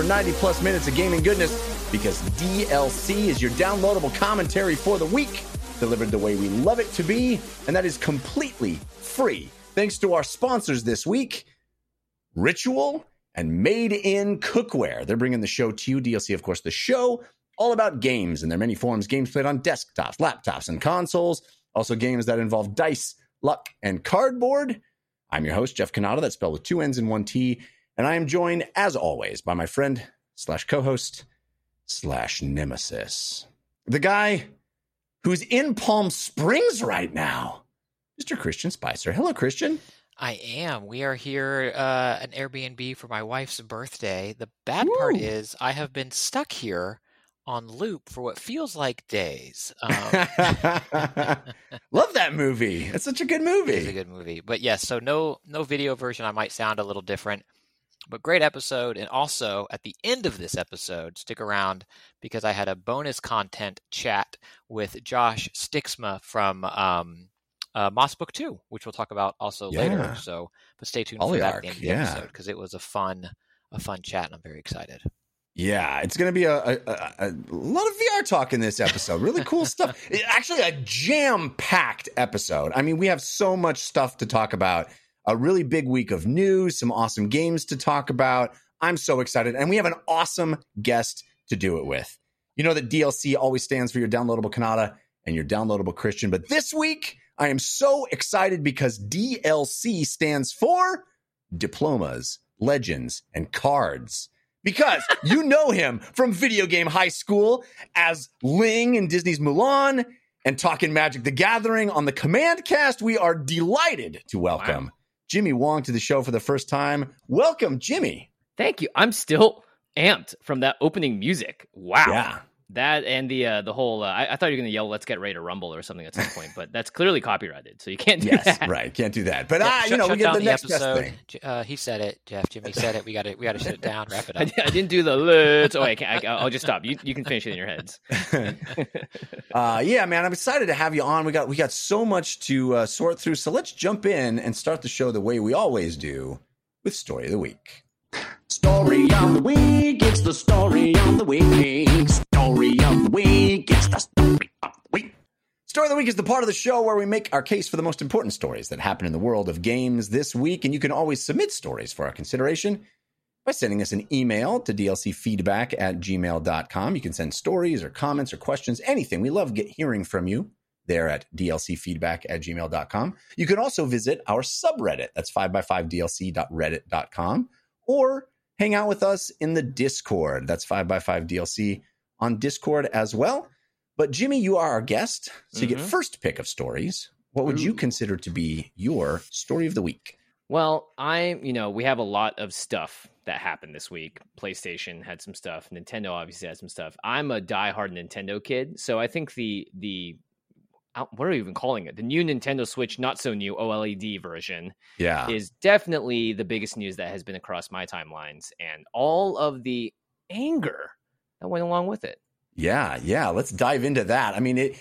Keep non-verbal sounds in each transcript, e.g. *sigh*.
for 90 plus minutes of gaming goodness because DLC is your downloadable commentary for the week, delivered the way we love it to be, and that is completely free. Thanks to our sponsors this week, Ritual and Made in Cookware. They're bringing the show to you. DLC, of course, the show all about games in their many forms games played on desktops, laptops, and consoles. Also, games that involve dice, luck, and cardboard. I'm your host, Jeff Cannata. That's spelled with two N's and one T. And I am joined, as always, by my friend slash co host slash nemesis. The guy who's in Palm Springs right now, Mr. Christian Spicer. Hello, Christian. I am. We are here uh, an Airbnb for my wife's birthday. The bad Woo. part is I have been stuck here on loop for what feels like days. *laughs* Um, *laughs* Love that movie. It's such a good movie. It's a good movie. But yes, so no no video version. I might sound a little different, but great episode. And also at the end of this episode, stick around because I had a bonus content chat with Josh Stiksma from um, uh, Moss Book Two, which we'll talk about also yeah. later. So, but stay tuned for that at the end of the yeah. episode because it was a fun a fun chat, and I'm very excited. Yeah, it's going to be a, a, a, a, lot of VR talk in this episode. Really cool *laughs* stuff. Actually, a jam packed episode. I mean, we have so much stuff to talk about. A really big week of news, some awesome games to talk about. I'm so excited. And we have an awesome guest to do it with. You know that DLC always stands for your downloadable Cannata and your downloadable Christian. But this week, I am so excited because DLC stands for diplomas, legends, and cards because *laughs* you know him from video game high school as Ling in Disney's Mulan and talking Magic the Gathering on the Command Cast. We are delighted to welcome wow. Jimmy Wong to the show for the first time. Welcome, Jimmy. Thank you. I'm still amped from that opening music. Wow. Yeah. That and the uh, the whole uh, I, I, thought you were going to yell "Let's get ready to rumble" or something at some point, but that's clearly copyrighted, so you can't do yes, that. right, can't do that. But yeah, uh, you know, we get the, the next episode. thing. Uh, he said it, Jeff. Jimmy said it. We got to we got to shut it down. Wrap it *laughs* up. I, I didn't do the let's. Oh, I can't. I, will just stop. You you can finish it in your heads. *laughs* uh, yeah, man, I'm excited to have you on. We got we got so much to uh, sort through, so let's jump in and start the show the way we always do with story of the week. Story of the week. It's the story of the week. Story of the week. It's the story of the week. Story of the week is the part of the show where we make our case for the most important stories that happen in the world of games this week. And you can always submit stories for our consideration by sending us an email to dlcfeedback at gmail.com. You can send stories or comments or questions, anything. We love get hearing from you there at dlcfeedback at gmail.com. You can also visit our subreddit. That's 5x5dlc.reddit.com or hang out with us in the Discord. That's 5x5 DLC on Discord as well. But Jimmy, you are our guest, so mm-hmm. you get mm-hmm. first pick of stories. What would Ooh. you consider to be your story of the week? Well, I, you know, we have a lot of stuff that happened this week. PlayStation had some stuff. Nintendo obviously had some stuff. I'm a diehard Nintendo kid, so I think the the what are we even calling it? The new Nintendo Switch, not so new OLED version, yeah, is definitely the biggest news that has been across my timelines, and all of the anger that went along with it. Yeah, yeah. Let's dive into that. I mean, it,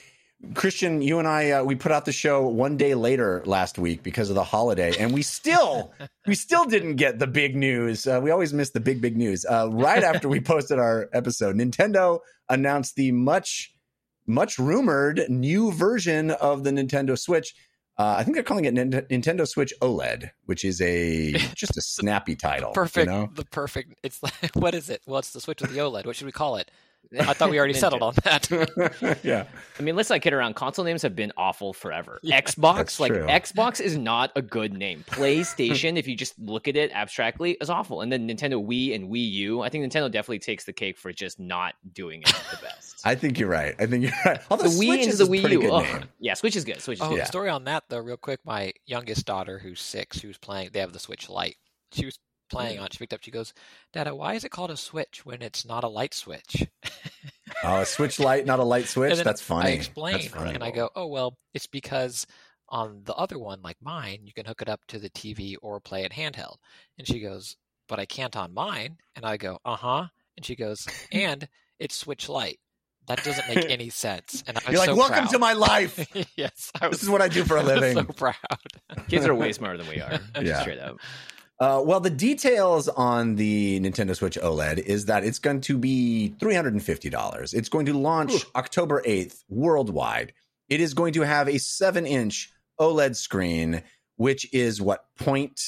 Christian, you and I, uh, we put out the show one day later last week because of the holiday, and we still, *laughs* we still didn't get the big news. Uh, we always miss the big, big news. Uh, right after we *laughs* posted our episode, Nintendo announced the much much rumored new version of the Nintendo Switch. Uh, I think they're calling it Nintendo Switch OLED, which is a *laughs* just a snappy title. perfect. You know? The perfect. It's like, *laughs* what is it? Well, it's the Switch with the OLED. What should we call it? I thought we already *laughs* settled on that. *laughs* yeah. I mean, let's not kid around. Console names have been awful forever. Yeah, Xbox, like true. Xbox is not a good name. *laughs* PlayStation, if you just look at it abstractly, is awful. And then Nintendo Wii and Wii U, I think Nintendo definitely takes the cake for just not doing it the best. I think you're right. I think you're right. Although the Wii is the Wii U. Oh, yeah, Switch is good. Switch is oh, good. Story on that though, real quick. My youngest daughter, who's six, who's playing. They have the Switch Lite. She was playing on. She picked up. She goes, "Dada, why is it called a switch when it's not a light switch?" *laughs* oh, a switch light, not a light switch. That's funny. I explain, and I go, "Oh well, it's because on the other one, like mine, you can hook it up to the TV or play it handheld." And she goes, "But I can't on mine." And I go, "Uh huh." And she goes, "And it's Switch light." That doesn't make *laughs* any sense. And I'm You're like, so welcome proud. to my life. *laughs* yes, I was, This is what I do for a I was living. so proud. Kids are way smarter than we are. Yeah. Straight up. Uh, well, the details on the Nintendo Switch OLED is that it's going to be $350. It's going to launch Ooh. October 8th worldwide. It is going to have a 7 inch OLED screen, which is what, point,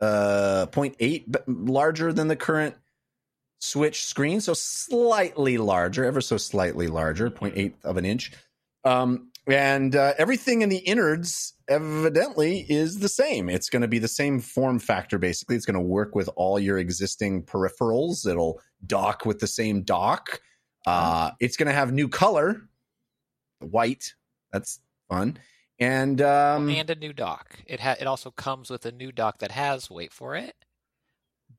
uh, 0.8 larger than the current Switch screen. So slightly larger, ever so slightly larger, 0.8 of an inch. Um, and uh, everything in the innards evidently is the same. It's going to be the same form factor, basically. It's going to work with all your existing peripherals. It'll dock with the same dock. Uh, it's going to have new color, white. That's fun. And um, and a new dock. It ha- it also comes with a new dock that has wait for it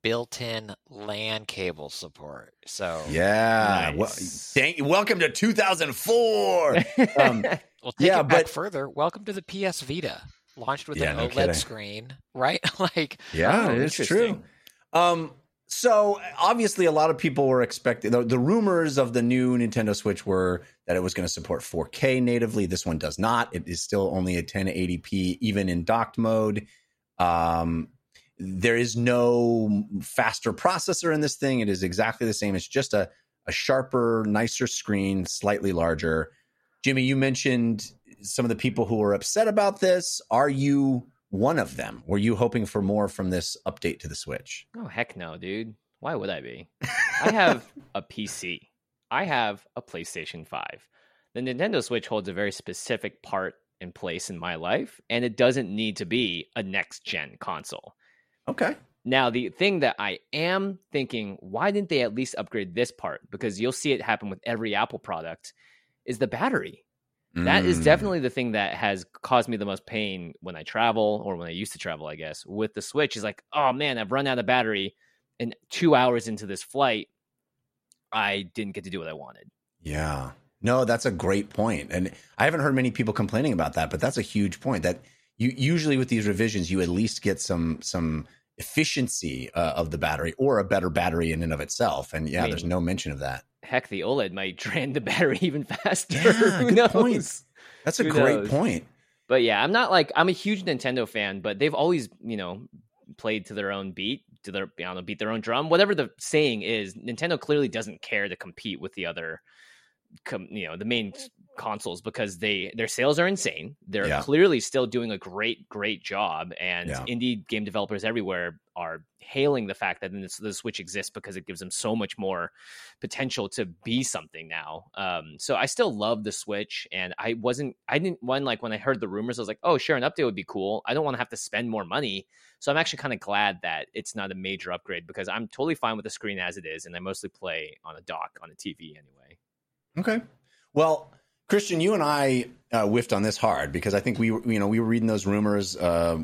built-in LAN cable support. So yeah, well, Nice. thank, welcome to 2004. *laughs* Um, Well, take Yeah, it back but- further. Welcome to the PS Vita, launched with Yeah, an no OLED kidding. screen, *laughs* right? *laughs* like, Yeah, Oh, it is true. Um, so obviously, a lot of people were expecting the, the rumors of the new Nintendo Switch were that it was going to support 4K natively. This one does not. It is still only a 1080p, even in docked mode. Um, there is no faster processor in this thing. It is exactly the same. It's just a, a sharper, nicer screen, slightly larger. Jimmy, you mentioned some of the people who were upset about this. Are you one of them? Were you hoping for more from this update to the Switch? Oh heck no, dude. Why would I be? I have a PC. I have a PlayStation 5. The Nintendo Switch holds a very specific part and place in my life, and it doesn't need to be a next gen console. Okay. Now, the thing that I am thinking, why didn't they at least upgrade this part? Because you'll see it happen with every Apple product, is the battery. That is Mm. definitely the thing that has caused me the most pain when I travel or when I used to travel, I guess. With the Switch, is like, oh man, I've run out of battery. And two hours into this flight, I didn't get to do what I wanted. Yeah. No, that's a great point. And I haven't heard many people complaining about that, but that's a huge point that you usually with these revisions, you at least get some some efficiency uh, of the battery or a better battery in and of itself. And yeah, I mean, there's no mention of that. Heck, the OLED might *laughs* drain the battery even faster. Yeah, *laughs* Who good knows? point. That's a Who great knows? point. But yeah, I'm not like I'm a huge Nintendo fan, but they've always, you know, played to their own beat, to their I don't know, beat their own drum. Whatever the saying is, Nintendo clearly doesn't care to compete with the other com, you know, the main consoles because they their sales are insane. They're Yeah. clearly still doing a great great job and Yeah. indie game developers everywhere are hailing the fact that this, the Switch exists because it gives them so much more potential to be something now. Um, so I still love the Switch, and I wasn't, I didn't when like when I heard the rumors, I was like, oh, sure, an update would be cool. I don't want to have to spend more money, so I'm actually kind of glad that it's not a major upgrade because I'm totally fine with the screen as it is, and I mostly play on a dock on a TV anyway. Okay. Well, Christian, you and I uh, whiffed on this hard because I think we, were- you know, we were reading those rumors. Uh,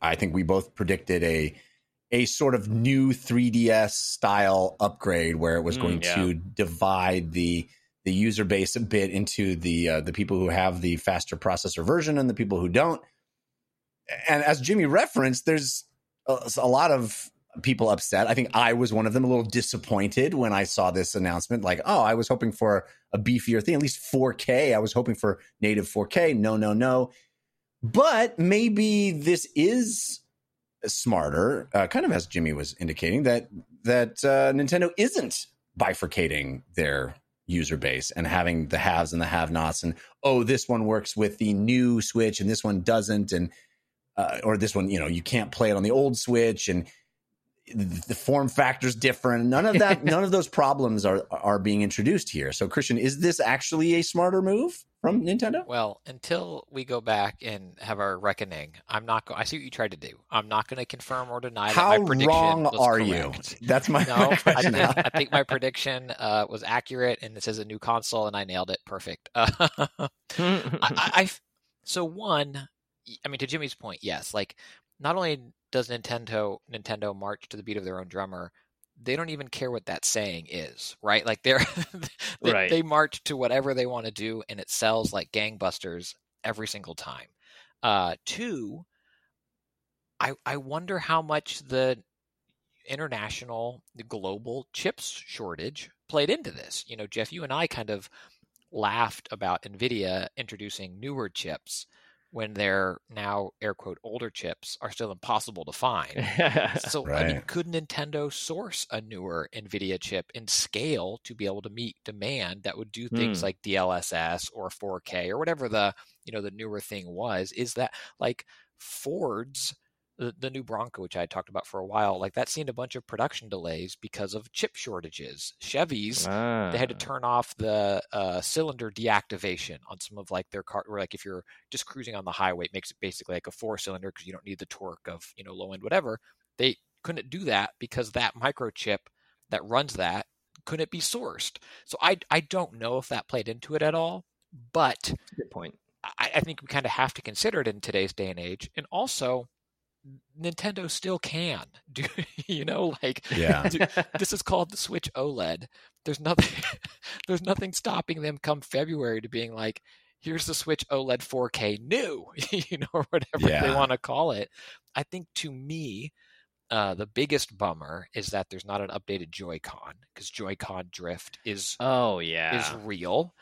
I think we both predicted a a sort of new 3DS style upgrade where it was Mm, going yeah. to divide the the user base a bit into the uh, the people who have the faster processor version and the people who don't. And as Jimmy referenced, there's a, a lot of people upset. I think I was one of them, a little disappointed when I saw this announcement. Like, oh, I was hoping for a beefier thing, at least 4K. I was hoping for native 4K. No, no, no. But maybe this is smarter, uh, kind of as Jimmy was indicating that that uh, Nintendo isn't bifurcating their user base and having the haves and the have-nots, and oh, this one works with the new Switch and this one doesn't, and uh, or this one, you know, you can't play it on the old Switch, and the form factor's different. None of that, *laughs* none of those problems are are being introduced here. So, Christian, is this actually a smarter move from Nintendo? Well, until we go back and have our reckoning, I'm not going. I see what you tried to do. I'm not going to confirm or deny that How my prediction wrong are correct. you? That's my, *laughs* No, *laughs* my I think, I think my prediction uh, was accurate, and this is a new console, and I nailed it. Perfect. Uh, I, I- so one, I mean, to Jimmy's point, yes. Like, not only does Nintendo Nintendo march to the beat of their own drummer, they don't even care what that saying is, right? Like they're *laughs* they, Right. they march to whatever they want to do, and it sells like gangbusters every single time. Uh, two, I I wonder how much the international, the global chips shortage played into this. You know, Jeff, you and I kind of laughed about Nvidia introducing newer chips when their now air quote older chips are still impossible to find. *laughs* so right. I mean, could Nintendo source a newer Nvidia chip in scale to be able to meet demand that would do things mm. like DLSS or 4K or whatever the you know the newer thing was? Is that like Ford's the, the new Bronco, which I had talked about for a while, like that seen a bunch of production delays because of chip shortages. Chevy's, ah. they had to ah. turn off the uh, cylinder deactivation on some of like their car. Or like if you're just cruising on the highway, it makes it basically like a four cylinder because you don't need the torque of you know low end whatever. They couldn't do that because that microchip that runs that couldn't be sourced. So I I don't know if that played into it at all. But good point. I, I think we kind of have to consider it in today's day and age, and also Nintendo still can *laughs* do you know like yeah. this is called the Switch OLED. There's nothing *laughs* there's nothing stopping them come February to being like here's the Switch OLED 4K new *laughs* you know or whatever yeah. they want to call it. I think to me uh, the biggest bummer is that there's not an updated Joy-Con because Joy-Con drift is oh yeah. is real.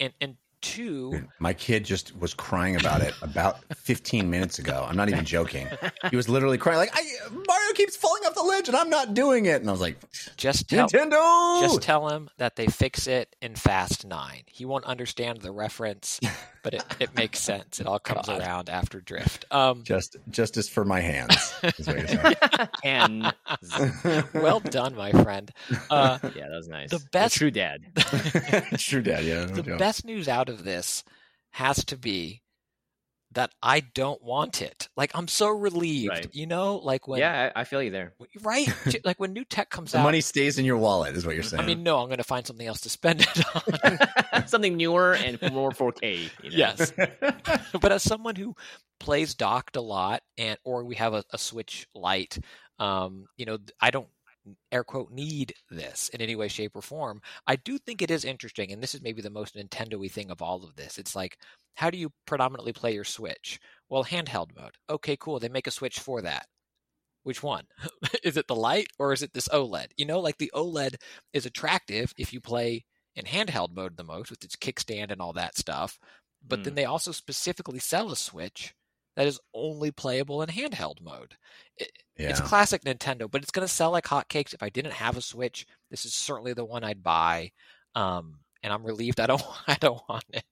And and two. My kid just was crying about it about 15 minutes ago. I'm not even joking. He was literally crying like, "Mario keeps falling off the ledge and I'm not doing it." And I was like, "Just tell Nintendo, just tell him that they fix it in Fast Nine. He won't understand the reference, but it, it makes sense. It all comes God. around after Drift. Um, just justice for my hands. *laughs* and well done, my friend. Uh, yeah, that was nice. The best, the true dad. *laughs* true dad. Yeah. No the joke. best news out of this has to be that I don't want it. Like I'm so relieved, right. you know, like when Yeah, I, I feel you there. Right? *laughs* like when new tech comes the out. Money stays in your wallet is what you're saying. I mean, no, I'm going to find something else to spend it on. *laughs* something newer and more 4K. You know? Yes. *laughs* but as someone who plays docked a lot and or we have a, a Switch Lite, um, you know, I don't air quote need this in any way shape or form i do think it is interesting and this is maybe the most nintendo-y thing of all of this. It's like how do you predominantly play your switch? Well handheld mode. Okay cool they make a switch for that. Which one? *laughs* Is it the light or is it this oled you know like the oled is attractive if you play in handheld mode the most with its kickstand and all that stuff but mm. then they also specifically sell a switch that is only playable in handheld mode. It, yeah. It's classic Nintendo, but it's going to sell like hotcakes. If I didn't have a Switch, this is certainly the one I'd buy. Um, and I'm relieved I don't *laughs* I don't want it.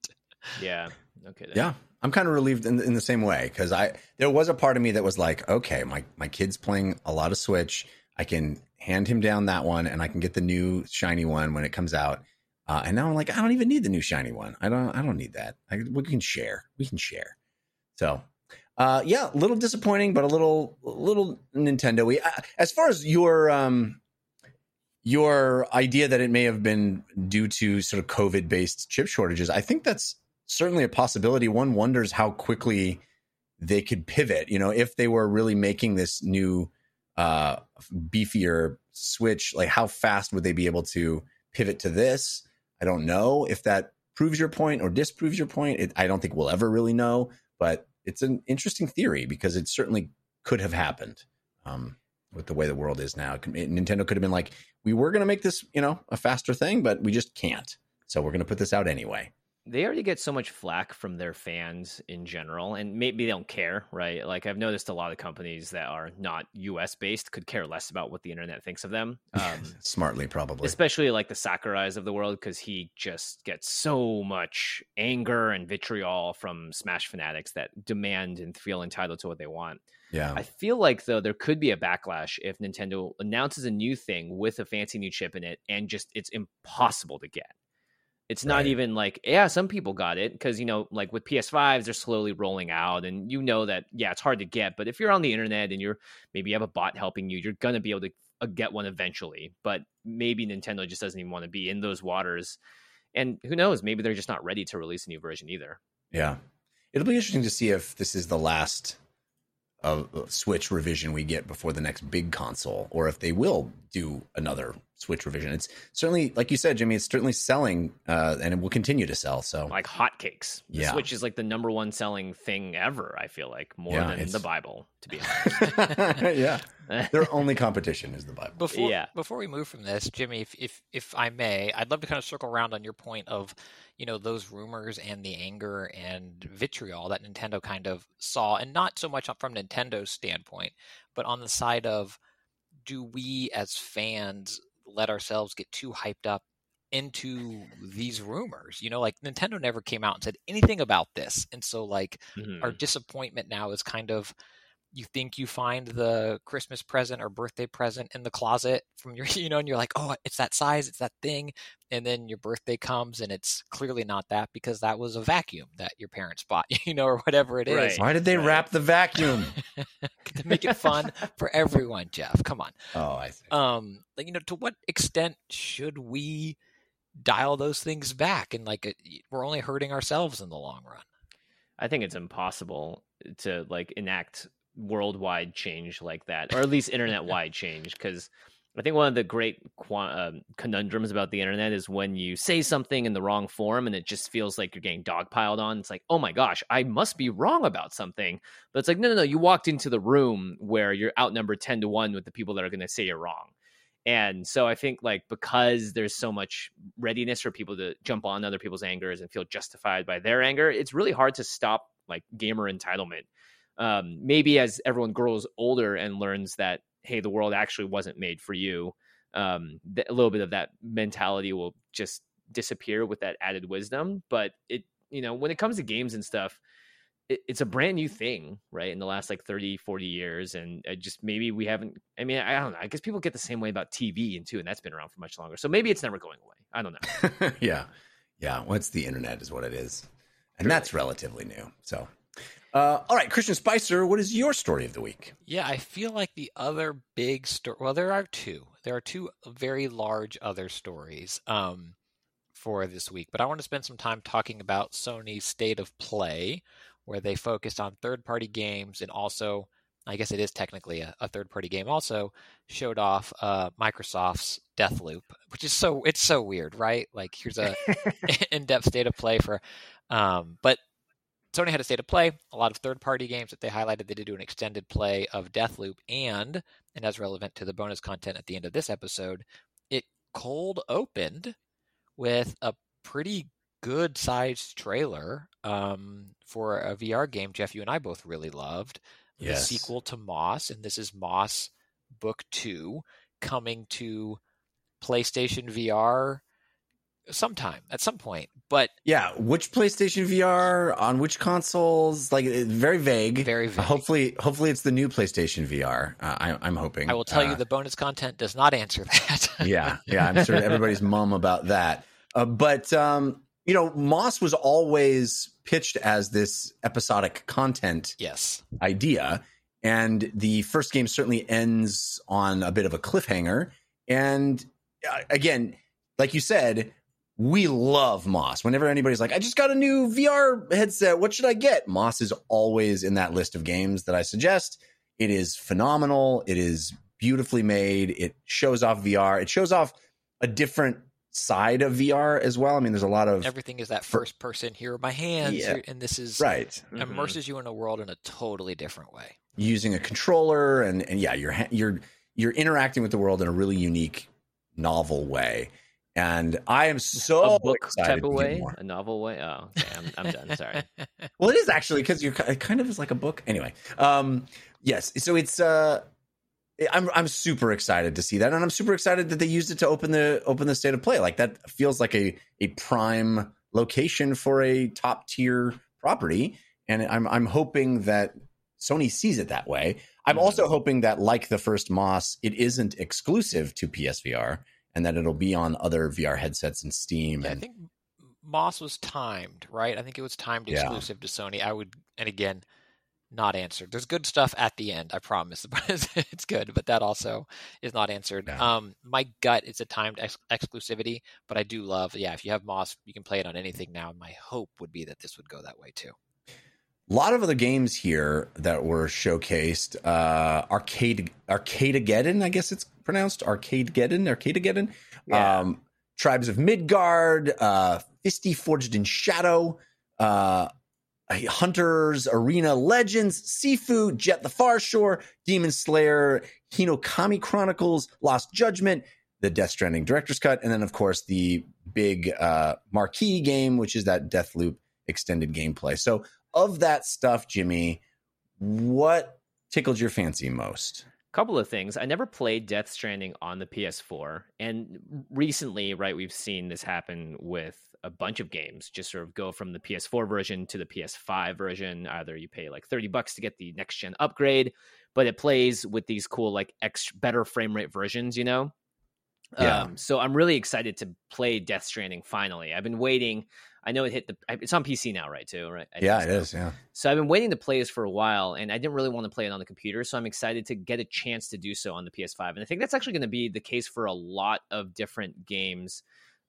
Yeah. Okay. Then. Yeah, I'm kind of relieved in, in the same way because I there was a part of me that was like, okay, my my kid's playing a lot of Switch. I can hand him down that one, and I can get the new shiny one when it comes out. Uh, and now I'm like, I don't even need the new shiny one. I don't. I don't need that. I, we can share. We can share. So uh, yeah, a little disappointing, but a little, little Nintendo. Uh, as far as your um, your idea that it may have been due to sort of COVID based chip shortages, I think that's certainly a possibility. One wonders how quickly they could pivot. You know, if they were really making this new uh, beefier switch, like how fast would they be able to pivot to this? I don't know if that proves your point or disproves your point. It, I don't think we'll ever really know, but it's an interesting theory because it certainly could have happened um, with the way the world is now. Nintendo could have been like, we were going to make this, you know, a faster thing, but we just can't. So we're going to put this out anyway they already get so much flack from their fans in general, and maybe they don't care, right? Like I've noticed a lot of companies that are not U.S. based could care less about what the internet thinks of them. Um, *laughs* Smartly, probably, especially like the Sakurai's of the world, because he just gets so much anger and vitriol from Smash fanatics that demand and feel entitled to what they want. Yeah, I feel like though there could be a backlash if Nintendo announces a new thing with a fancy new chip in it, and just it's impossible to get it's not right. even like, yeah, some people got it because, you know, like with PS5s, they're slowly rolling out and you know that, yeah, it's hard to get. But if you're on the internet and you're maybe you have a bot helping you, you're going to be able to uh, get one eventually. But maybe Nintendo just doesn't even want to be in those waters. And who knows? Maybe they're just not ready to release a new version either. Yeah. It'll be interesting to see if this is the last uh, Switch revision we get before the next big console, or if they will do another Switch revision. It's certainly, like you said, Jimmy, it's certainly selling, uh, and it will continue to sell. So, like hotcakes. The Yeah. Switch is like the number one selling thing ever. I feel like more Yeah, than it's- the Bible, to be honest. *laughs* yeah, *laughs* their only competition is the Bible. Before Yeah. before we move from this, Jimmy, if, if if I may, I'd love to kind of circle around on your point of, you know, those rumors and the anger and vitriol that Nintendo kind of saw, and not so much from Nintendo's standpoint, but on the side of, do we as fans let ourselves get too hyped up into these rumors? You know, like Nintendo never came out and said anything about this, and so like Mhm. our disappointment now is kind of you think you find the Christmas present or birthday present in the closet from your *laughs* you know and you're like oh it's that size it's that thing and then your birthday comes and it's clearly not that because that was a vacuum that your parents bought *laughs* you know or whatever it is Right. Why did they Right. wrap the vacuum? *laughs* to make it fun for everyone Jeff come on oh, I see. um like you know to what extent should we dial those things back and like we're only hurting ourselves in the long run I think it's impossible to like enact worldwide change like that, or at least internet wide change. Because I think one of the great um, conundrums about the internet is when you say something in the wrong form and it just feels like you're getting dogpiled on. It's like, oh my gosh, I must be wrong about something. But it's like, no, no, no. You walked into the room where you're outnumbered 10 to 1 with the people that are going to say you're wrong. And so I think like because there's so much readiness for people to jump on other people's angers and feel justified by their anger, it's really hard to stop like gamer entitlement. Um, maybe as everyone grows older and learns that hey, the world actually wasn't made for you, um, th- a little bit of that mentality will just disappear with that added wisdom. But it, you know, when it comes to games and stuff, it, it's a brand new thing, right? In the last like 30, 40 years. And just maybe we haven't, I mean, I don't know. I guess people get the same way about TV and too, and that's been around for much longer. So maybe it's never going away. I don't know. *laughs* yeah, yeah. What's the internet is what it is, and that's relatively new. So, uh, all right, Christian Spicer, what is your story of the week? Yeah, I feel like the other big story. Well, there are two. There are two very large other stories um, for this week, but I want to spend some time talking about Sony's state of play, where they focused on third-party games and also, I guess it is technically a, a third-party game. Also, showed off uh, Microsoft's Deathloop, which is so it's so weird, right? Like here's a *laughs* *laughs* in-depth state of play for, um, but Sony had a state of play, a lot of third party games that they highlighted. They did do an extended play of Deathloop, and, and as relevant to the bonus content at the end of this episode, it cold opened with a pretty good sized trailer um, for a VR game, Jeff, you and I both really loved. Yes. The sequel to Moss, and this is Moss Book 2 coming to PlayStation VR sometime at some point. But Yeah, which PlayStation VR on which consoles? Like very vague. Very vague. hopefully, hopefully it's the new PlayStation VR. Uh, I, I'm hoping. I will tell Uh, you the bonus content does not answer that. *laughs* yeah, yeah. I'm sure everybody's *laughs* mum about that. Uh, but um, you know, Moss was always pitched as this episodic content yes. idea, and the first game certainly ends on a bit of a cliffhanger. And uh, again, like you said, we love Moss. Whenever anybody's like, "I just got a new VR headset. What should I get?" Moss is always in that list of games that I suggest. It is phenomenal. It is beautifully made. It shows off VR. It shows off a different side of VR as well. I mean, there's a lot of Everything is that first person. Here are my hands, Yeah. and this is right Mhm. immerses you in a world in a totally different way. using a controller and and yeah, you're you're you're interacting with the world in a really unique, novel way. And I am so a book excited type of way, more. a novel way. Oh, okay, I'm, I'm done. Sorry. *laughs* Well, it is actually because you're it kind of is like a book. Anyway, um, yes. So it's uh, I'm I'm super excited to see that, and I'm super excited that they used it to open the open the state of play. Like that feels like a a prime location for a top tier property, and I'm I'm hoping that Sony sees it that way. I'm Mhm. also hoping that, like the first Moss, it isn't exclusive to PSVR, and that it'll be on other VR headsets and Steam. Yeah, I think Moss was timed, right? I think it was timed Yeah. exclusive to Sony. I would, and again, not answered. There's good stuff at the end, I promise. *laughs* it's good, but that also is not answered. Yeah. Um, my gut is a timed ex- exclusivity, but I do love, yeah, if you have Moss, you can play it on anything now. My hope would be that this would go that way too. A lot of other games here that were showcased. Uh, Arcade Arcadegeddon, I guess it's pronounced Arcadegeddon, Arcadegeddon. Yeah. Um, Tribes of Midgard, uh, Fisty Forged in Shadow, uh, Hunters Arena Legends, Sifu, Jet the Far Shore, Demon Slayer, Hinokami Chronicles, Lost Judgment, the Death Stranding Director's Cut, and then of course the big uh, marquee game, which is that Deathloop extended gameplay. So of that stuff, Jimmy, what tickled your fancy most? couple of things. I never played Death Stranding on the PS4, and recently, right, we've seen this happen with a bunch of games. Just sort of go from the PS4 version to the PS5 version. Either you pay like thirty bucks to get the next gen upgrade, but it plays with these cool like extra better frame rate versions, you know. Yeah. Um, so I'm really excited to play Death Stranding finally. I've been waiting. I know it hit the. It's on PC now, right? Too, right? I Yeah, it so. is. Yeah. So I've been waiting to play this for a while, and I didn't really want to play it on the computer. So I'm excited to get a chance to do so on the PS5, and I think that's actually going to be the case for a lot of different games.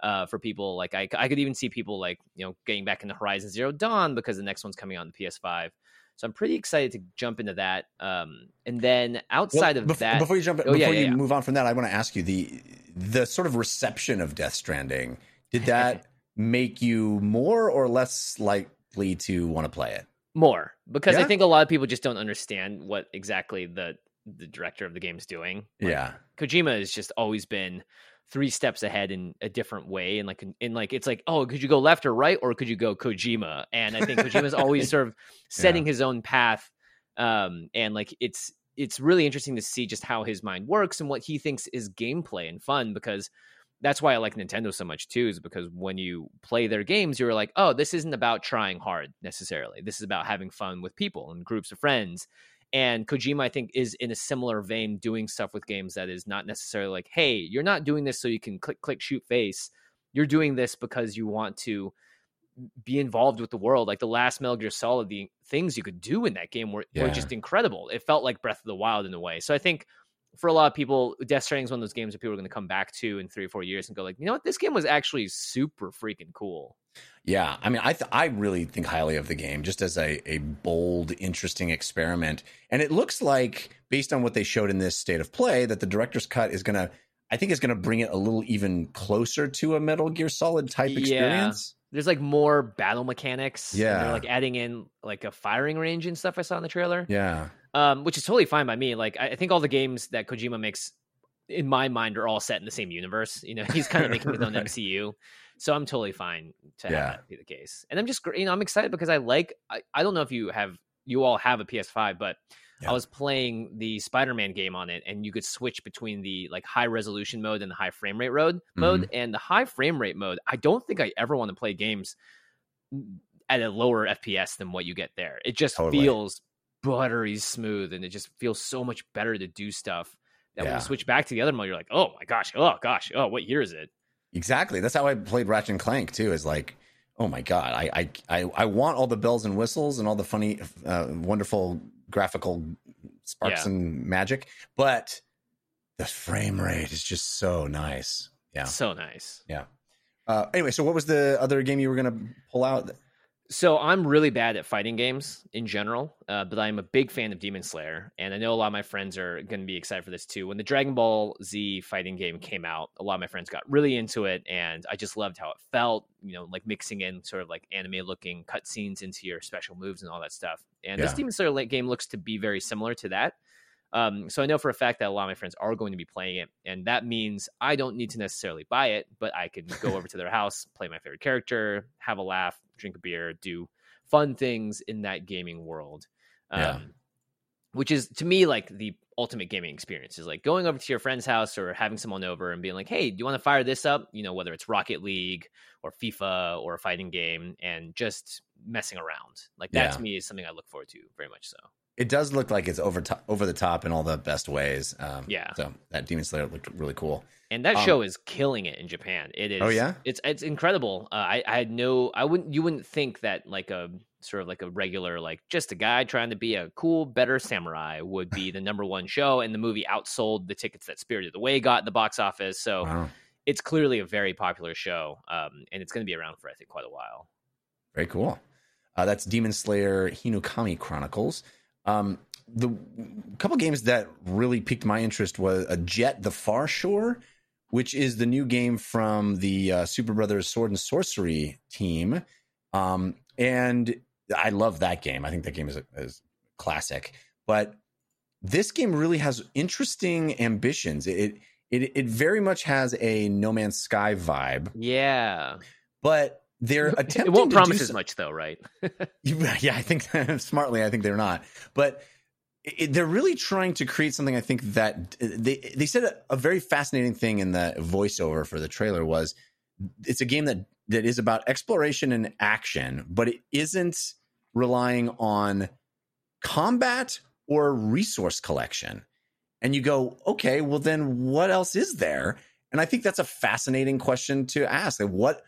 Uh, for people like I, I could even see people like you know getting back into Horizon Zero Dawn because the next one's coming on the PS5. So I'm pretty excited to jump into that. Um, and then outside Well, of bef- that, before you jump, Oh, before yeah, you yeah, yeah. move on from that, I want to ask you the the sort of reception of Death Stranding. Did that *laughs* make you more or less likely to want to play it? more because I think a lot of people just don't understand what exactly the the director of the game is doing. Like, yeah, Kojima has just always been three steps ahead in a different way and like in like it's like oh could you go left or right or could you go Kojima and I think Kojima's always *laughs* sort of setting his own path um and like it's it's really interesting to see just how his mind works and what he thinks is gameplay and fun because that's why I like Nintendo so much too, is because when you play their games, you're like, oh, this isn't about trying hard necessarily. This is about having fun with people and groups of friends. And Kojima, I think, is in a similar vein doing stuff with games that is not necessarily like, hey, you're not doing this so you can click, click, shoot face. You're doing this because you want to be involved with the world. Like the last Metal Gear Solid, the things you could do in that game were, were just incredible. It felt like Breath of the Wild in a way. So I think for a lot of people, Death Stranding is one of those games that people are going to come back to in three or four years and go like, you know what, this game was actually super freaking cool. yeah. I mean, I th- I really think highly of the game just as a a bold, interesting experiment, and it looks like based on what they showed in this state of play that the director's cut is gonna. I think is going to bring it a little even closer to a Metal Gear Solid type Yeah. experience. There's like more battle mechanics. and Yeah. they're like adding in like a firing range and stuff I saw in the trailer. Yeah. Um, which is totally fine by me. Like I, I think all the games that Kojima makes, in my mind, are all set in the same universe. You know, *laughs* he's kind of making his own *laughs* Right. MCU, so I'm totally fine to have that be the case. And I'm just, you know, I'm excited because I like. I, I don't know if you have, you all have a PS5, but Yeah. I was playing the Spider-Man game on it, and you could switch between the like high resolution mode and the high frame rate mode. Mode Mm-hmm. and the high frame rate mode. I don't think I ever want to play games at a lower FPS than what you get there. It just Totally. feels buttery smooth and it just feels so much better to do stuff that when you switch back to the other mode you're like oh my gosh oh gosh oh what year is it Exactly. That's how I played Ratchet and Clank too. Is like, oh my god, I I I, I want all the bells and whistles and all the funny, uh, wonderful graphical sparks Yeah. and magic, but the frame rate is just so nice. Yeah. so nice Yeah. Uh, anyway, so what was the other game you were gonna pull out? So i'm really bad at fighting games in general uh, but i'm a big fan of demon slayer and i know a lot of my friends are going to be excited for this too. When the dragon ball z fighting game came out a lot of my friends got really into it and i just loved how it felt you know like mixing in sort of like anime looking cutscenes into your special moves and all that stuff. And this demon slayer game looks to be very similar to that Um, so I know for a fact that a lot of my friends are going to be playing it, and that means I don't need to necessarily buy it, but I can go over to their house, play my favorite character, have a laugh, drink a beer, do fun things in that gaming world. Um, Yeah. Which is to me like the ultimate gaming experience is like going over to your friend's house or having someone over and being like, "Hey, do you want to fire this up?" You know, whether it's Rocket League or FIFA or a fighting game, and just messing around. Like that Yeah. to me is something I look forward to very much so. It does look like it's over top, over the top in all the best ways. Um, Yeah. So that Demon Slayer looked really cool. and that Um, show is killing it in Japan. It is. Oh, yeah? it's it's incredible. Uh, I I had no, I wouldn't, you wouldn't think that like a sort of like a regular like just a guy trying to be a cool, better samurai would be the number one show, and the movie outsold the tickets that Spirited Away got at the box office. So Wow. it's clearly a very popular show, um, and it's going to be around for I think quite a while. Very cool. Uh, that's Demon Slayer Hinokami Chronicles. Um, the couple games that really piqued my interest was a Jet: The Far Shore, which is the new game from the uh, Superbrothers Sword and Sworcery team, um, and I love that game. I think that game is a, is classic. But this game really has interesting ambitions. It it it very much has a No Man's Sky vibe. Yeah, but they're attempting. *laughs* it won't promise as some- much though, right? *laughs* *laughs* yeah, I think smartly, I think they're not. But it, they're really trying to create something. I think that uh, they they said a, a very fascinating thing in the voiceover for the trailer was it's a game that that is about exploration and action, but it isn't relying on combat or resource collection. And you go, okay, well then what else is there? And I think that's a fascinating question to ask. Like what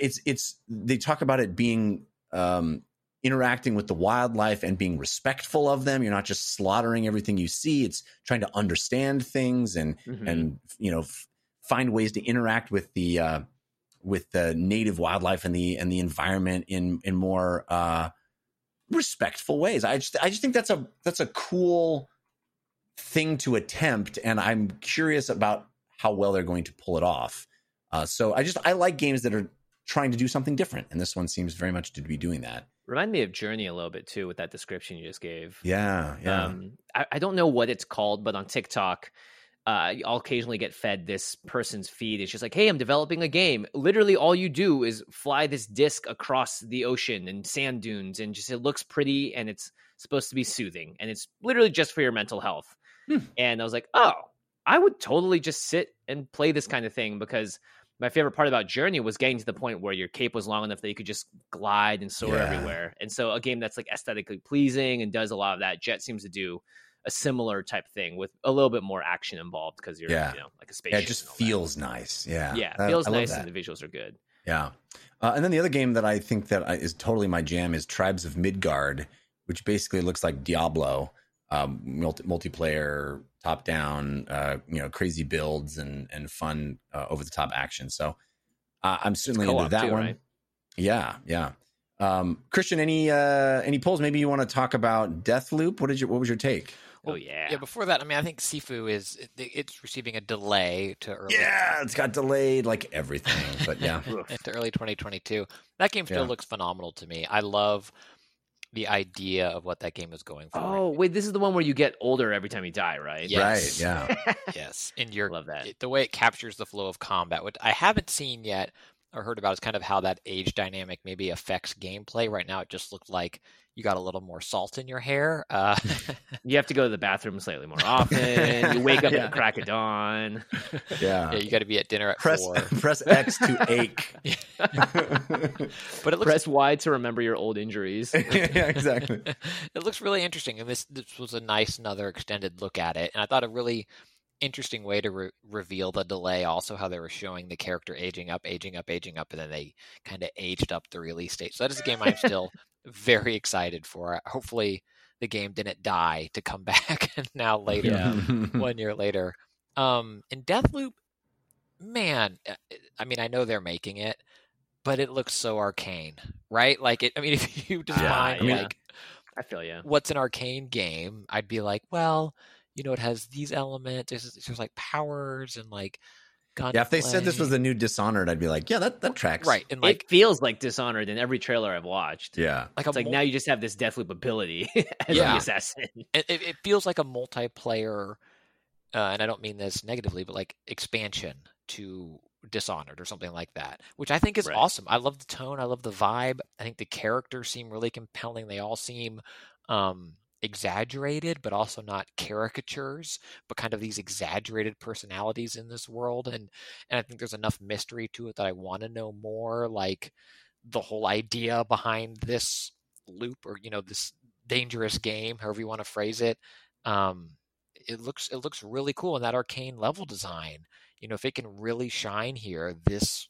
it's it's they talk about it being um interacting with the wildlife and being respectful of them. You're not just slaughtering everything you see. It's trying to understand things and Mhm. and you know f- find ways to interact with the uh, with the native wildlife and the and the environment in in more uh, respectful ways. I just I just think that's a that's a cool thing to attempt, and I'm curious about how well they're going to pull it off. Uh, so I just I like games that are trying to do something different, and this one seems very much to be doing that. Remind me of Journey a little bit too with that description you just gave. Yeah, yeah. Um, I, I don't know what it's called, but on TikTok, uh, I'll occasionally get fed this person's feed. It's just like, hey, I'm developing a game. Literally, all you do is fly this disc across the ocean and sand dunes, and just it looks pretty and it's supposed to be soothing, and it's literally just for your mental health. Hmm. And I was like, oh, I would totally just sit and play this kind of thing because my favorite part about Journey was getting to the point where your cape was long enough that you could just glide and soar Yeah. everywhere. And so a game that's like aesthetically pleasing and does a lot of that, Jet seems to do a similar type thing with a little bit more action involved because you're Yeah. you know like a space. yeah, it just all that. feels nice. Yeah, yeah, I- feels I nice that. and the visuals are good. Yeah. Uh, and then the other game that I think that I, is totally my jam is Tribes of Midgard, which basically looks like Diablo, um, multi- multiplayer, top down, uh, you know, crazy builds and and fun uh, over the top action. So uh, I'm certainly into that too, one. right? Yeah, yeah. Um, Christian, any uh, any polls? Maybe you want to talk about Deathloop. What did you? What was your take? Oh yeah. Yeah, before that, I mean, I think Sifu is it- it's receiving a delay to early Yeah, it's got delayed like everything, but yeah, *laughs* into early 2022. That game still Yeah. looks phenomenal to me. I love the idea of what that game is going for. Oh wait, this is the one where you get older every time you die, right? Yes. right, yeah. *laughs* yes, and you're Love that. the way it captures the flow of combat, which I haven't seen yet or heard about, is kind of how that age dynamic maybe affects gameplay. Right now, it just looked like you got a little more salt in your hair. Uh, *laughs* You have to go to the bathroom slightly more often. you wake up Yeah. at the *laughs* crack of dawn. Yeah. yeah, you got to be at dinner at Press four. *laughs* press X to ache. But it looks Press Y to remember your old injuries. yeah, exactly. it looks really interesting, and this this was a nice another extended look at it, and I thought a really interesting way to re- reveal the delay. Also, how they were showing the character aging up, aging up, aging up, and then they kind of aged up the release date. So that is a game I'm still very excited for. It. Hopefully, the game didn't die to come *laughs* back and now later, Yeah. *laughs* one year later. Um, in Deathloop, man, uh, I mean, I know they're making it. But it looks so arcane, right? Like it. I mean, *laughs* if you define I mean- like I feel you. what's an arcane game, I'd be like, well, you know, it has these elements. There's, there's like powers and like gun. Yeah, if they said this was the new Dishonored, I'd be like, yeah, that that tracks. right, and like it feels like Dishonored in every trailer I've watched. Yeah. like It's like mul- now you just have this Deathloop ability *laughs* as Yeah. the assassin. it, it it feels like a multiplayer, uh, and I don't mean this negatively, but like expansion to Dishonored or something like that, which I think is Right. awesome. I love the tone, I love the vibe. I think the characters seem really compelling. They all seem um, exaggerated, but also not caricatures, but kind of these exaggerated personalities in this world. And and I think there's enough mystery to it that I want to know more, like the whole idea behind this loop or you know this dangerous game, however you want to phrase it. Um, it looks it looks really cool in that arcane level design. You know, if it can really shine here, this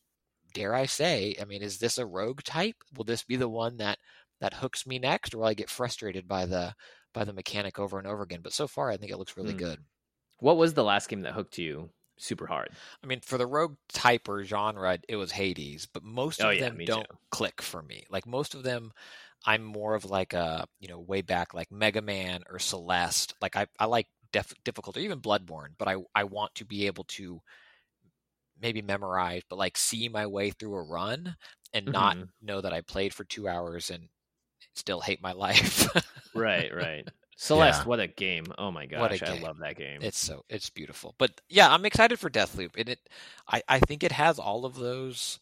dare I say, I mean, is this a rogue type? Will this be the one that that hooks me next, or will I get frustrated by the by the mechanic over and over again? But so far, I think it looks really Hmm. good. What was the last game that hooked you super hard? I mean, for the rogue type or genre, it was Hades, but most of Oh, yeah, them don't too. click for me. Like most of them, I'm more of like a you know way back like Mega Man or Celeste. Like I I like def- difficult or even Bloodborne, but I I want to be able to maybe memorize, but like see my way through a run and not Mhm. know that I played for two hours and still hate my life. *laughs* Right, right. Celeste, Yeah. what a game! Oh my gosh, What a I game. love that game. it's so it's beautiful. But yeah, I'm excited for Deathloop, and it I I think it has all of those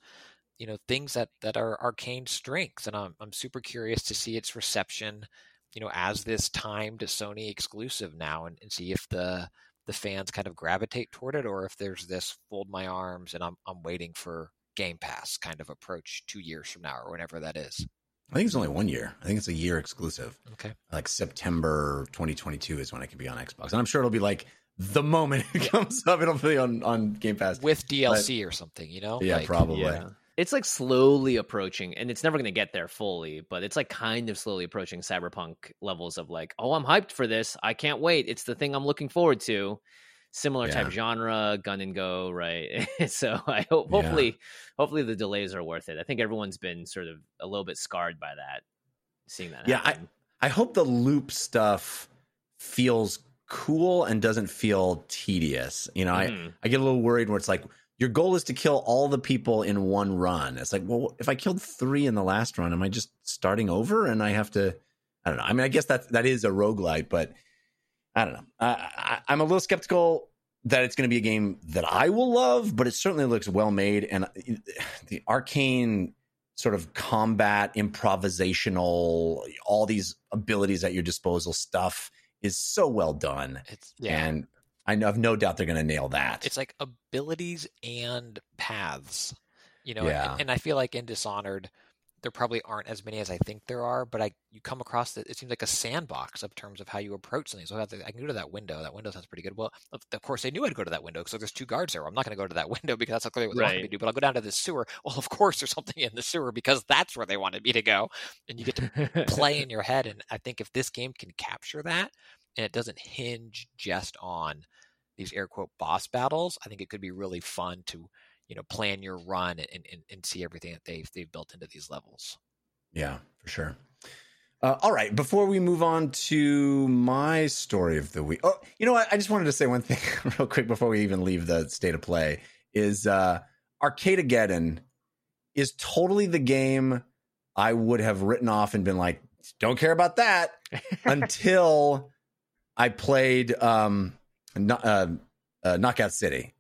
you know things that that are Arkane strengths, and I'm I'm super curious to see its reception. You know, as this timed Sony exclusive now, and, and see if the the fans kind of gravitate toward it, or if there's this fold my arms and I'm I'm waiting for Game Pass kind of approach two years from now or whenever that is. I think it's only one year. I think it's a year exclusive. Okay. Like September 2022 is when it can be on Xbox, and I'm sure it'll be like the moment it comes *laughs* up, it'll be on on Game Pass. With DLC or something, you know? Yeah, Like, probably. Yeah. It's like slowly approaching, and it's never going to get there fully, but it's like kind of slowly approaching cyberpunk levels of like, oh, I'm hyped for this. I can't wait. It's the thing I'm looking forward to. Similar type genre, gun and go, right? *laughs* so I hope, Yeah. hopefully, hopefully the delays are worth it. I think everyone's been sort of a little bit scarred by that, seeing that. Yeah, I- happen. I hope the loop stuff feels cool and doesn't feel tedious. You know, I Mhm. I get a little worried where it's like your goal is to kill all the people in one run. It's like, well, if I killed three in the last run, am I just starting over and I have to? I don't know. I mean, I guess that that is a roguelite, but I don't know. I, I, I'm a little skeptical that it's going to be a game that I will love, but it certainly looks well made and uh, the Arkane sort of combat improvisational all these abilities at your disposal stuff is so well done It's yeah. and I I've no doubt they're going to nail that. it's like abilities and paths you know Yeah. and, and i feel like in dishonored there probably aren't as many as i think there are but i you come across it it seems like a sandbox of terms of how you approach something. So i, to- I can go to that window. That window sounds pretty good. Well of, of course they knew i'd go to that window because there's two guards there. I'm not going to go to that *laughs* window because that's not clearly what they wanted me to do but i'll go down to the sewer. Well of course there's something in the sewer because that's where they wanted me to go. And you get to *laughs* play in your head. And I think if this game can capture that and it doesn't hinge just on these air quote boss battles, I think it could be really fun to, you know, plan your run and, and, and see everything that they've they've built into these levels. yeah, for sure. Uh, all right, before we move on to my story of the week. Oh, you know what? I just wanted to say one *laughs* thing real quick before we even leave the state of play is uh Arcadegeddon is totally the game I would have written off and been like, don't care about that *laughs* until I played um no- uh, uh, Knockout City.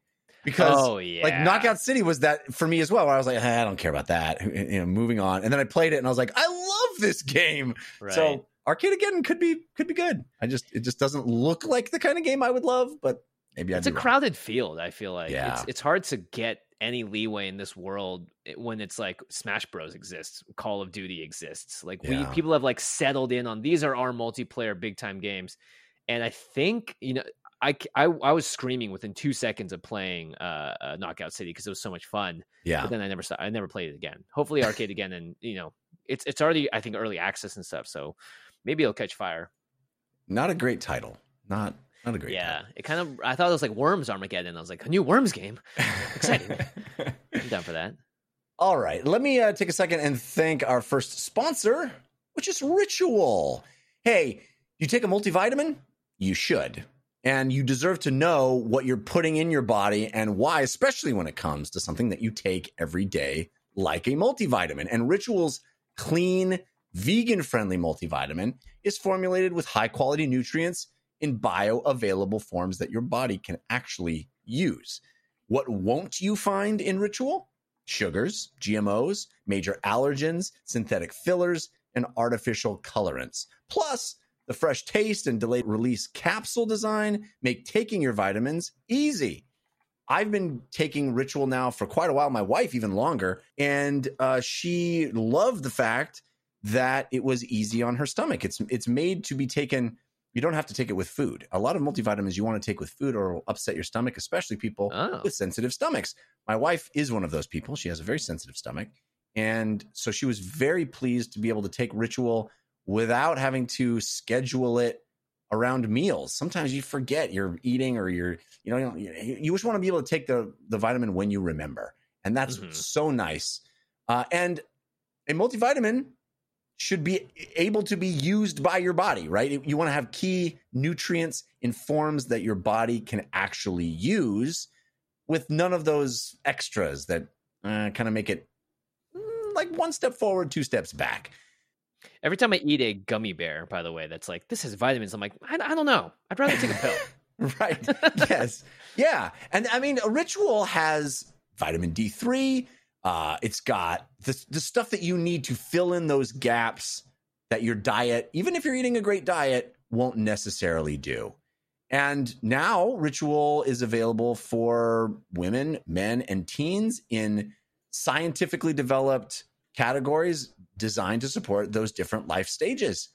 Because oh yeah, like Knockout City was that for me as well. Where I was like, "Ah, I don't care about that. You know, moving on. And then I played it, and I was like, I love this game. Right. So Arcadegeddon could be could be good. I just it just doesn't look like the kind of game I would love, but maybe I'd it's a wrong. crowded field. I feel like Yeah. it's it's hard to get any leeway in this world eh, when it's like Smash Bros exists, Call of Duty exists. Like we people have like settled in on these are our multiplayer big time games, and I think you know. I, I, I was screaming within two seconds of playing uh, uh, Knockout City because it was so much fun. Yeah, But then I never sta- I never played it again. Hopefully Arcadegeddon, and you know it's it's already I think early access and stuff. So maybe it'll catch fire. not a great title. Not not a great. Yeah, it kind of I thought it was like Worms Armageddon. I was like a new Worms game. Exciting. *laughs* I'm down for that. All right, let me uh, take a second and thank our first sponsor, which is Ritual. Hey, you take a multivitamin? You should. And you deserve to know what you're putting in your body and why, especially when it comes to something that you take every day, like a multivitamin. And Ritual's clean, vegan friendly multivitamin is formulated with high quality nutrients in bioavailable forms that your body can actually use. What won't you find in Ritual? Sugars, GMOs, major allergens, synthetic fillers, and artificial colorants. Plus, the fresh taste and delayed release capsule design make taking your vitamins easy. I've been taking Ritual now for quite a while, my wife even longer, and uh, she loved the fact that it was easy on her stomach. It's it's made to be taken. You don't have to take it with food. A lot of multivitamins you want to take with food or it'll upset your stomach, especially people Oh, with sensitive stomachs. My wife is one of those people. She has a very sensitive stomach. And so she was very pleased to be able to take ritual without having to schedule it around meals. Sometimes you forget you're eating or you're, you know, you, you just want to be able to take the, the vitamin when you remember. And that's Mhm. so nice. Uh, and a multivitamin should be able to be used by your body, right? You want to have key nutrients in forms that your body can actually use with none of those extras that uh, kind of make it mm, like one step forward, two steps back. Every time I eat a gummy bear, by the way, that's like, this has vitamins. I'm like, I, I don't know. I'd rather take a pill. *laughs* right. yes. Yeah. And I mean, a ritual has vitamin D3. Uh, it's got the, the stuff that you need to fill in those gaps that your diet, even if you're eating a great diet, won't necessarily do. And now Ritual is available for women, men, and teens in scientifically developed categories designed to support those different life stages.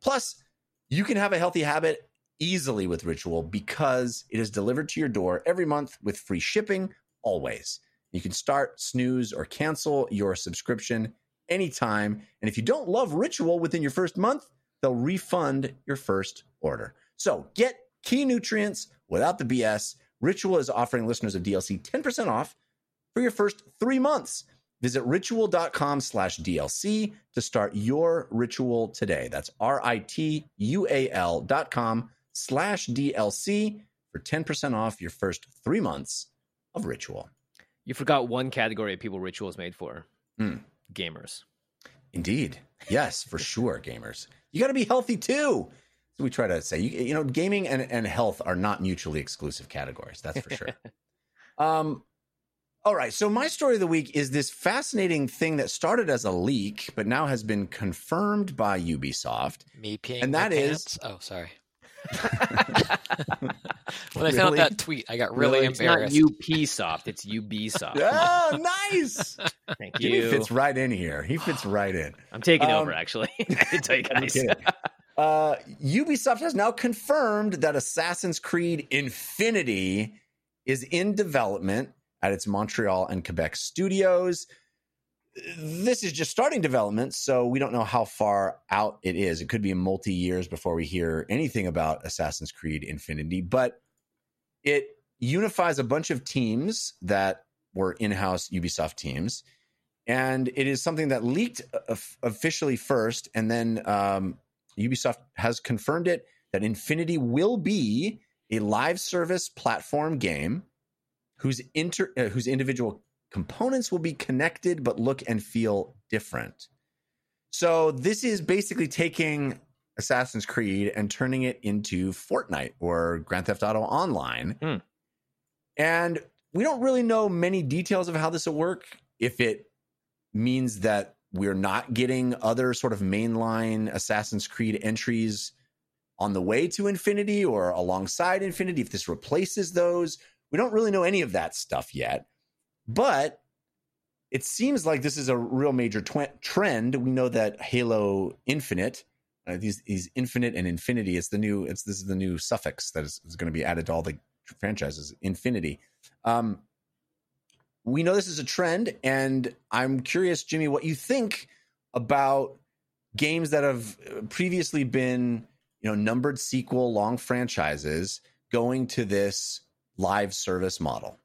Plus, you can have a healthy habit easily with Ritual because it is delivered to your door every month with free shipping always. You can start, snooze, or cancel your subscription anytime. And if you don't love Ritual within your first month, they'll refund your first order. So get key nutrients without the BS. Ritual is offering listeners of DLC 10% off for your first three months. Visit ritual.com slash DLC to start your ritual today. That's R I T U A L dot com slash DLC for 10% off your first three months of ritual. You forgot one category of people ritual is made for Mm. gamers. Indeed. Yes, for sure, gamers. You got to be healthy too. So we try to say, you, you know, gaming and, and health are not mutually exclusive categories. That's for sure. *laughs* um, all right. So my story of the week is this fascinating thing that started as a leak, but now has been confirmed by Ubisoft. Me peeing. And that is- pants? Oh, sorry. *laughs* when I Really? found that tweet, I got really, it's not embarrassed. UP soft, it's UB soft. Oh, *laughs* nice. Thank Jimmy you. fits right in here. He fits right in. *sighs* I'm taking Um, over actually. *laughs* I tell you I'm guys. Uh, Ubisoft has now confirmed that Assassin's Creed Infinity is in development at its Montreal and Quebec studios. This is just starting development, so we don't know how far out it is. It could be multi years before we hear anything about Assassin's Creed Infinity, but it unifies a bunch of teams that were in house Ubisoft teams. And it is something that leaked officially first, and then um, Ubisoft has confirmed it that Infinity will be a live service platform game whose inter uh, whose individual components will be connected but look and feel different. So this is basically taking Assassin's Creed and turning it into Fortnite or Grand Theft Auto Online. Hmm. And we don't really know many details of how this will work. If it means that we're not getting other sort of mainline Assassin's Creed entries on the way to Infinity or alongside Infinity, if this replaces those, we don't really know any of that stuff yet. But it seems like this is a real major tw- trend. We know that Halo Infinite, uh, these these Infinite and Infinity, it's the new it's this is the new suffix that is, is going to be added to all the franchises. Infinity. Um, we know this is a trend, and I'm curious, Jimmy, what you think about games that have uh, previously been, you know, numbered sequel, long franchises going to this live service model.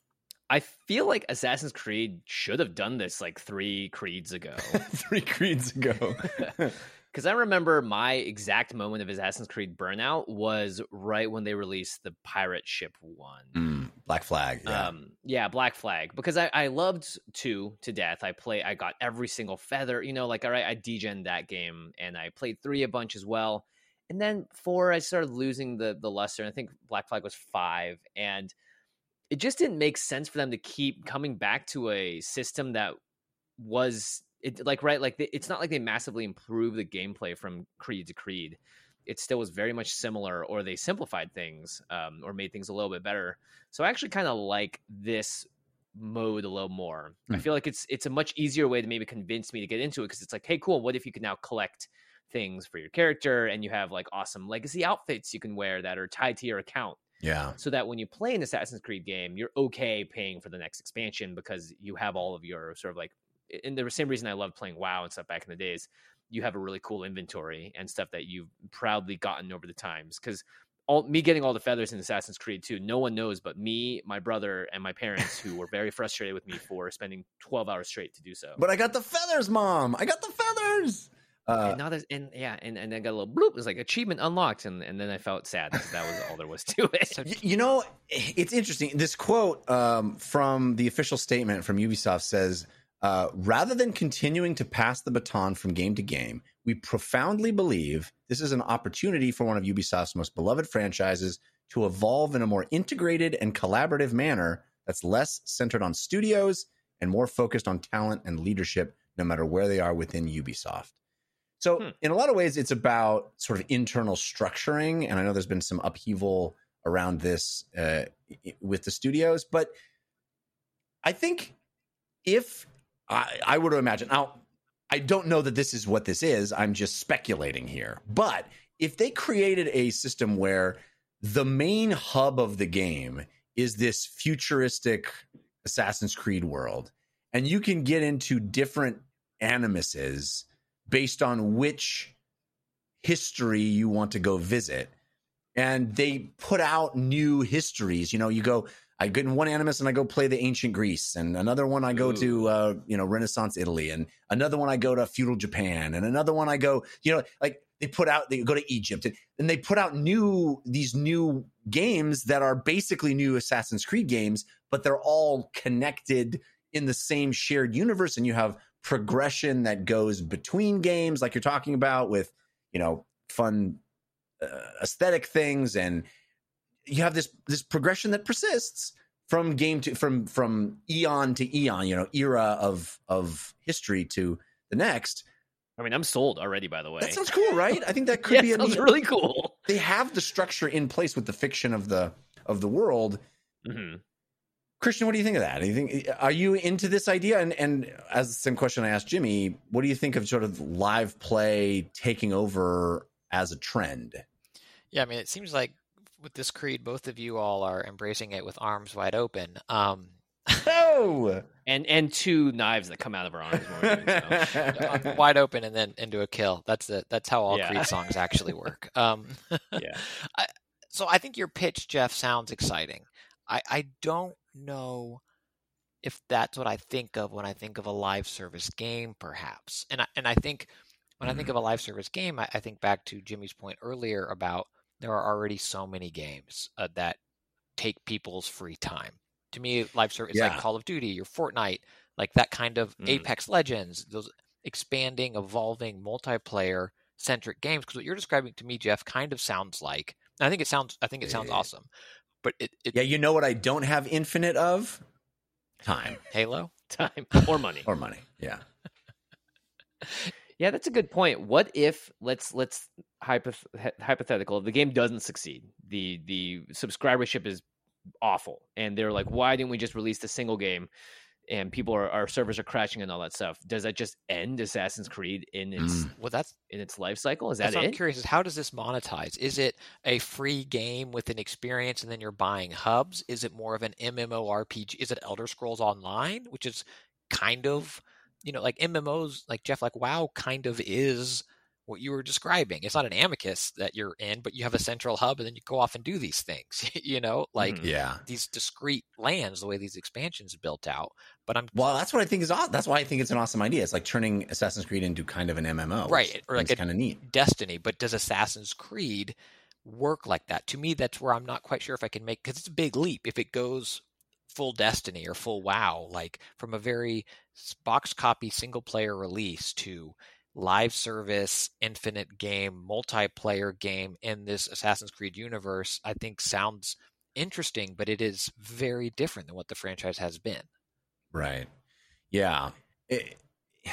I feel like Assassin's Creed should have done this like three creeds ago. *laughs* Three creeds ago. *laughs* Because I remember my exact moment of Assassin's Creed burnout was right when they released the pirate ship one. Mm, Black Flag. Yeah. Um, yeah, Black Flag. Because I, I loved two to death. I play I got every single feather, you know, like all right, I degen that game and I played three a bunch as well. And then four, I started losing the the luster. And I think Black Flag was five. And it just didn't make sense for them to keep coming back to a system that was it like right like it's not like they massively improved the gameplay from creed to creed. It still was very much similar or they simplified things um, or made things a little bit better. So i actually kind of like this mode a little more. I Hmm. feel like it's it's a much easier way to maybe convince me to get into it because it's like hey cool what if you could now collect things for your character and you have like awesome legacy outfits you can wear that are tied to your account yeah. so that when you play an Assassin's Creed game, you're okay paying for the next expansion because you have all of your sort of like, and the same reason I loved playing WoW and stuff back in the days, you have a really cool inventory and stuff that you've proudly gotten over the times. Because all me getting all the feathers in Assassin's Creed 2, no one knows but me, my brother, and my parents who were very frustrated with me for spending 12 hours straight to do so. But I got the feathers, mom. I got the feathers. Uh, and now there's and yeah, and, and then got a little bloop. It was like achievement unlocked, and, and then I felt sad. that That was all there was to *laughs* it. Y- You know, it's interesting. This quote um, from the official statement from Ubisoft says uh, rather than continuing to pass the baton from game to game, we profoundly believe this is an opportunity for one of Ubisoft's most beloved franchises to evolve in a more integrated and collaborative manner that's less centered on studios and more focused on talent and leadership, no matter where they are within Ubisoft. So, Hmm. in a lot of ways, it's about sort of internal structuring. And I know there's been some upheaval around this uh, with the studios, but I think if I, I were to imagine, now, I don't know that this is what this is. I'm just speculating here. But if they created a system where the main hub of the game is this futuristic Assassin's Creed world, and you can get into different animuses based on which history you want to go visit. And they put out new histories. You know, you go, I get in one animus and I go play the ancient Greece, and another one I go to, uh, you know, Renaissance Italy, and another one I go to feudal Japan, and another one I go, you know, like they put out, they go to Egypt, and, and they put out new these new games that are basically new Assassin's Creed games, but they're all connected in the same shared universe, and you have progression that goes between games, like you're talking about with, you know, fun uh, aesthetic things and you have this this progression that persists from game to from from eon to eon you know era of of history to the next I mean, I'm sold already. By the way, that sounds cool right i think that *laughs* could yeah, be a sounds really cool. they have the structure in place with the fiction of the of the world hmm christian what do you think of that do you think are you into this idea and and as the same question i asked jimmy what do you think of sort of live play taking over as a trend Yeah, I mean, it seems like with this creed, both of you all are embracing it with arms wide open. Um, oh And and two knives that come out of our arms. when we're doing so. wide open and then into a kill. That's the that's how all Yeah. Creed songs actually work. *laughs* Um, Yeah. *laughs* I, so I think your pitch, Jeff, sounds exciting. I I don't know if that's what I think of when I think of a live service game, perhaps. And I and I think when I think of a live service game, I, I think back to Jimmy's point earlier about there are already so many games uh, that take people's free time. To me, live service is Yeah. like Call of Duty your Fortnite, like that kind of Mm. Apex Legends, those expanding, evolving, multiplayer centric games. Because what you're describing to me, Jeff, kind of sounds like. I think it sounds. I think it sounds Yeah. awesome. But it, it yeah you know what i don't have infinite of time *laughs* Halo. Time *laughs* or money. or money yeah Yeah, that's a good point. What if let's let's hypoth- hypothetical the game doesn't succeed. The the subscribership is awful and they're like why didn't we just release the single game and people are our servers are crashing and all that stuff. Does that just end Assassin's Creed in its mm. Well, that's in its life cycle? Is that That's what I'm curious is how does this monetize? Is it a free game with an experience and then you're buying hubs? Is it more of an MMORPG? Is it Elder Scrolls Online, which is kind of, you know, like MMOs, like Jeff, like WoW kind of is what you were describing. It's not an animus that you're in, but you have a central hub and then you go off and do these things, *laughs* you know, like Mhm. yeah these discrete lands, the way these expansions built out. But I'm well that's what i think is awesome that's why i think it's an awesome idea it's like turning assassin's creed into kind of an mmo Right, or like kind of neat Destiny, but does Assassin's Creed work like that? To me, that's where I'm not quite sure if I can make because it's a big leap if it goes full Destiny or full WoW, like from a very box copy single player release to live service, infinite game, multiplayer game in this Assassin's Creed universe. I think sounds interesting, but it is very different than what the franchise has been. Right. Yeah. It- *sighs*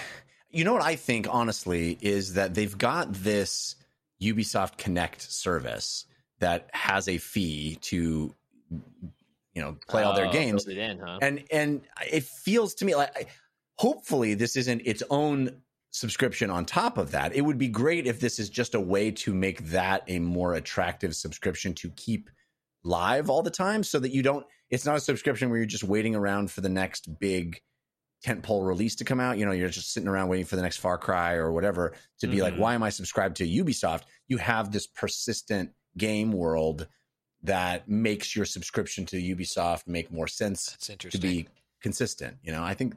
you know what I think, honestly, is that they've got this Ubisoft Connect service that has a fee to, you know, play all their Oh, games, it in, huh? and and it feels to me like, I- hopefully, this isn't its own subscription on top of that. It would be great if this is just a way to make that a more attractive subscription to keep live all the time, so that you don't it's not a subscription where you're just waiting around for the next big tentpole release to come out. You know, you're just sitting around waiting for the next Far Cry or whatever to be like, Mhm. why am I subscribed to Ubisoft? You have this persistent game world that makes your subscription to Ubisoft make more sense That's to be consistent. You know, I think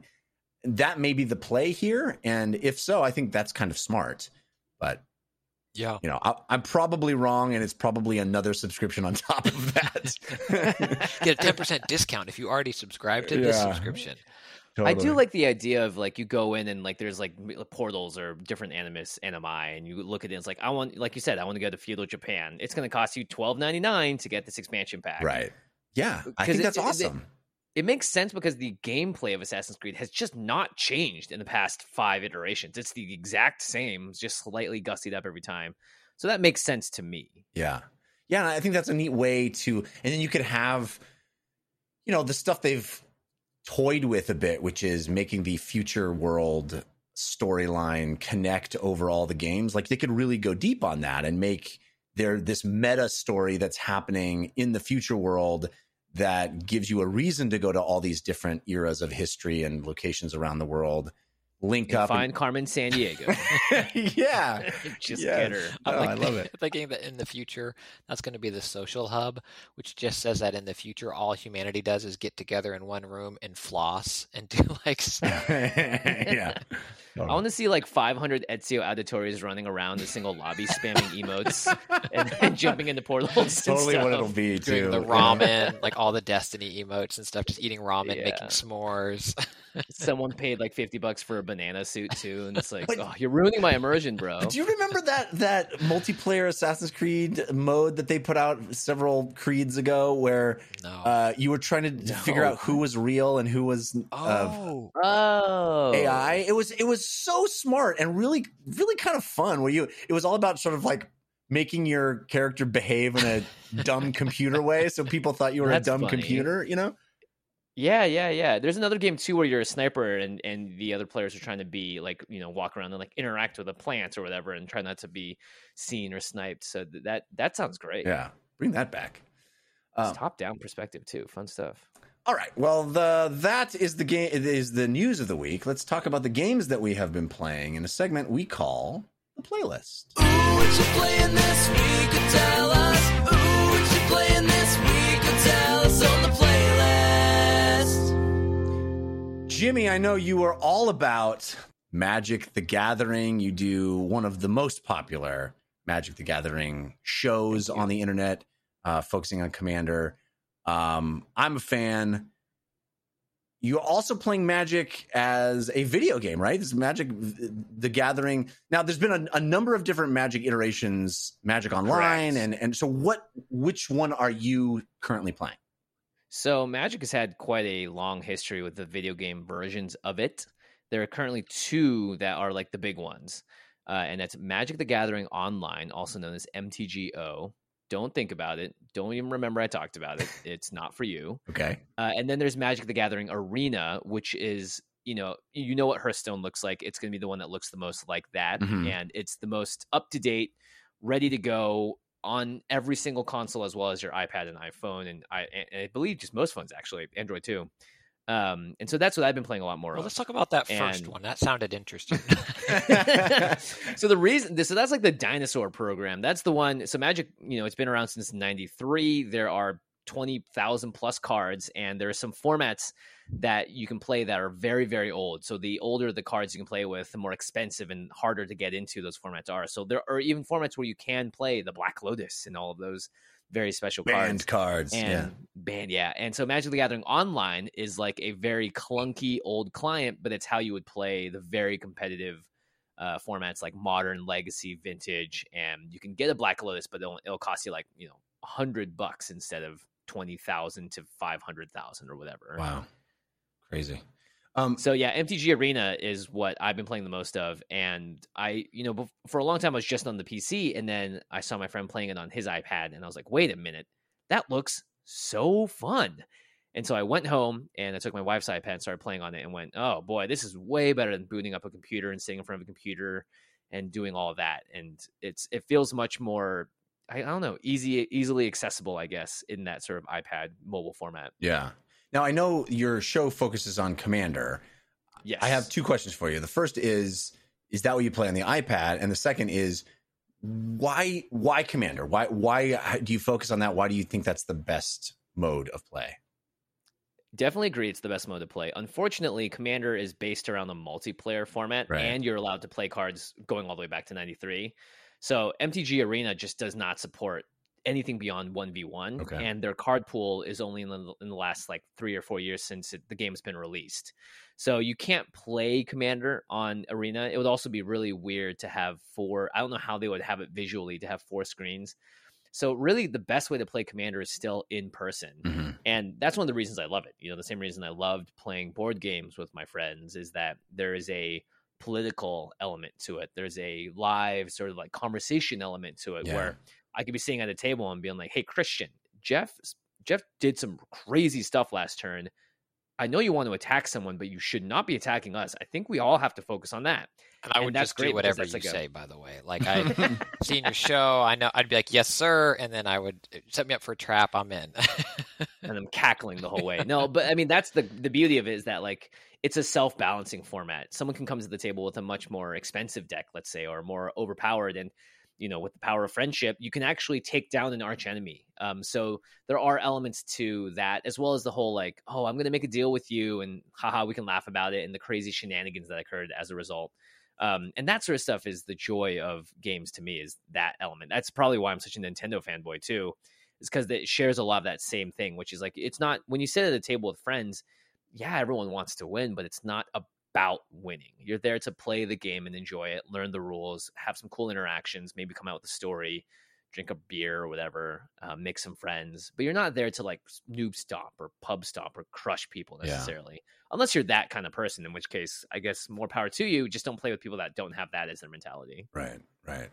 that may be the play here. And if so, I think that's kind of smart. But Yeah. you know, I, I'm probably wrong, and it's probably another subscription on *laughs* top of that. Get a ten percent discount if you already subscribe to this Yeah. subscription. I do like the idea of like you go in and like there's like portals or different animus animi, and you look at it. and It's like I want, like you said, I want to go to feudal Japan. It's going to cost you twelve ninety nine to get this expansion pack. right. Yeah, I uh, think it- that's it- it- awesome. It makes sense because the gameplay of Assassin's Creed has just not changed in the past five iterations. It's the exact same, just slightly gussied up every time. So that makes sense to me. Yeah. Yeah, I think that's a neat way to and then you could have you know, the stuff they've toyed with a bit, which is making the future world storyline connect over all the games. Like they could really go deep on that and make there this meta story that's happening in the future world that gives you a reason to go to all these different eras of history and locations around the world. Link And up find and- Carmen Sandiego. *laughs* yeah. *laughs* just Yes. get her. I'm Oh, like I love it. thinking that in the future, that's going to be the social hub, which just says that in the future, all humanity does is get together in one room and floss and do *laughs* like. s- yeah. I want to see like 500 Ezio Auditores running around the single lobby, spamming emotes and, and jumping into portals. totally what it'll be too. Doing the ramen, like all the Destiny emotes and stuff, just eating ramen, Yeah. making s'mores. Someone paid like 50 bucks for a banana suit too, and it's like, *laughs* But- oh, you're ruining my immersion, bro. Do you remember that that multiplayer Assassin's Creed mode that they put out several creeds ago, where No. uh, you were trying to No. figure out who was real and who was uh, oh, Oh, AI? It was it was so smart and really really kind of fun. Where you it was all about sort of like making your character behave in a *laughs* dumb computer way, so people thought you were That's a dumb funny. computer. You know? Yeah, yeah, yeah. There's another game too where you're a sniper and and the other players are trying to be like you know walk around and like interact with the plants or whatever and try not to be seen or sniped. So th- that that sounds great. Yeah, bring that back. Um, top down perspective too. Fun stuff. All right. Well, the that is the game is the news of the week. Let's talk about the games that we have been playing in a segment we call the playlist. Ooh, Jimmy, I know you are all about Magic the Gathering. You do one of the most popular Magic the Gathering shows on the internet, uh, focusing on Commander. Um, I'm a fan. You're also playing Magic as a video game, right? This is Magic the Gathering. Now, there's been a, a number of different Magic iterations, Magic Online, Correct. and and so what? Which one are you currently playing? So Magic has had quite a long history with the video game versions of it. There are currently two that are like the big ones, uh, and that's Magic: The Gathering Online, also known as MTGO. Don't think about it. Don't even remember I talked about it. *laughs* It's not for you. Okay. Uh, and then there's Magic: The Gathering Arena, which is you know you know what Hearthstone looks like. It's going to be the one that looks the most like that, Mhm. and it's the most up to date, ready to go on every single console as well as your iPad and iPhone, and I and I believe just most phones actually, Android too. Um, and so that's what I've been playing a lot more well, of. let's talk about that first one. That sounded interesting. *laughs* *laughs* so the reason so that's like the dinosaur program that's the one so magic you know it's been around since 93 there are 20,000 plus cards and there are some formats that you can play that are very very old so the older the cards you can play with the more expensive and harder to get into those formats are so there are even formats where you can play the black lotus and all of those very special cards Banned cards. and yeah. band yeah and so magic the gathering online is like a very clunky old client but it's how you would play the very competitive uh, formats like modern legacy vintage and you can get a black lotus but it'll, it'll cost you like you know 100 bucks instead of 20000 to 500000 or whatever Wow. Crazy. Um, so yeah, MTG Arena is what I've been playing the most of, and I, you know, for a long time I was just on the PC, and then I saw my friend playing it on his iPad, and I was like, wait a minute, that looks so fun. And so I went home and I took my wife's iPad and started playing on it, and went, oh boy, this is way better than booting up a computer and sitting in front of a computer and doing all that. And it's it feels much more, I, I don't know, easy, easily accessible, I guess, in that sort of iPad mobile format. yeah. Now I know your show focuses on Commander. Yes, I have two questions for you. The first is is that what you play on the iPad? And the second is why why Commander? Why why do you focus on that? Why do you think that's the best mode of play? Definitely agree it's the best mode to play. Unfortunately, Commander is based around the multiplayer format, Right. and you're allowed to play cards going all the way back to 93. So MTG Arena just does not support anything beyond 1v1. Okay. And their card pool is only in the, in the last like three or four years since it, the game's been released. So you can't play Commander on Arena. It would also be really weird to have four. I don't know how they would have it visually to have four screens. So really, the best way to play Commander is still in person Mhm. and that's one of the reasons I love it. You know, the same reason I loved playing board games with my friends is that there is a political element to it. There's a live sort of like conversation element to it Yeah. where I could be sitting at a table and being like, "Hey, Christian, Jeff, Jeff did some crazy stuff last turn. I know you want to attack someone, but you should not be attacking us. I think we all have to focus on that." And I would that's just do whatever you like a- say. By the way, like I *laughs* seen your show, I know I'd be like, "Yes, sir," and then I would uh, set me up for a trap. I'm in. *laughs* and I'm cackling the whole way. No, but I mean that's the the beauty of it is that like it's a self balancing format. Someone can come to the table with a much more expensive deck, let's say, or more overpowered, and you know, with the power of friendship, you can actually take down an arch enemy. Um, so there are elements to that, as well as the whole like, oh, I'm going to make a deal with you, and haha, we can laugh about it, and the crazy shenanigans that occurred as a result. Um, and that sort of stuff is the joy of games to me. Is that element? That's probably why I'm such a Nintendo fanboy too is because it shares a lot of that same thing, which is like it's not when you sit at a table with friends, yeah, everyone wants to win, but it's not about winning. You're there to play the game and enjoy it, learn the rules, have some cool interactions, maybe come out with a story, drink a beer or whatever, uh, make some friends. But you're not there to like noob stomp or pub stomp or crush people Yeah. necessarily. Unless you're that kind of person, in which case, I guess more power to you. Just don't play with people that don't have that as their mentality. Right, right.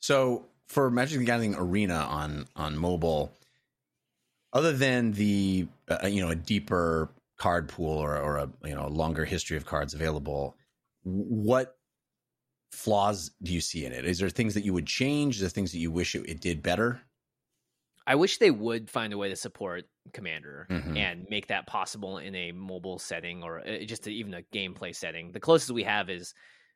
So for Magic the Gathering Arena on on mobile, other than the uh, you know a deeper card pool or or a you know a longer history of cards available, what flaws do you see in it? Is there things that you would change? Is there things that you wish it, it did better? I wish they would find a way to support Commander Mhm. and make that possible in a mobile setting or uh, just even a gameplay setting. The closest we have is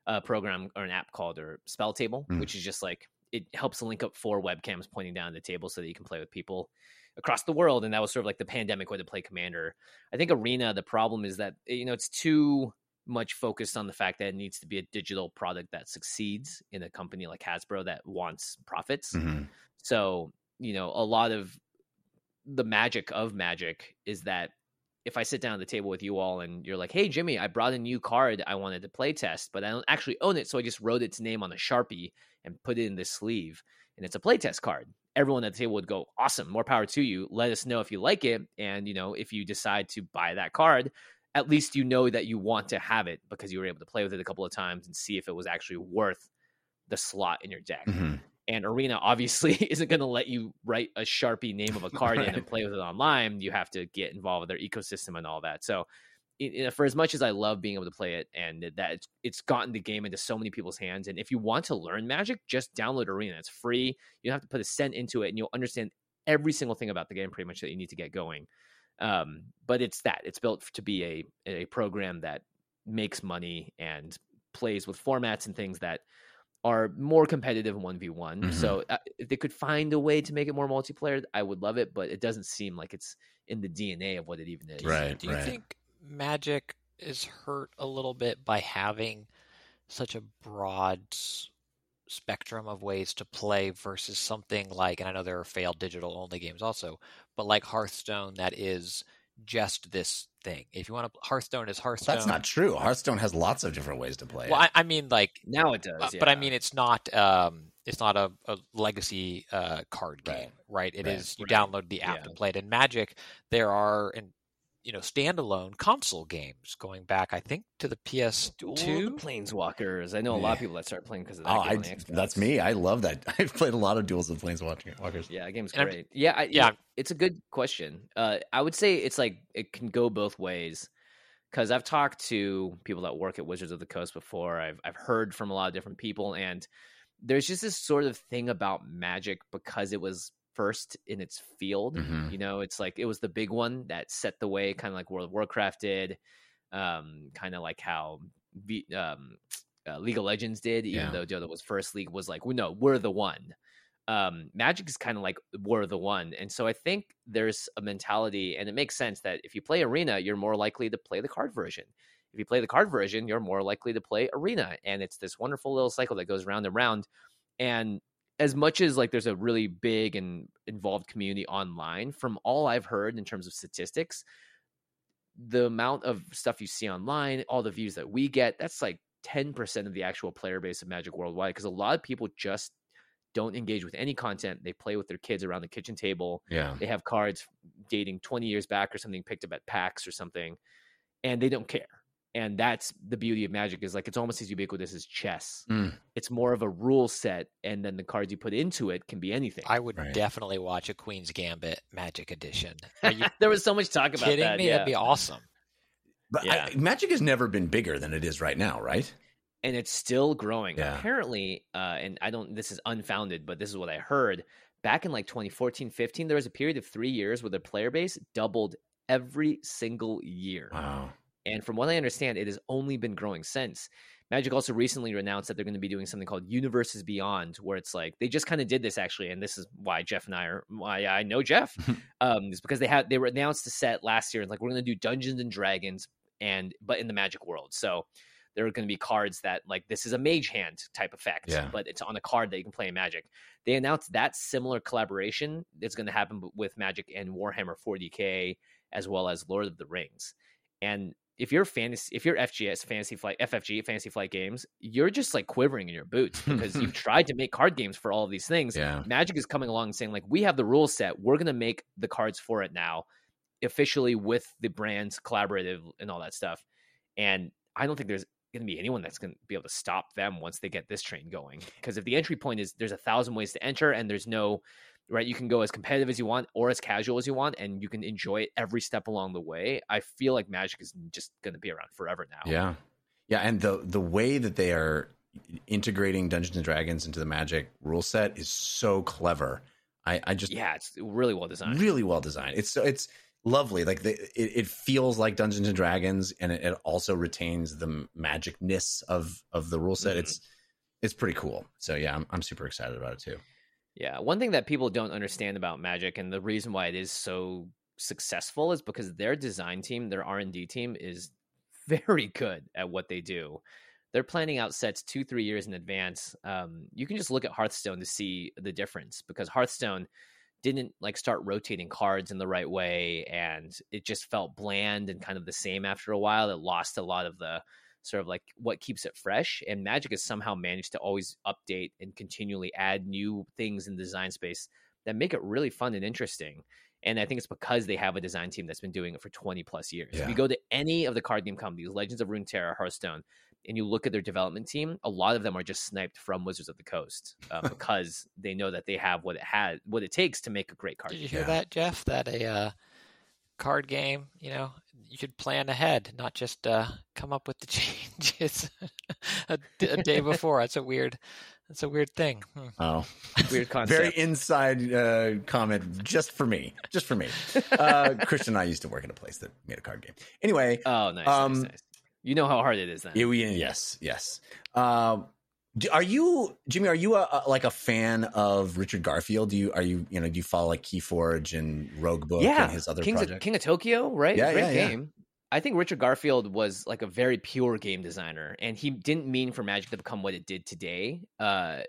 a program or an app called or Spell Table, Mm. which is just like it helps link up four webcams pointing down the table so that you can play with people across the world. And that was sort of like the pandemic way to play Commander. I think Arena, the problem is that you know it's too much focused on the fact that it needs to be a digital product that succeeds in a company like Hasbro that wants profits. Mhm. So, you know, a lot of the magic of magic is that if I sit down at the table with you all and you're like, hey, Jimmy, I brought a new card I wanted to play test, but I don't actually own it. So I just wrote its name on a Sharpie and put it in this sleeve. And it's a playtest card. Everyone at the table would go, awesome, more power to you. Let us know if you like it. And, you know, if you decide to buy that card, at least you know that you want to have it because you were able to play with it a couple of times and see if it was actually worth the slot in your deck Mhm. and arena obviously *laughs* isn't going to let you write a sharpie name of a card in and play with it online you have to get involved with their ecosystem and all that so i- i- for as much as i love being able to play it and that it's, it's gotten the game into so many people's hands and if you want to learn magic just download arena. It's free. You don't have to put a cent into it and you'll understand every single thing about the game pretty much that you need to get going. Um, but it's that it's built to be a a program that makes money and plays with formats and things that are more competitive in 1v1 Mhm. so uh, if they could find a way to make it more multiplayer i would love it but it doesn't seem like it's in the dna of what it even is. Right, Do you right. think Magic is hurt a little bit by having such a broad spectrum of ways to play versus something like, and I know there are failed digital only games also, but like Hearthstone that is just this thing. If you want to, Hearthstone is Hearthstone. That's not true. Hearthstone has lots of different ways to play Well, it. I, I mean, like, now it does uh, but I mean, it's not. Um, it's not a, a legacy uh, card game, right? It is. Right. you Right. download the app Yeah. and play it. In Magic, there are and you know standalone console games going back, I think, to the PS2. Duel the planeswalkers i know a lot of people that start playing because of that oh, I, on the Xbox. that's me. I love that. *laughs* I've played a lot of duels with planeswalkers. Yeah, that game's great. Yeah, I, yeah. yeah, it's a good question. Uh, I would say it's like it can go both ways because I've talked to people that work at Wizards of the Coast before. I've I've heard from a lot of different people, and there's just this sort of thing about Magic because it was first in its field. Mhm. You know, it's like it was the big one that set the way, kind of like World of Warcraft did, um, kind of like how v, um, uh, League of Legends did. Even Yeah. though Dota was first, League was like, well, no, we're the one. um, Magic is kind of like we're the One, and so I think there's a mentality, and it makes sense that if you play Arena, you're more likely to play the card version. If you play the card version, you're more likely to play Arena, and it's this wonderful little cycle that goes round and round. And as much as like there's a really big and involved community online, from all I've heard in terms of statistics, the amount of stuff you see online, all the views that we get, that's like 10% of the actual player base of Magic Worldwide because a lot of people just don't engage with any content. They play with their kids around the kitchen table. Yeah. They have cards dating 20 years back or something picked up at PAX or something, and they don't care. And that's the beauty of Magic is like it's almost as ubiquitous as chess. Mm. It's more of a rule set, and then the cards you put into it can be anything. I would Right. definitely watch a Queen's Gambit Magic Edition. *laughs* Are you there was so much talk about kidding that. me? yeah. That'd be awesome. But Yeah. I, Magic has never been bigger than it is right now, right? and it's still growing. Yeah. Apparently, uh, and I don't. This is unfounded, but this is what I heard. Back in like 2014, 15, there was a period of three years where the player base doubled every single year. Wow. And from what I understand, it has only been growing since. Magic also recently announced that they're going to be doing something called Universes Beyond, where it's like they just kind of did this actually, and this is why Jeff and I are why I know Jeff. *laughs* um, is because they had they were announced a set last year, and like we're going to do Dungeons and Dragons, and but in the Magic world. So there are going to be cards that like this is a Mage Hand type effect, Yeah. but it's on a card that you can play in Magic. They announced that similar collaboration that's going to happen with Magic and Warhammer 40k as well as Lord of the Rings. And if you're fantasy, if you're FGS Fantasy Flight, FFG Fantasy Flight Games, you're just like quivering in your boots *laughs* because you've tried to make card games for all of these things. Yeah. Magic is coming along and saying like, we have the rule set, we're gonna make the cards for it now, officially with the brands collaborative and all that stuff. And I don't think there's gonna be anyone that's gonna be able to stop them once they get this train going. Because if the entry point is there's a thousand ways to enter and there's no right? You can go as competitive as you want or as casual as you want, and you can enjoy it every step along the way. I feel like Magic is just going to be around forever now. Yeah. Yeah, and the the way that they are integrating Dungeons and Dragons into the Magic rule set is so clever. I, I just yeah, it's really well designed. really well designed. It's so it's lovely. Like the, it, it feels like Dungeons and Dragons, and it, it also retains the magicness of of the rule set. Mhm. It's it's pretty cool. So yeah, I'm I'm super excited about it too. Yeah, one thing that people don't understand about Magic, and the reason why it is so successful, is because their design team, their R and D team, is *laughs* very good at what they do. They're planning out sets two, three years in advance. Um, you can just look at Hearthstone to see the difference because Hearthstone didn't like start rotating cards in the right way, and it just felt bland and kind of the same after a while. It lost a lot of the sort of like what keeps it fresh. And Magic has somehow managed to always update and continually add new things in the design space that make it really fun and interesting. And I think it's because they have a design team that's been doing it for 20 plus years. If you go to any of the card game companies, Legends of Runeterra, Hearthstone, and you look at their development team, a lot of them are just sniped from Wizards of the Coast uh, *laughs* because they know that they have what it had, what it takes to make a great card. Did you game. hear Yeah. that, Jeff? That a uh, card game, you know, you should plan ahead, not just uh, come up with the *laughs* changes a day *laughs* before. That's a weird. That's a weird thing. Hmm. Oh, Weird *laughs* concept. very inside uh, comment just for me, just for me. Uh, Christian and I used to work at a place that made a card game. Anyway, Oh, nice, Um, nice, nice. You know how hard it is then. Yeah, we, yes, yes. Um, do- are you Jimmy? Are you a, like a fan of Richard Garfield? Do you are you you know do you follow like Keyforge and Roguebook yeah, and his other Kings of, projects? King of Tokyo, right? Yeah, Great yeah, yeah. game. I think Richard Garfield was like a very pure game designer, and he didn't mean for Magic to become what it did today. Uh,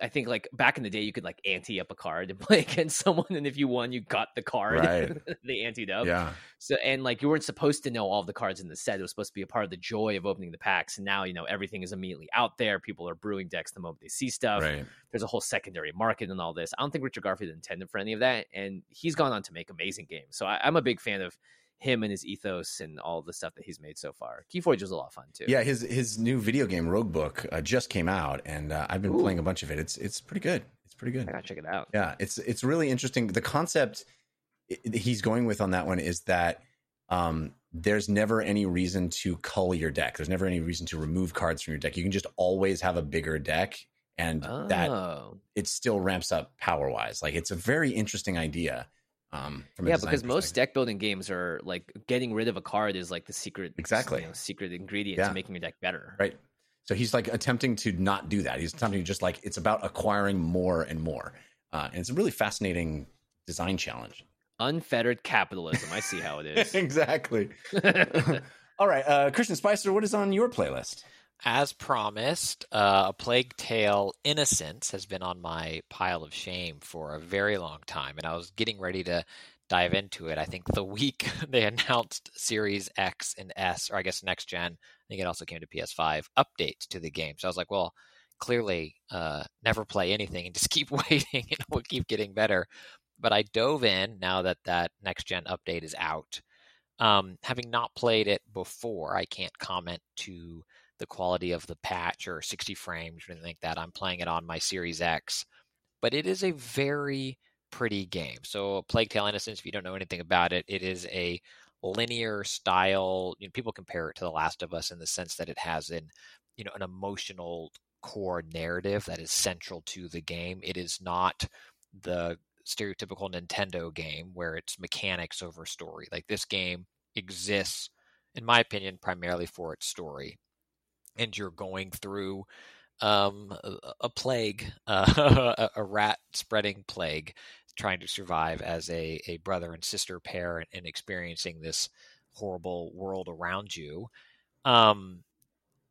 I think like back in the day, you could like ante up a card *laughs* and play against someone, and if you won, you got the card. Right. *laughs* they anteed up. yeah, So and like you weren't supposed to know all the cards in the set. It was supposed to be a part of the joy of opening the packs. And now you know everything is immediately out there. People are brewing decks the moment they see stuff. right. There's a whole secondary market and all this. I don't think Richard Garfield intended for any of that, and he's gone on to make amazing games. So I, I'm a big fan of him and his ethos and all the stuff that he's made so far. Keyforge was a lot of fun too. Yeah, his his new video game Roguebook uh, just came out, and uh, I've been Ooh. playing a bunch of it. It's it's pretty good. It's pretty good. I gotta check it out. Yeah, it's it's really interesting. The concept he's going with on that one is that um, there's never any reason to cull your deck. There's never any reason to remove cards from your deck. You can just always have a bigger deck, and that Oh, it still ramps up power wise. Like it's a very interesting idea. Um, from yeah, because most deck building games are like getting rid of a card is like the secret, Exactly. you know, secret ingredient Yeah. to making your deck better. right. So he's like attempting to not do that. He's attempting to just like it's about acquiring more and more, uh, and it's a really fascinating design challenge. Unfettered capitalism. I see how it is. *laughs* exactly. *laughs* *laughs* All right, uh, Christian Spicer, what is on your playlist? As promised, uh, A Plague Tale Innocence has been on my pile of shame for a very long time, and I was getting ready to dive into it. I think the week *laughs* they announced Series X and S, or I guess next gen, I think it also came to PS5 updates to the game. So I was like, well, clearly, uh, never play anything and *laughs* just keep waiting, and it will keep getting better. But I dove in now that that next gen update is out. Um, having not played it before, I can't comment to the quality of the patch or 60 frames or anything like that. I'm playing it on my Series X, but it is a very pretty game. So, Plague Tale Innocence, if you don't know anything about it, it is a linear style. You know, people compare it to The Last of Us in the sense that it has an, you know, an emotional core narrative that is central to the game. It is not the stereotypical Nintendo game where it's mechanics over story. Like this game exists, in my opinion, primarily for its story. And you're going through um, a, plague, *laughs* uh, a, rat spreading plague, trying to survive as a, a brother and sister pair and, and experiencing this horrible world around you. Um,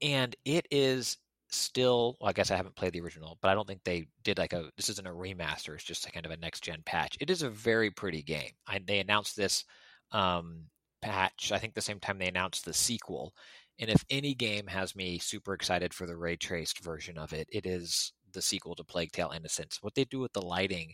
and it is still well, I guess I haven't played the original, but I don't think they did like a this isn't a remaster, it's just kind of a next gen patch. It is a very pretty game. I, they announced this um, patch, I think the same time they announced the sequel. And if any game has me super excited for the ray traced version of it, it is the sequel to Plague Tale Innocence. What they do with the lighting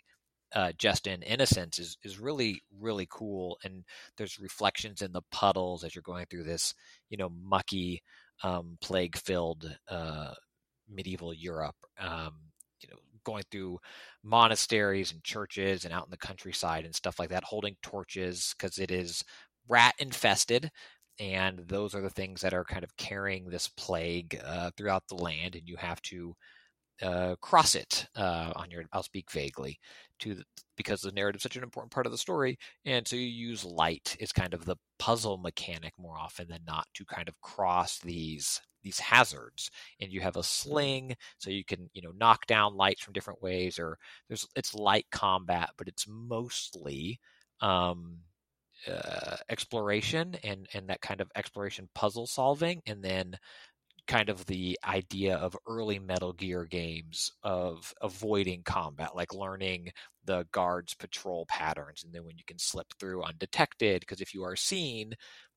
uh, just in innocence is is really really cool and there's reflections in the puddles as you're going through this you know mucky um, plague filled uh, medieval Europe. Um, you know, going through monasteries and churches and out in the countryside and stuff like that, holding torches because it is rat infested. And those are the things that are kind of carrying this plague uh, throughout the land, and you have to uh, cross it uh, on your. I'll speak vaguely to the, because the narrative is such an important part of the story, and so you use light is kind of the puzzle mechanic more often than not to kind of cross these these hazards and you have a sling so you can you know knock down lights from different ways or there's it's light combat but it's mostly um uh, exploration and and that kind of exploration puzzle solving and then kind of the idea of early Metal Gear games of avoiding combat, like learning the guards' patrol patterns, and then when you can slip through undetected, because if you are seen,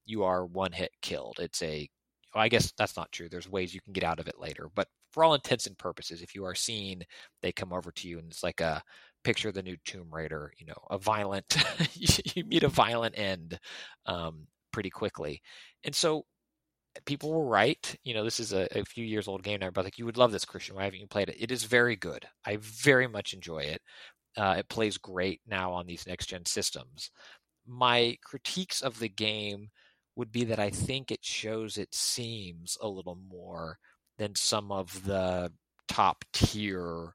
you are one hit killed. It's a well, I guess that's not true. There's ways you can get out of it later, but for all intents and purposes, if you are seen, they come over to you, and it's like a picture the new Tomb Raider. You know, a violent *laughs* you meet a violent end um, pretty quickly, and so people were right. You know, this is a, a, few years old game now, but like you would love this, Christian. Why haven't you played it? It is very good. I very much enjoy it. Uh, it plays great now on these next gen systems. My critiques of the game would be that I think it shows it seems a little more than some of the top tier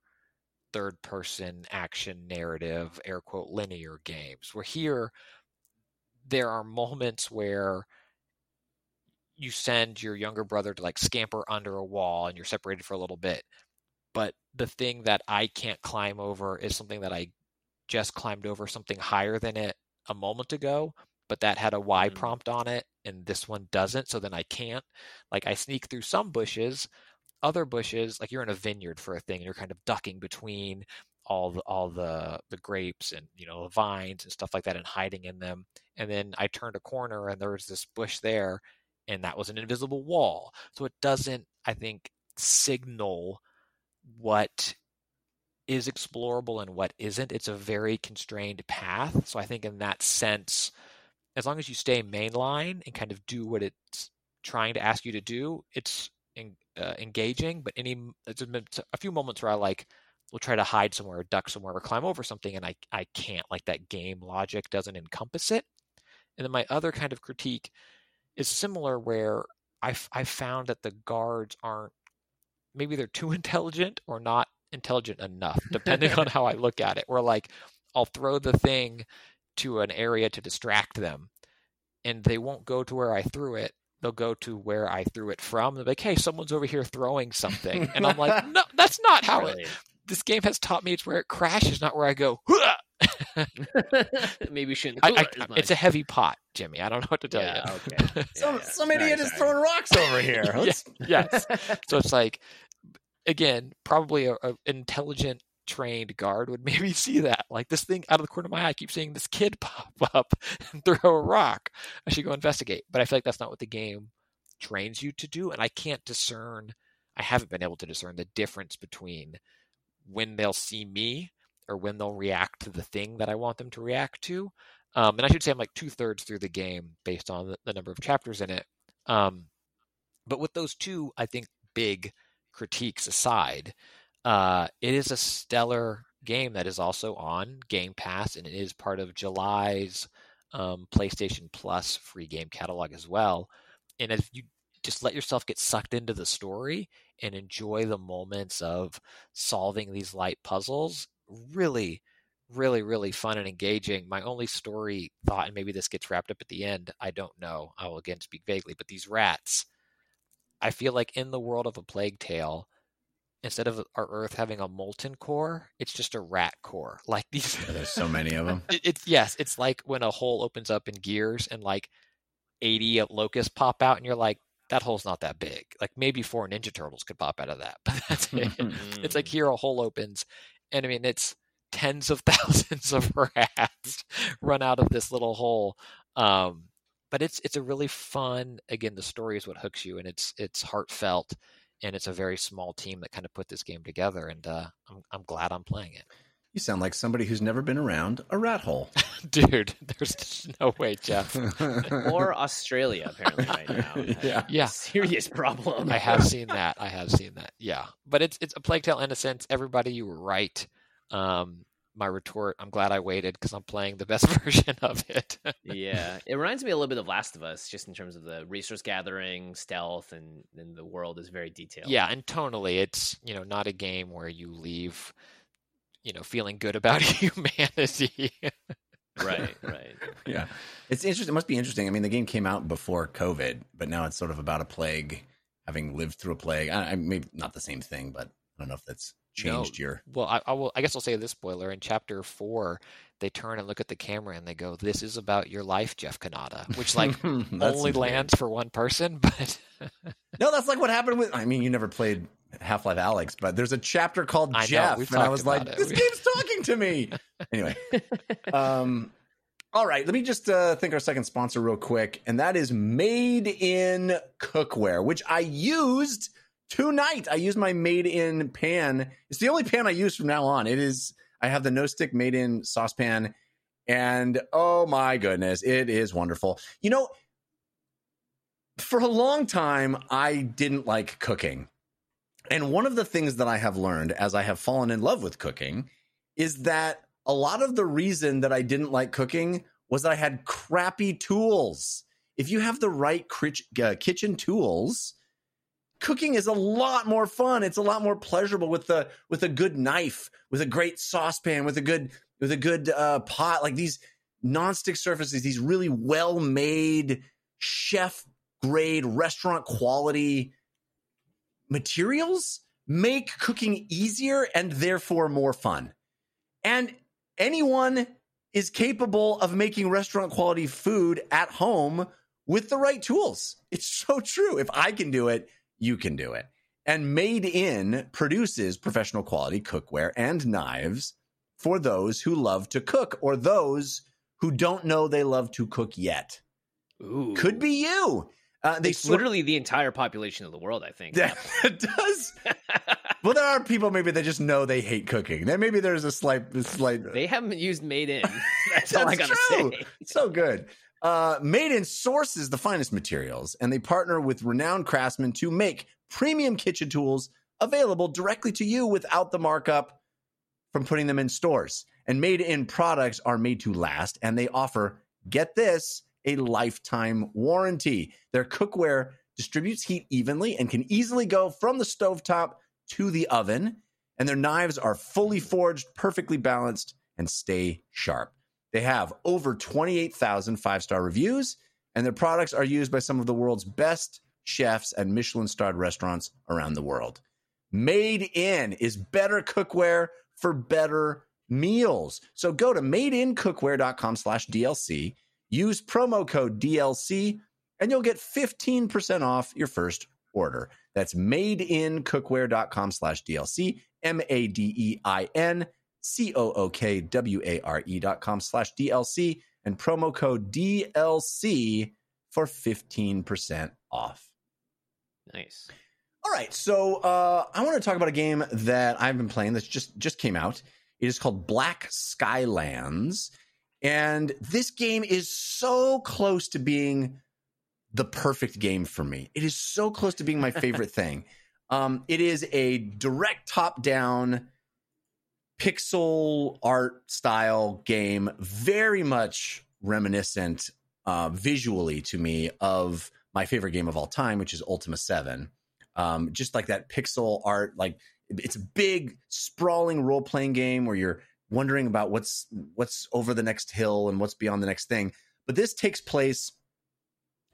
third person action narrative, air quote, linear games. Where here, there are moments where you send your younger brother to like scamper under a wall and you're separated for a little bit. But the thing that I can't climb over is something that I just climbed over something higher than it a moment ago, but that had a Y mm. prompt on it and this one doesn't, so then I can't. Like I sneak through some bushes, other bushes, like you're in a vineyard for a thing and you're kind of ducking between all the all the the grapes and you know the vines and stuff like that and hiding in them. And then I turned a corner and there was this bush there and that was an invisible wall. So it doesn't, I think, signal what is explorable and what isn't. It's a very constrained path. So I think in that sense, as long as you stay mainline and kind of do what it's trying to ask you to do, it's uh, engaging. But any there's been a few moments where I like will try to hide somewhere, or duck somewhere, or climb over something, and I I can't. Like that game logic doesn't encompass it. And then my other kind of critique is similar where I've, I've found that the guards aren't maybe they're too *laughs* intelligent or not intelligent enough depending on *laughs* how i look at it where like i'll throw the thing to an area to distract them and they won't go to where i threw it they'll go to where I threw it from. They're like, "Hey, someone's over here throwing something," and I'm like, *laughs* "No, that's not how it." This game has taught me it's where it crashes, not where I go. *laughs* *laughs* Maybe we shouldn't. I, I, it as it's a heavy pot, Jimmy. I don't know what to tell yeah, you. okay. Yeah, Some yeah. some Sorry, idiot is sorry. throwing rocks over here. Yeah. Yes. So it's like, again, probably a, a intelligent, trained guard would *laughs* maybe see that. Like this thing out of the corner of my eye, I keep seeing this kid *laughs* pop up and throw a rock. I should go investigate. But I feel like that's not what the game trains you to do, and I can't discern. I haven't been able to discern the difference between when they'll see me or when they'll react to the thing that I want them to react to. Um, and I should say I'm like two thirds through the game based on the, the number of chapters in it. Um, but with those two, I think big critiques aside, uh, it is a stellar game that is also on Game Pass and it is part of July's um, PlayStation Plus free game catalog as well. And if you just let yourself get sucked into the story and enjoy the moments of solving these light puzzles, really, really, really fun and engaging. My only story thought, and maybe this gets wrapped up at the end, I don't know. I will again speak vaguely, but these rats, I feel like in the world of a plague tale, instead of our Earth having a molten core, it's just a rat core. *laughs* Like these, There's so many of them. it- it's yes, it's like when a hole opens up in Gears and like 80 locusts pop out, and you're like, that hole's not that big. Like maybe four Ninja Turtles could pop out of that, *laughs* but that's *laughs* it. It's like here a hole opens, and I mean it's tens of thousands of rats run out of this little hole. Um, but it's it's a really fun. Again, the story is what hooks you, and it's it's heartfelt, and it's a very small team that kind of put this game together. And uh, I'm I'm glad I'm playing it, You sound like somebody who's never been around a rat hole. *laughs* dude. *laughs* There's no way, Jeff. or Australia apparently right now. *laughs* Yeah. Yeah. serious problem. I have seen that. I have seen that. Yeah, but it's it's a plague tale in a sense. Everybody, you were right. Um, my retort. I'm glad I waited because I'm playing the best *laughs* version of it. yeah, it reminds me a little bit of Last of Us, just in terms of the resource gathering, stealth, and and the world is very detailed. yeah, and tonally, it's you know not a game where you leave, you know, feeling good about *laughs* humanity. right, right. *laughs* yeah. It's interesting. It must be interesting. I mean, the game came out before COVID, but now it's sort of about a plague, having lived through a plague. I, I maybe not the same thing, but I don't know if that's changed No. your. well, I, I will. I guess I'll say this spoiler in chapter four. They turn and look at the camera and they go, "This is about your life, Jeff Cannata," which like *laughs* only lands for one person, *laughs* but No, that's like what happened with. I mean, you never played Half Life Alyx, but there's a chapter called I Jeff, we've and I was like, it. this game's talking to me. Anyway, *laughs* um, all right, let me just uh, thank our second sponsor real quick, and that is Made in Cookware, which I used tonight. I used my Made in pan. It's the only pan I use from now on. It is. I have the no stick Made in saucepan, and oh my goodness, it is wonderful. You know, for a long time, I didn't like cooking. And one of the things that I have learned as I have fallen in love with cooking is that a lot of the reason that I didn't like cooking was that I had crappy tools. If you have the right uh, kitchen tools, cooking is a lot more fun. It's a lot more pleasurable with the with a good knife, with a great saucepan, with a good with a good uh, pot. Like these nonstick surfaces, these really well made chef grade restaurant quality materials make cooking easier and therefore more fun. And anyone is capable of making restaurant quality food at home with the right tools. It's so true. If I can do it, you can do it. And Made In produces professional quality cookware and knives for those who love to cook or those who don't know they love to cook yet. Ooh. Could be you. Uh, they It's sort- literally the entire population of the world, I think. *laughs* that does. *laughs* Well, there are people maybe that just know they hate cooking. Then maybe there's a slight, a slight. they haven't used Made In. *laughs* That's, all I gotta true. say. so good. Uh, Made in sources the finest materials, and they partner with renowned craftsmen to make premium kitchen tools available directly to you without the markup from putting them in stores. And Made in products are made to last, and they offer, get this, a lifetime warranty. Their cookware distributes heat evenly and can easily go from the stovetop to the oven. And their knives are fully forged, perfectly balanced, and stay sharp. They have over 28,000 five star reviews, and their products are used by some of the world's best chefs and Michelin starred restaurants around the world. Made in is better cookware for better meals. So go to madeincookware.com slash DLC, use promo code DLC, and you'll get 15% off your first order. That's madeincookware.com slash DLC, M A D E I N C O O K W A R E dot com slash DLC, and promo code DLC for 15% off. Nice. All right, so uh, I want to talk about a game that I've been playing that's just just came out. It is called Black Skylands, and this game is so close to being the perfect game for me. It is so close to being my favorite *laughs* thing. Um, it is a direct top-down pixel art style game, very much reminiscent uh, visually to me of my favorite game of all time, which is Ultima Seven. Um, just like that pixel art like it's a big sprawling role playing game where you're wondering about what's what's over the next hill and what's beyond the next thing. But this takes place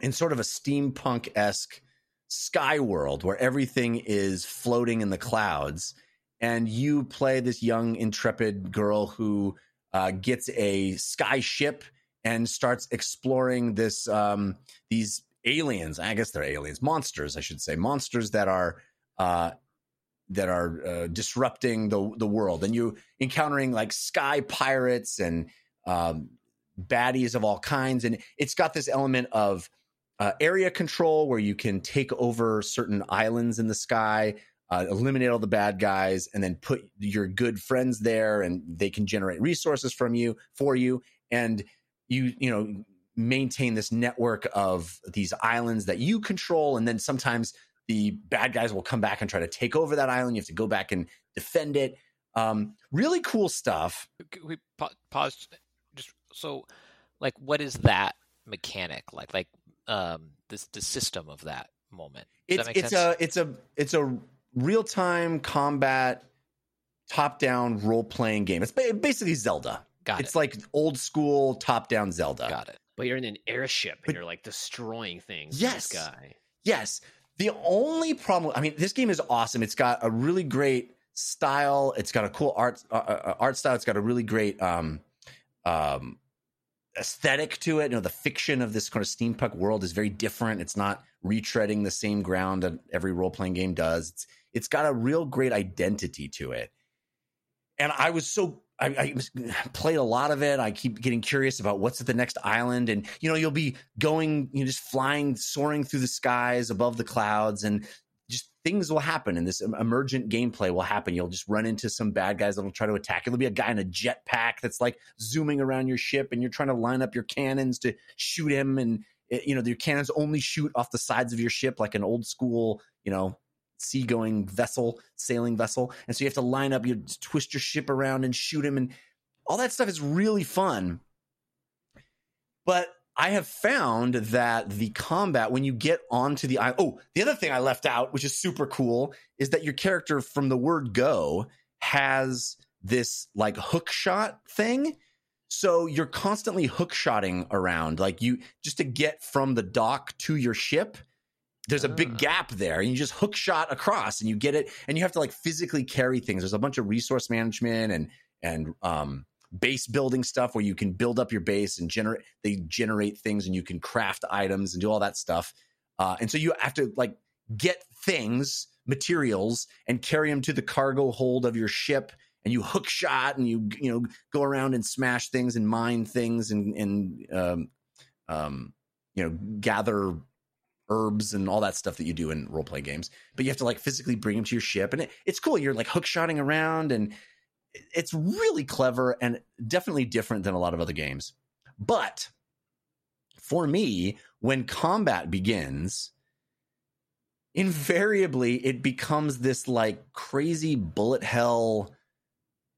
in sort of a steampunk-esque sky world where everything is floating in the clouds and you play this young intrepid girl who uh, gets a sky ship and starts exploring this um, these aliens. I guess they're aliens, monsters, I should say, monsters that are uh, that are uh, disrupting the the world, and you encountering like sky pirates and um, baddies of all kinds, and it's got this element of uh, area control where you can take over certain islands in the sky. Uh, eliminate all the bad guys and then put your good friends there and they can generate resources from you for you. And you you know maintain this network of these islands that you control. And then sometimes the bad guys will come back and try to take over that island. You have to go back and defend it. Um, really cool stuff. Could we pa- pause? Just so like what is that mechanic like? Like um this the system of that moment? Does it's that it's sense? a it's a it's a real-time combat top-down role-playing game it's basically zelda got it's it like old school top-down zelda got it But you're in an airship and But- you're like destroying things Yes. the. Yes. The only problem, I mean, this game is awesome. It's got a really great style. It's got a cool art uh, uh, art style. It's got a really great um, um, aesthetic to it. You know, the fiction of this kind of steampunk world is very different. It's not retreading the same ground that every role playing game does. It's it's got a real great identity to it. And I was so I, I *sighs* played a lot of it. I keep getting curious about what's at the next island, and you know, you'll be going, you know, just flying, soaring through the skies above the clouds, and just things will happen, and this emergent gameplay will happen. You'll just run into some bad guys that will try to attack. There'll be a guy in a jetpack that's like zooming around your ship, and you're trying to line up your cannons to shoot him, and it- you know, your cannons only shoot off the sides of your ship like an old school, you know, seagoing vessel, sailing vessel. And so you have to line up, you twist your ship around and shoot him. And all that stuff is really fun. But I have found that the combat, when you get onto the island, oh, the other thing I left out, which is super cool, is that your character from the word go has this like hook shot thing. So you're constantly hook shotting around, like you just to get from the dock to your ship there's a big Ah. gap there and you just hook shot across and you get it and you have to like physically carry things there's a bunch of resource management and and um base building stuff where you can build up your base and generate they generate things and you can craft items and do all that stuff uh, and so you have to like get things materials and carry them to the cargo hold of your ship and you hook shot and you you know go around and smash things and mine things and and um um you know gather herbs and all that stuff that you do in role play games. But you have to like physically bring them to your ship, and it, it's cool. You're like hook shotting around, and it's really clever and definitely different than a lot of other games. But for me, when combat begins, invariably it becomes this like crazy bullet hell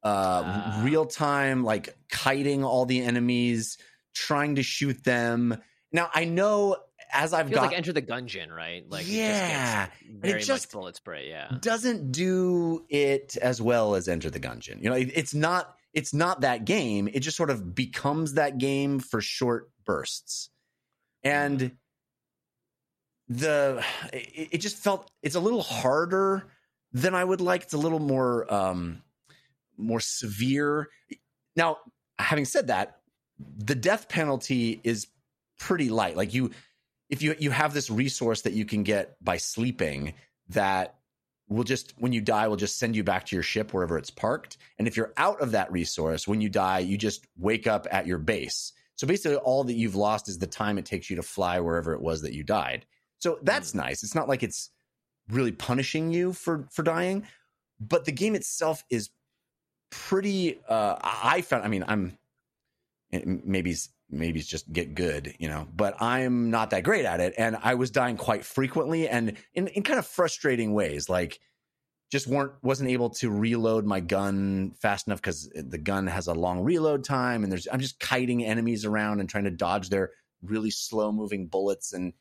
uh Ah. real time like kiting all the enemies trying to shoot them now i know as i've got like Enter the Gungeon, right? Like Yeah. it just very just- much bullet spray. Yeah, doesn't do it as well as Enter the Gungeon. You know, it- it's not it's not that game. It just sort of becomes that game for short bursts. and the it, it just felt it's a little harder than I would like. It's a little more um more severe. Now, having said that, the death penalty is pretty light. Like you if you you have this resource that you can get by sleeping that will just when you die will just send you back to your ship wherever it's parked. And if you're out of that resource when you die you just wake up at your base. So basically all that you've lost is the time it takes you to fly wherever it was that you died. So that's nice. It's not like it's really punishing you for for dying but the game itself is pretty uh i found i mean i'm maybe maybe it's just get good, you know, but I'm not that great at it. And I was dying quite frequently and in, in kind of frustrating ways, like just weren't, wasn't able to reload my gun fast enough because the gun has a long reload time. And there's, I'm just kiting enemies around and trying to dodge their really slow moving bullets. And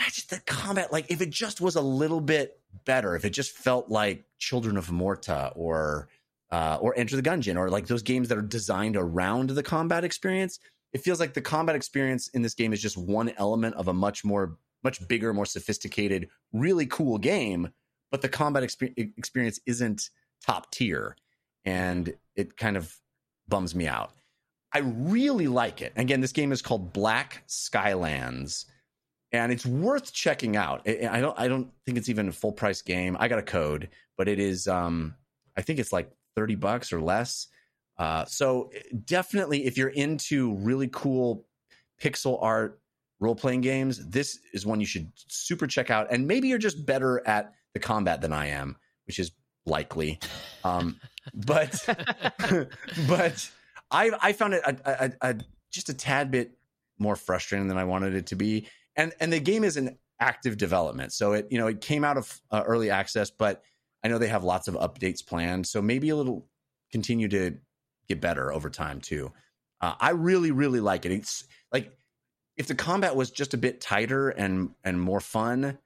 I just, the combat, like if it just was a little bit better, if it just felt like Children of Morta or, uh, or Enter the Gungeon, or like those games that are designed around the combat experience. It feels like the combat experience in this game is just one element of a much more, much bigger, more sophisticated, really cool game. But the combat exper- experience isn't top tier, and it kind of bums me out. I really like it. Again, this game is called Black Skylands, and it's worth checking out. I don't, I don't think it's even a full price game. I got a code, but it is. Um, I think it's like 30 bucks or less. Uh, so definitely, if you're into really cool pixel art role playing games, this is one you should super check out. And maybe you're just better at the combat than I am, which is likely. Um, *laughs* but *laughs* but I I found it a, a, a, just a tad bit more frustrating than I wanted it to be. And and the game is in active development, so it you know it came out of uh, early access, but I know they have lots of updates planned, so maybe a little continue to get better over time too. Uh, I really, really like it. It's like if the combat was just a bit tighter and and more fun,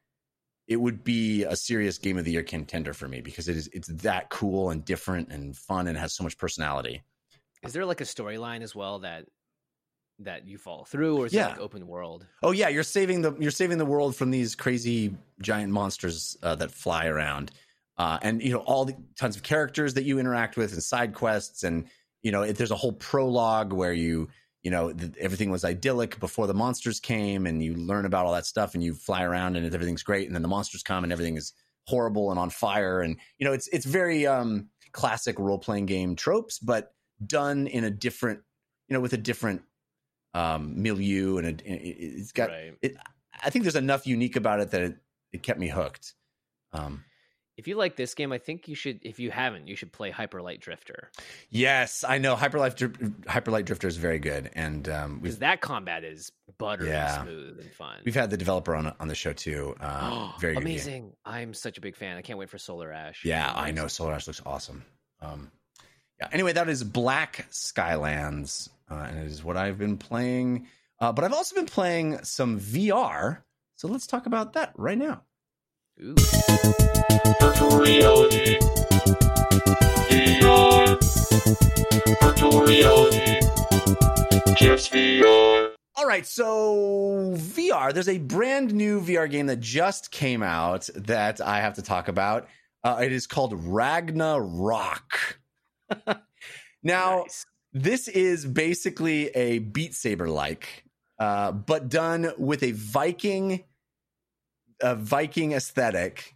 it would be a serious game of the year contender for me because it is it's that cool and different and fun and has so much personality. Is there like a storyline as well that that you follow through, or is Yeah. it like open world? Oh yeah, you're saving the you're saving the world from these crazy giant monsters uh, that fly around, uh, and you know all the tons of characters that you interact with and side quests, and you know it, there's a whole prologue where you you know th- everything was idyllic before the monsters came, and you learn about all that stuff, and you fly around, and everything's great, and then the monsters come, and everything is horrible and on fire, and you know it's it's very um, classic role playing game tropes, but done in a different you know with a different um, milieu, and it, it, it's got right. I think there's enough unique about it that it, it kept me hooked. Um, If you like this game, I think you should. If you haven't, you should play Hyper Light Drifter yes, I know Hyperlight Hyperlight Drifter is very good, and um, because we've that combat is buttery Yeah. smooth and fun. we've had the developer on on the show too. Uh, *gasps* very good amazing! I'm such a big fan. I can't wait for Solar Ash. Yeah, I know Solar Ash looks awesome. Um, yeah. Anyway, that is Black Skylands, uh, and it is what I've been playing. Uh, but I've also been playing some VR. So let's talk about that right now. Ooh. Virtual reality. VR. Virtual reality. Just VR. All right, so VR. There's a brand new VR game that just came out that I have to talk about. Uh, it is called Ragnarock. *laughs* now, Nice. this is basically a Beat Saber like, uh, but done with a Viking, a Viking aesthetic,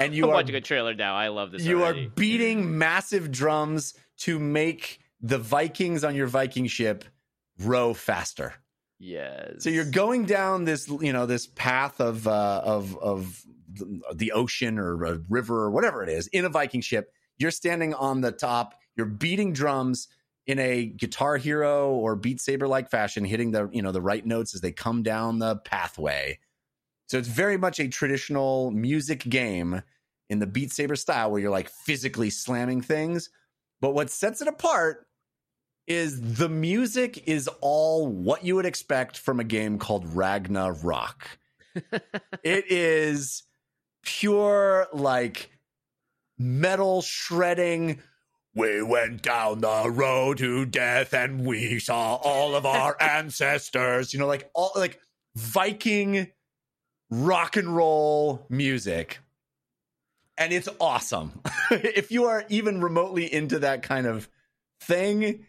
and *laughs* you I'm are watching a trailer now. I love this. you already. are beating massive drums to make the Vikings on your Viking ship row faster. yes. So you're going down this, you know, this path of uh, of of the- the ocean or a river or whatever it is in a Viking ship. You're standing on the top. You're beating drums in a Guitar Hero or Beat Saber like fashion, hitting the you know the right notes as they come down the pathway. So it's very much a traditional music game in the Beat Saber style, where you're like physically slamming things. But what sets it apart is the music is all what you would expect from a game called Ragnarock. *laughs* it is pure like metal shredding We went down the road to death and we saw all of our *laughs* ancestors. You know, like all like Viking rock and roll music. And it's awesome. *laughs* if you are even remotely into that kind of thing,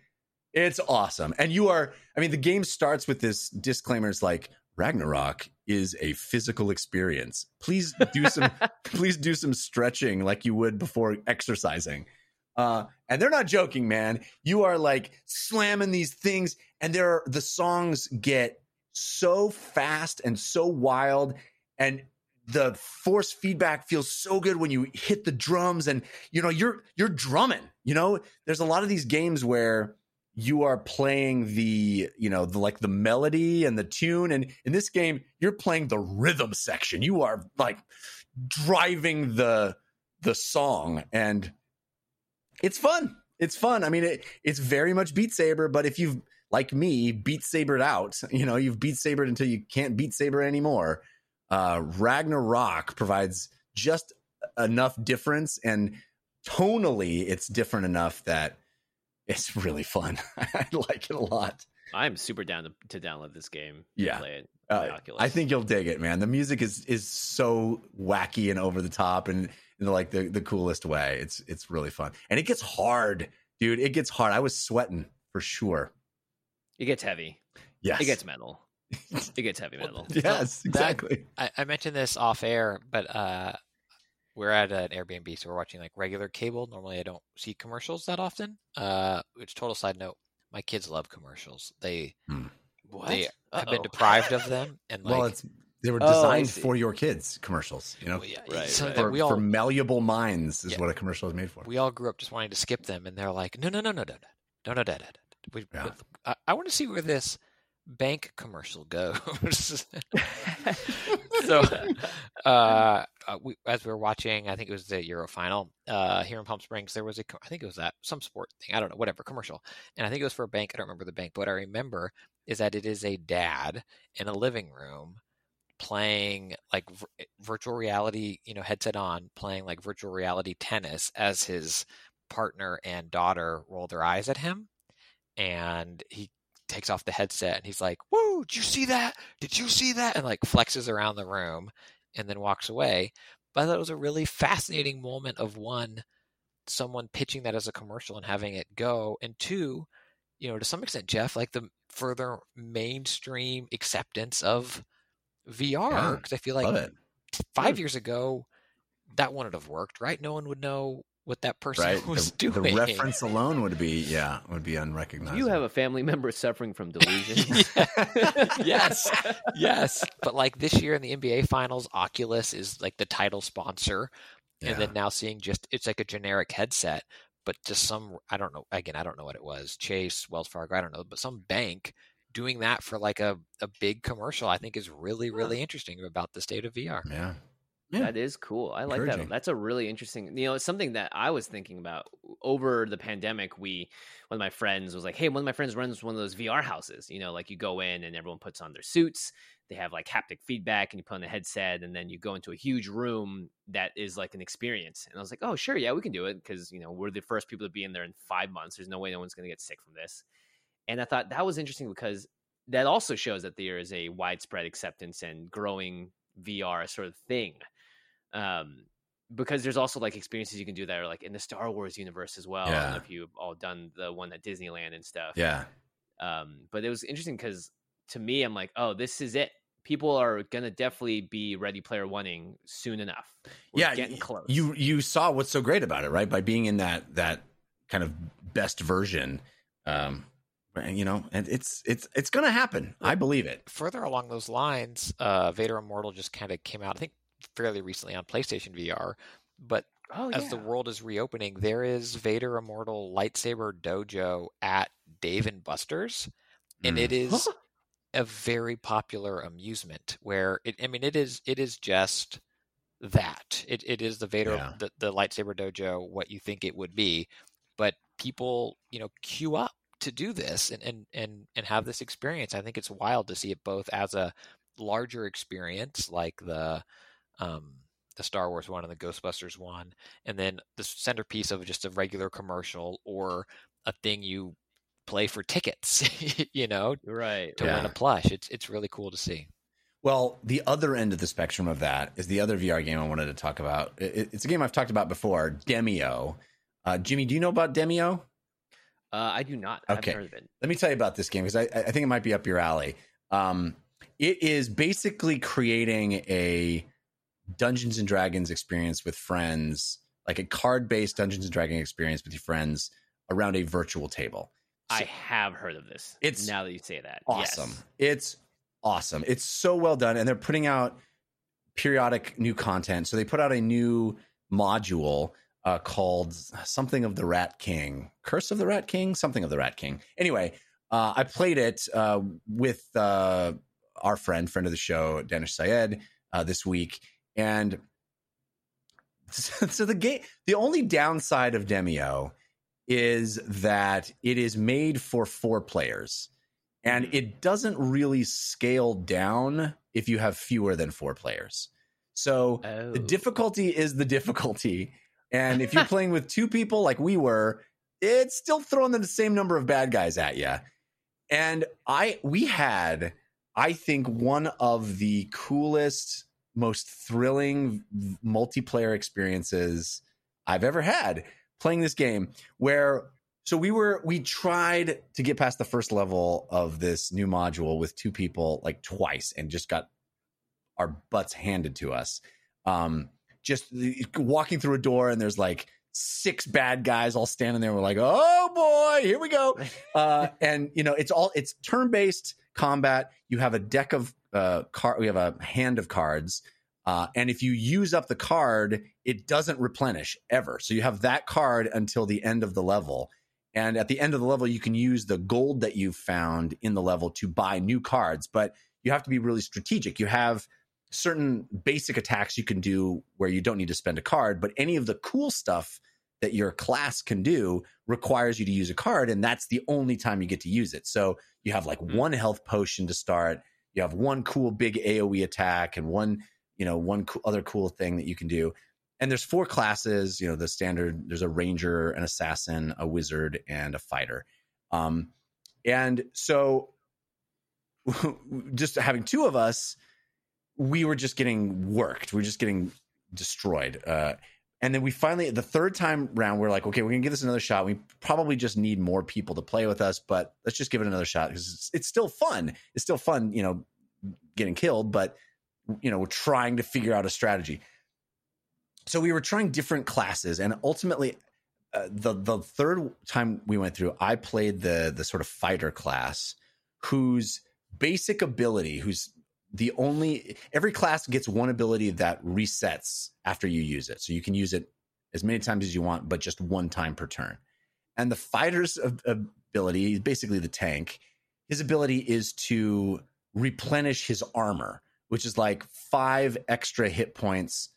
it's awesome. And you are, I mean, the game starts with this disclaimers like Ragnarock is a physical experience. Please do some *laughs* please do some stretching like you would before exercising. Uh, and they're not joking, man. You are like slamming these things, and there are, the songs get so fast and so wild, and the force feedback feels so good when you hit the drums, and you know you're you're drumming. You know, there's a lot of these games where you are playing the you know the like the melody and the tune and in this game you're playing the rhythm section. You are like driving the the song and it's fun. It's fun. I mean it, it's very much beat saber but if you've like me beat sabered out you know you've beat sabered until you can't beat saber anymore uh ragnarock provides just enough difference and tonally it's different enough that it's really fun. *laughs* I like it a lot. I'm super down to, to download this game. Yeah. play it. Uh. I think you'll dig it, man. The music is is so wacky and over the top, and in like the the coolest way. It's it's really fun, and it gets hard, dude. It gets hard. I was sweating for sure. it gets heavy. Yes, It gets metal. It gets heavy metal. yes, That- exactly. I, I mentioned this off air, but uh, we're at an Airbnb, so we're watching like regular cable. Normally, I don't see commercials that often. Uh, which total side note, my kids love commercials. They What? they have been deprived of them, and like well, it's they were Oh, designed see. for your kids. Commercials, you know, well, yeah, Right, something right. for, we all for malleable minds is Yeah. what a commercial is made for. we all grew up just wanting to skip them, and they're like, no, no, no, no, no, no, no, no, no, no. no. We, Yeah. I, I want to see where this bank commercial goes. *laughs* so, *laughs* uh, uh, we, as we were watching, I think it was the Euro final uh, here in Palm Springs. There was a, I think it was that some sport thing. I don't know, whatever commercial, and I think it was for a bank. I don't remember the bank, but what I remember is that it is a dad in a living room playing like vir- virtual reality, you know, headset on, playing like virtual reality tennis as his partner and daughter roll their eyes at him, and he takes off the headset and he's like, "Whoa! Did you see that? Did you see that?" and like flexes around the room, and then walks away. But I thought it was a really fascinating moment of one, someone pitching that as a commercial and having it go, and two, you know, to some extent, Jeff, like the further mainstream acceptance of VR Yeah, because I feel like five years ago that wouldn't have worked, right? No one would know what that person Right, *laughs* was the, the reference alone would be yeah would be unrecognizable. you have a family member suffering from delusion. *laughs* yes, yes. But like this year in the NBA Finals, Oculus is like the title sponsor, Yeah. and then now seeing just it's like a generic headset, but just some I don't know. Again, I don't know what it was. Chase, Wells Fargo, I don't know, but some bank doing that for like a, a big commercial, I think is really really interesting about the state of VR. yeah. Yeah. That is cool. I like that. That's a really interesting. You know, it's something that I was thinking about over the pandemic. We, one of my friends was like, "Hey, one of my friends runs one of those VR houses. You know, like you go in and everyone puts on their suits. They have like haptic feedback, and you put on a headset, and then you go into a huge room that is like an experience." And I was like, "Oh, sure, yeah, we can do it because you know we're the first people to be in there in five months. There's no way no one's going to get sick from this." And I thought that was interesting because that also shows that there is a widespread acceptance and growing VR sort of thing um because there's also like experiences you can do that are like in the Star Wars universe as well. I don't know Yeah. if you've all done the one at Disneyland and stuff. Yeah. Um, but it was interesting because to me, I'm like, oh, this is it. People are gonna definitely be Ready Player Oneing soon enough. We're yeah, getting close. You you saw what's so great about it, right? By being in that that kind of best version, um, and, you know, and it's it's it's gonna happen. I believe it. further along those lines, uh, Vader Immortal just kind of came out, I think, fairly recently on PlayStation VR. But oh as the world is reopening, there is Vader Immortal Lightsaber Dojo at Dave and Buster's, and Mm. it is *laughs* a very popular amusement. Where it, I mean, it is it is just that it it is the Vader Yeah. the, the Lightsaber Dojo what you think it would be, but people you know queue up to do this and and and and have this experience. I think it's wild to see it both as a larger experience like the um the Star Wars one and the Ghostbusters one, and then the centerpiece of just a regular commercial or a thing you play for tickets, *laughs* you know, Right. to win a plush. It's it's really cool to see. Well, the other end of the spectrum of that is the other VR game I wanted to talk about. It- it's a game I've talked about before, Demeo. Uh, Jimmy, do you know about Demeo? Uh, I do not. Okay. heard of it. Let me tell you about this game because I, I think it might be up your alley. Um, it is basically creating a Dungeons and Dragons experience with friends, like a card based Dungeons and Dragons experience with your friends around a virtual table. I have heard of this. It's now that you say that. awesome. Yes. It's awesome. It's so well done, and they're putting out periodic new content. So they put out a new module uh, called something of the Rat King, Curse of the Rat King, something of the Rat King. Anyway, uh, I played it uh, with uh, our friend, friend of the show, Danish Syed, uh, this week, and *laughs* so the game. The only downside of Demeo is that it is made for four players and it doesn't really scale down if you have fewer than four players. So Oh. the difficulty is the difficulty. And if you're *laughs* playing with two people like we were, it's still throwing the same number of bad guys at you. And I we had I think one of the coolest most thrilling multiplayer experiences I've ever had playing this game where so we were we tried to get past the first level of this new module with two people like twice and just got our butts handed to us. Um just walking through a door and there's like six bad guys all standing there. We're like oh boy here we go. *laughs* Uh and you know it's all it's turn-based combat. You have a deck of uh card we have a hand of cards uh, and if you use up the card, it doesn't replenish ever. So you have that card until the end of the level. And at the end of the level, you can use the gold that you've found in the level to buy new cards. But you have to be really strategic. You have certain basic attacks you can do where you don't need to spend a card, but any of the cool stuff that your class can do requires you to use a card. And that's the only time you get to use it. So you have like one health potion to start. You have one cool big AoE attack and one you know one co- other cool thing that you can do. And there's four classes you know the standard there's a ranger an assassin a wizard and a fighter. Um and so *laughs* just having two of us we were just getting worked. We were just getting destroyed. Uh and then we finally the third time round we're like okay we're gonna give this another shot we probably just need more people to play with us but let's just give it another shot because it's, it's still fun it's still fun you know getting killed but you know, we're trying to figure out a strategy. So we were trying different classes, and ultimately, uh, the the third time we went through, I played the the sort of fighter class, whose basic ability, who's the only every class gets one ability that resets after you use it, so you can use it as many times as you want, but just one time per turn. And the fighter's ab- ability, basically the tank, his ability is to replenish his armor which is like five extra hit points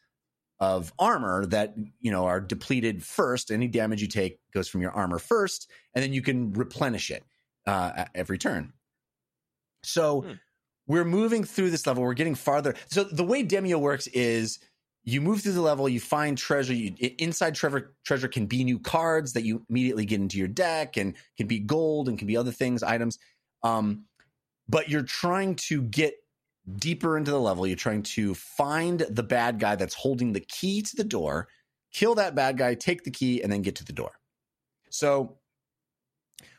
of armor that you know are depleted first. Any damage you take goes from your armor first, and then you can replenish it uh, every turn. So Hmm. We're moving through this level. We're getting farther. So the way Demeo works is you move through the level, you find treasure. You, inside treasure, treasure can be new cards that you immediately get into your deck, and can be gold and can be other things, items. Um, but you're trying to get deeper into the level. You're trying to find the bad guy that's holding the key to the door, kill that bad guy, take the key, and then get to the door. So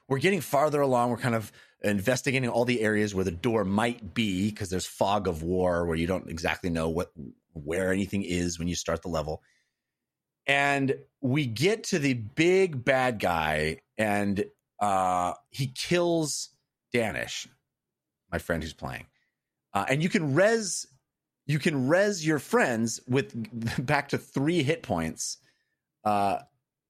we're getting farther along. We're kind of investigating all the areas where the door might be because there's fog of war where you don't exactly know what where anything is when you start the level. And we get to the big bad guy, and uh, he kills Danish, my friend who's playing. Uh, and you can res you can res your friends with *laughs* back to three hit points uh,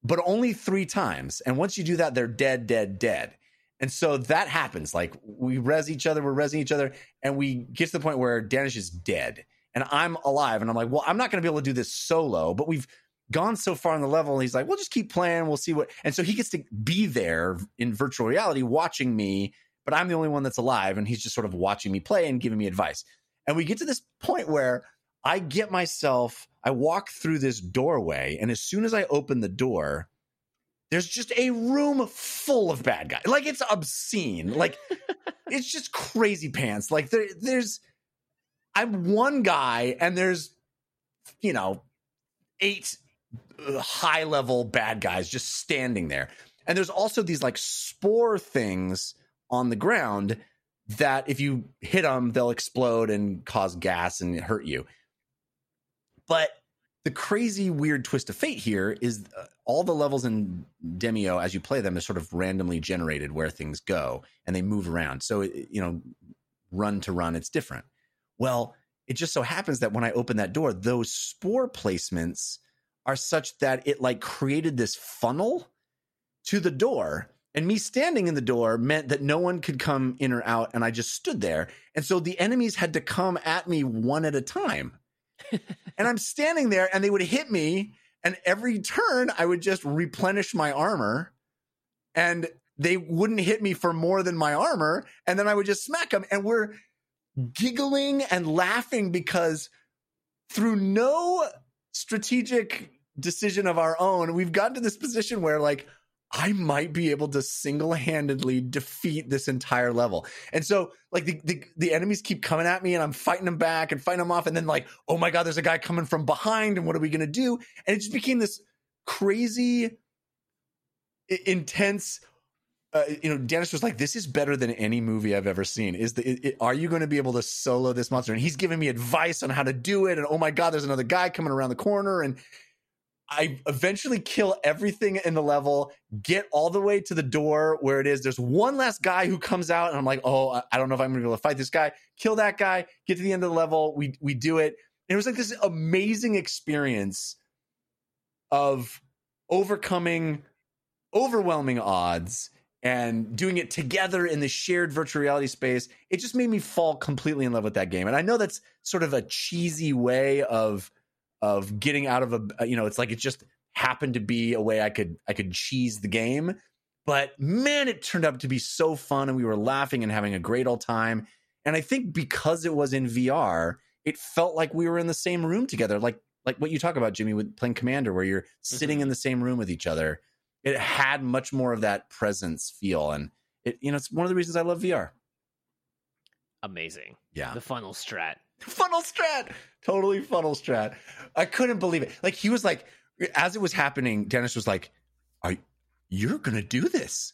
but only three times. And once you do that they're dead dead dead and so that happens like we res each other we're resing each other and we get to the point where danish is dead and i'm alive and i'm like well i'm not going to be able to do this solo but we've gone so far on the level and he's like we'll just keep playing we'll see what and so he gets to be there in virtual reality watching me but I'm the only one that's alive, and he's just sort of watching me play and giving me advice. And we get to this point where I get myself, I walk through this doorway, and as soon as I open the door, there's just a room full of bad guys. Like it's obscene. Like *laughs* it's just crazy pants. Like there, there's, I'm one guy, and there's, you know, eight uh, high level bad guys just standing there. And there's also these like spore things on the ground that if you hit them, they'll explode and cause gas and hurt you. But the crazy weird twist of fate here is uh, all the levels in Demeo as you play them is sort of randomly generated where things go and they move around. So you know, run to run, it's different. Well, it just so happens that when I open that door, those spore placements are such that it like created this funnel to the door. And me standing in the door meant that no one could come in or out. And I just stood there. And so the enemies had to come at me one at a time. And I'm standing there and they would hit me. And every turn, I would just replenish my armor. And they wouldn't hit me for more than my armor. And then I would just smack them. And we're giggling and laughing because through no strategic decision of our own, we've gotten to this position where like I might be able to single-handedly defeat this entire level. And so like the, the the enemies keep coming at me and I'm fighting them back and fighting them off and then like, oh my god, there's a guy coming from behind and what are we going to do? And it just became this crazy intense uh, you know, Dennis was like, "This is better than any movie I've ever seen." Is the it, it- are you going to be able to solo this monster? And he's giving me advice on how to do it. And oh my god, there's another guy coming around the corner, and I eventually kill everything in the level, get all the way to the door where it is. There's one last guy who comes out, and I'm like, "Oh, I- don't know if I'm to be able to fight this guy." Kill that guy, get to the end of the level, we we do it. And it was like this amazing experience of overcoming overwhelming odds and doing it together in the shared virtual reality space it just made me fall completely in love with that game and i know that's sort of a cheesy way of of getting out of a uh, you know it's like it just happened to be a way i could i could cheese the game. But man it turned out to be so fun and we were laughing and having a great old time. And i think because it was in vr it felt like we were in the same room together. Like like what you talk about jimmy with playing commander where you're mm-hmm. sitting in the same room with each other. It had much more of that presence feel. And it you know it's one of the reasons i love vr Amazing. yeah. The funnel strat. *laughs* funnel strat. Totally funnel strat. I couldn't believe it. Like he was like as it was happening dennis was like are you're gonna do this.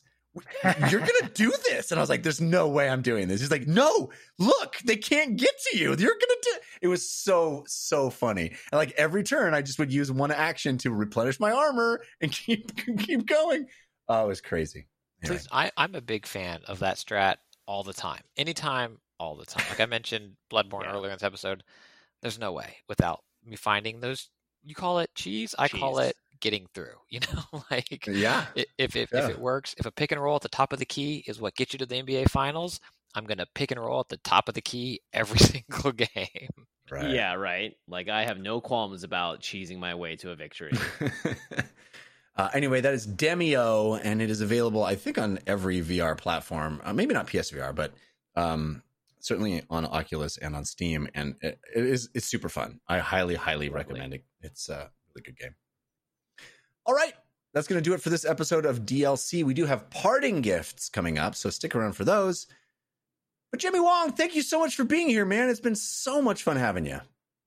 You're gonna do this. And i was like there's no way i'm doing this. He's like no look they can't get to you. You're gonna do it was so so funny. And like every turn i just would use one action to replenish my armor and keep *laughs* keep going. Oh it was crazy. Anyway. Please, I, I'm a big fan of that strat all the time. Anytime, all the time. Like I mentioned Bloodborne Yeah. earlier in this episode, there's no way without me finding those. You call it cheese, I call it getting through. *laughs* You know, like yeah if if, Yeah. if it works, if a pick and roll at the top of the key is what gets you to the NBA Finals, I'm gonna pick and roll at the top of the key every *laughs* single game. right Yeah, right. Like I have no qualms about cheesing my way to a victory. *laughs* uh, anyway, that is Demeo, and it is available, I think, on every VR platform. Uh, maybe not PSVR, but um, certainly on Oculus and on Steam. And it, it is it's super fun. I highly, highly Lovely. recommend it. It's a really good game. All right, that's going to do it for this episode of DLC. We do have parting gifts coming up, so stick around for those. But Jimmy Wong, thank you so much for being here, man. It's been so much fun having you.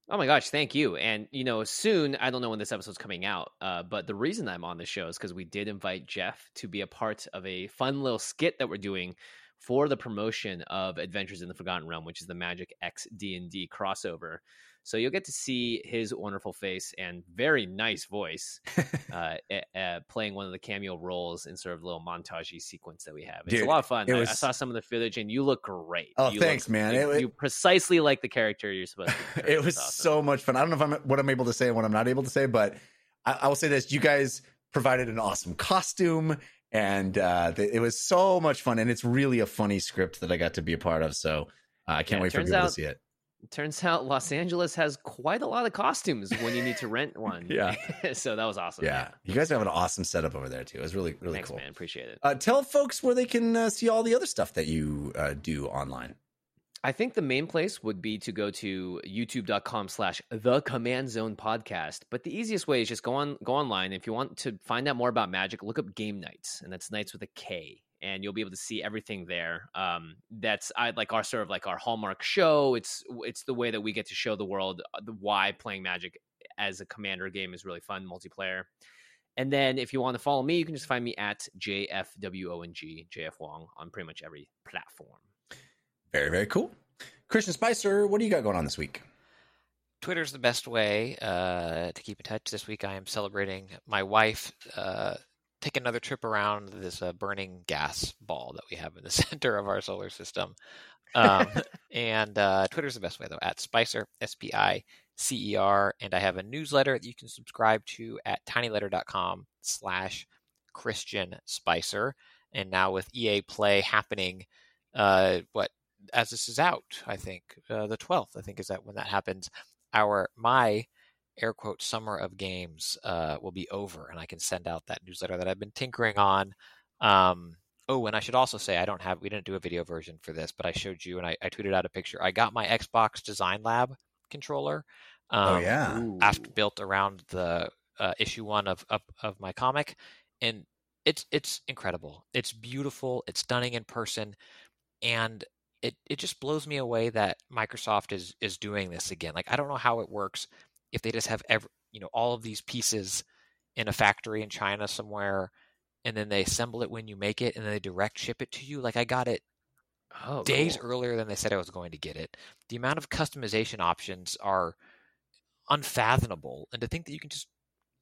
Oh my gosh, thank you. And you know, soon I don't know when this episode's coming out, uh, but the reason I'm on the show is because we did invite Jeff to be a part of a fun little skit that we're doing for the promotion of Adventures in the Forgotten Realm, which is the Magic X D and D crossover. So you'll get to see his wonderful face and very nice voice uh, *laughs* uh, playing one of the cameo roles in sort of little montagey sequence that we have. It's Dude, a lot of fun. I, I saw some of the footage, and you look great. Oh, You thanks, look- man. You, It- you precisely like the character you're supposed to. Be. *laughs* it was awesome. so much fun. I don't know if I'm what I'm able to say and what I'm not able to say, but I, I will say this: you guys provided an awesome costume, and uh, th- it was so much fun. And it's really a funny script that I got to be a part of. So uh, I can't Yeah, wait for people to see it. Turns out Los Angeles has quite a lot of costumes when you need to rent *laughs* one. Yeah. *laughs* so that was awesome. Yeah, you guys have an awesome setup over there too. It was really really Thanks, cool. man. Appreciate it. Uh, tell folks where they can uh, see all the other stuff that you uh, do online. I think the main place would be to go to youtube.com slash the command zone podcast. But the easiest way is just go on go online. If you want to find out more about magic, look up Game Knights, and that's nights with a K. And you'll be able to see everything there. Um, that's I like our sort of like our hallmark show. It's it's the way that we get to show the world uh, why playing Magic as a commander game is really fun multiplayer. And then if you want to follow me, you can just find me at JFWONG, JF Wong on pretty much every platform. Very, very cool. Christian Spicer, what do you got going on this week? Twitter's the best way uh, to keep in touch. This week I am celebrating my wife uh, take another trip around this uh, burning gas ball that we have in the *laughs* center of our solar system. Um, *laughs* and uh, Twitter's the best way though. At Spicer S P I C E R, and I have a newsletter that you can subscribe to at tinyletter.com slash Christian Spicer. And now with EA Play happening, uh, what as this is out, I think uh, the twelfth, I think is that when that happens. Our my air quote summer of games uh, will be over, and I can send out that newsletter that I've been tinkering on. Um, oh, and I should also say I don't have we didn't do a video version for this, but I showed you and I, I tweeted out a picture. I got my Xbox Design Lab controller. Um, oh yeah. after built around the uh, issue one of, of of my comic, and it's it's incredible. It's beautiful. It's stunning in person, and it it just blows me away that Microsoft is is doing this again. Like I don't know how it works if they just have every you know all of these pieces in a factory in China somewhere, and then they assemble it when you make it, and then they direct ship it to you. Like I got it Oh, days cool. earlier than they said I was going to get it. The amount of customization options are unfathomable, and to think that you can just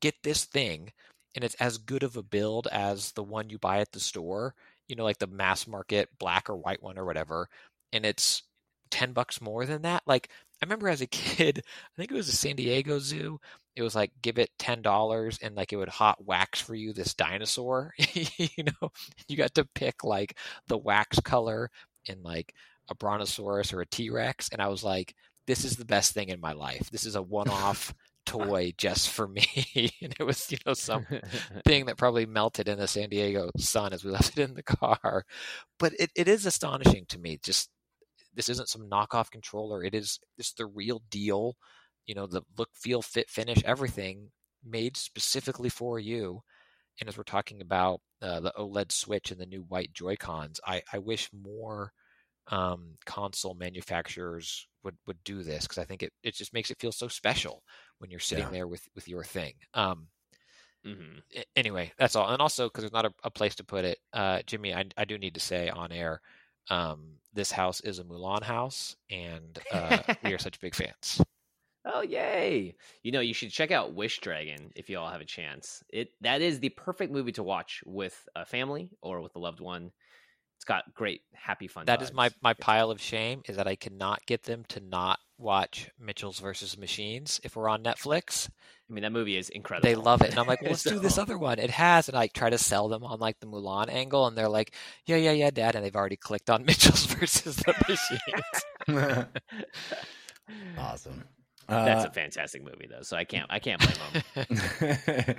get this thing and it's as good of a build as the one you buy at the store, you know, like the mass market black or white one or whatever, and it's 10 bucks more than that. Like I remember as a *laughs* kid, I think it was a San Diego zoo. It was like give it ten dollars and like it would hot wax for you this dinosaur. *laughs* you know, you got to pick like the wax color in like a brontosaurus or a T-Rex and I was like this is the best thing in my life. This is a *laughs* one-off toy *laughs* just for me. *laughs* and it was, you know, some *laughs* thing that probably melted in the San Diego sun as we left it in the car. But it, it is astonishing to me. Just this isn't some knockoff controller. It is it's the real deal. You know, the look, feel, fit, finish, everything made specifically for you. And as we're talking about uh, the OLED Switch and the new white Joy Cons, I, I wish more um, console manufacturers would, would do this because I think it, it just makes it feel so special when you're sitting Yeah. there with, with your thing. Um, Mhm. anyway, that's all. And also because there's not a, a place to put it, uh, Jimmy, I, I do need to say on air, um, this house is a Mulan house, and uh, we are such big fans. *laughs* Oh yay! You know, you should check out Wish Dragon if you all have a chance. It that is the perfect movie to watch with a family or with a loved one. It's got great happy fun. That is my vibes. my pile of shame is that I cannot get them to not watch Mitchell's versus Machines if we're on Netflix. I mean, that movie is incredible. They love it, and I'm like, *laughs* well, let's do this other one. It has, and I try to sell them on like the Mulan angle, and they're like, yeah, yeah, yeah, Dad, and they've already clicked on *laughs* Mitchell's versus the Machines. *laughs* awesome. That's Uh, a fantastic movie, though. So I can't, I can't blame them.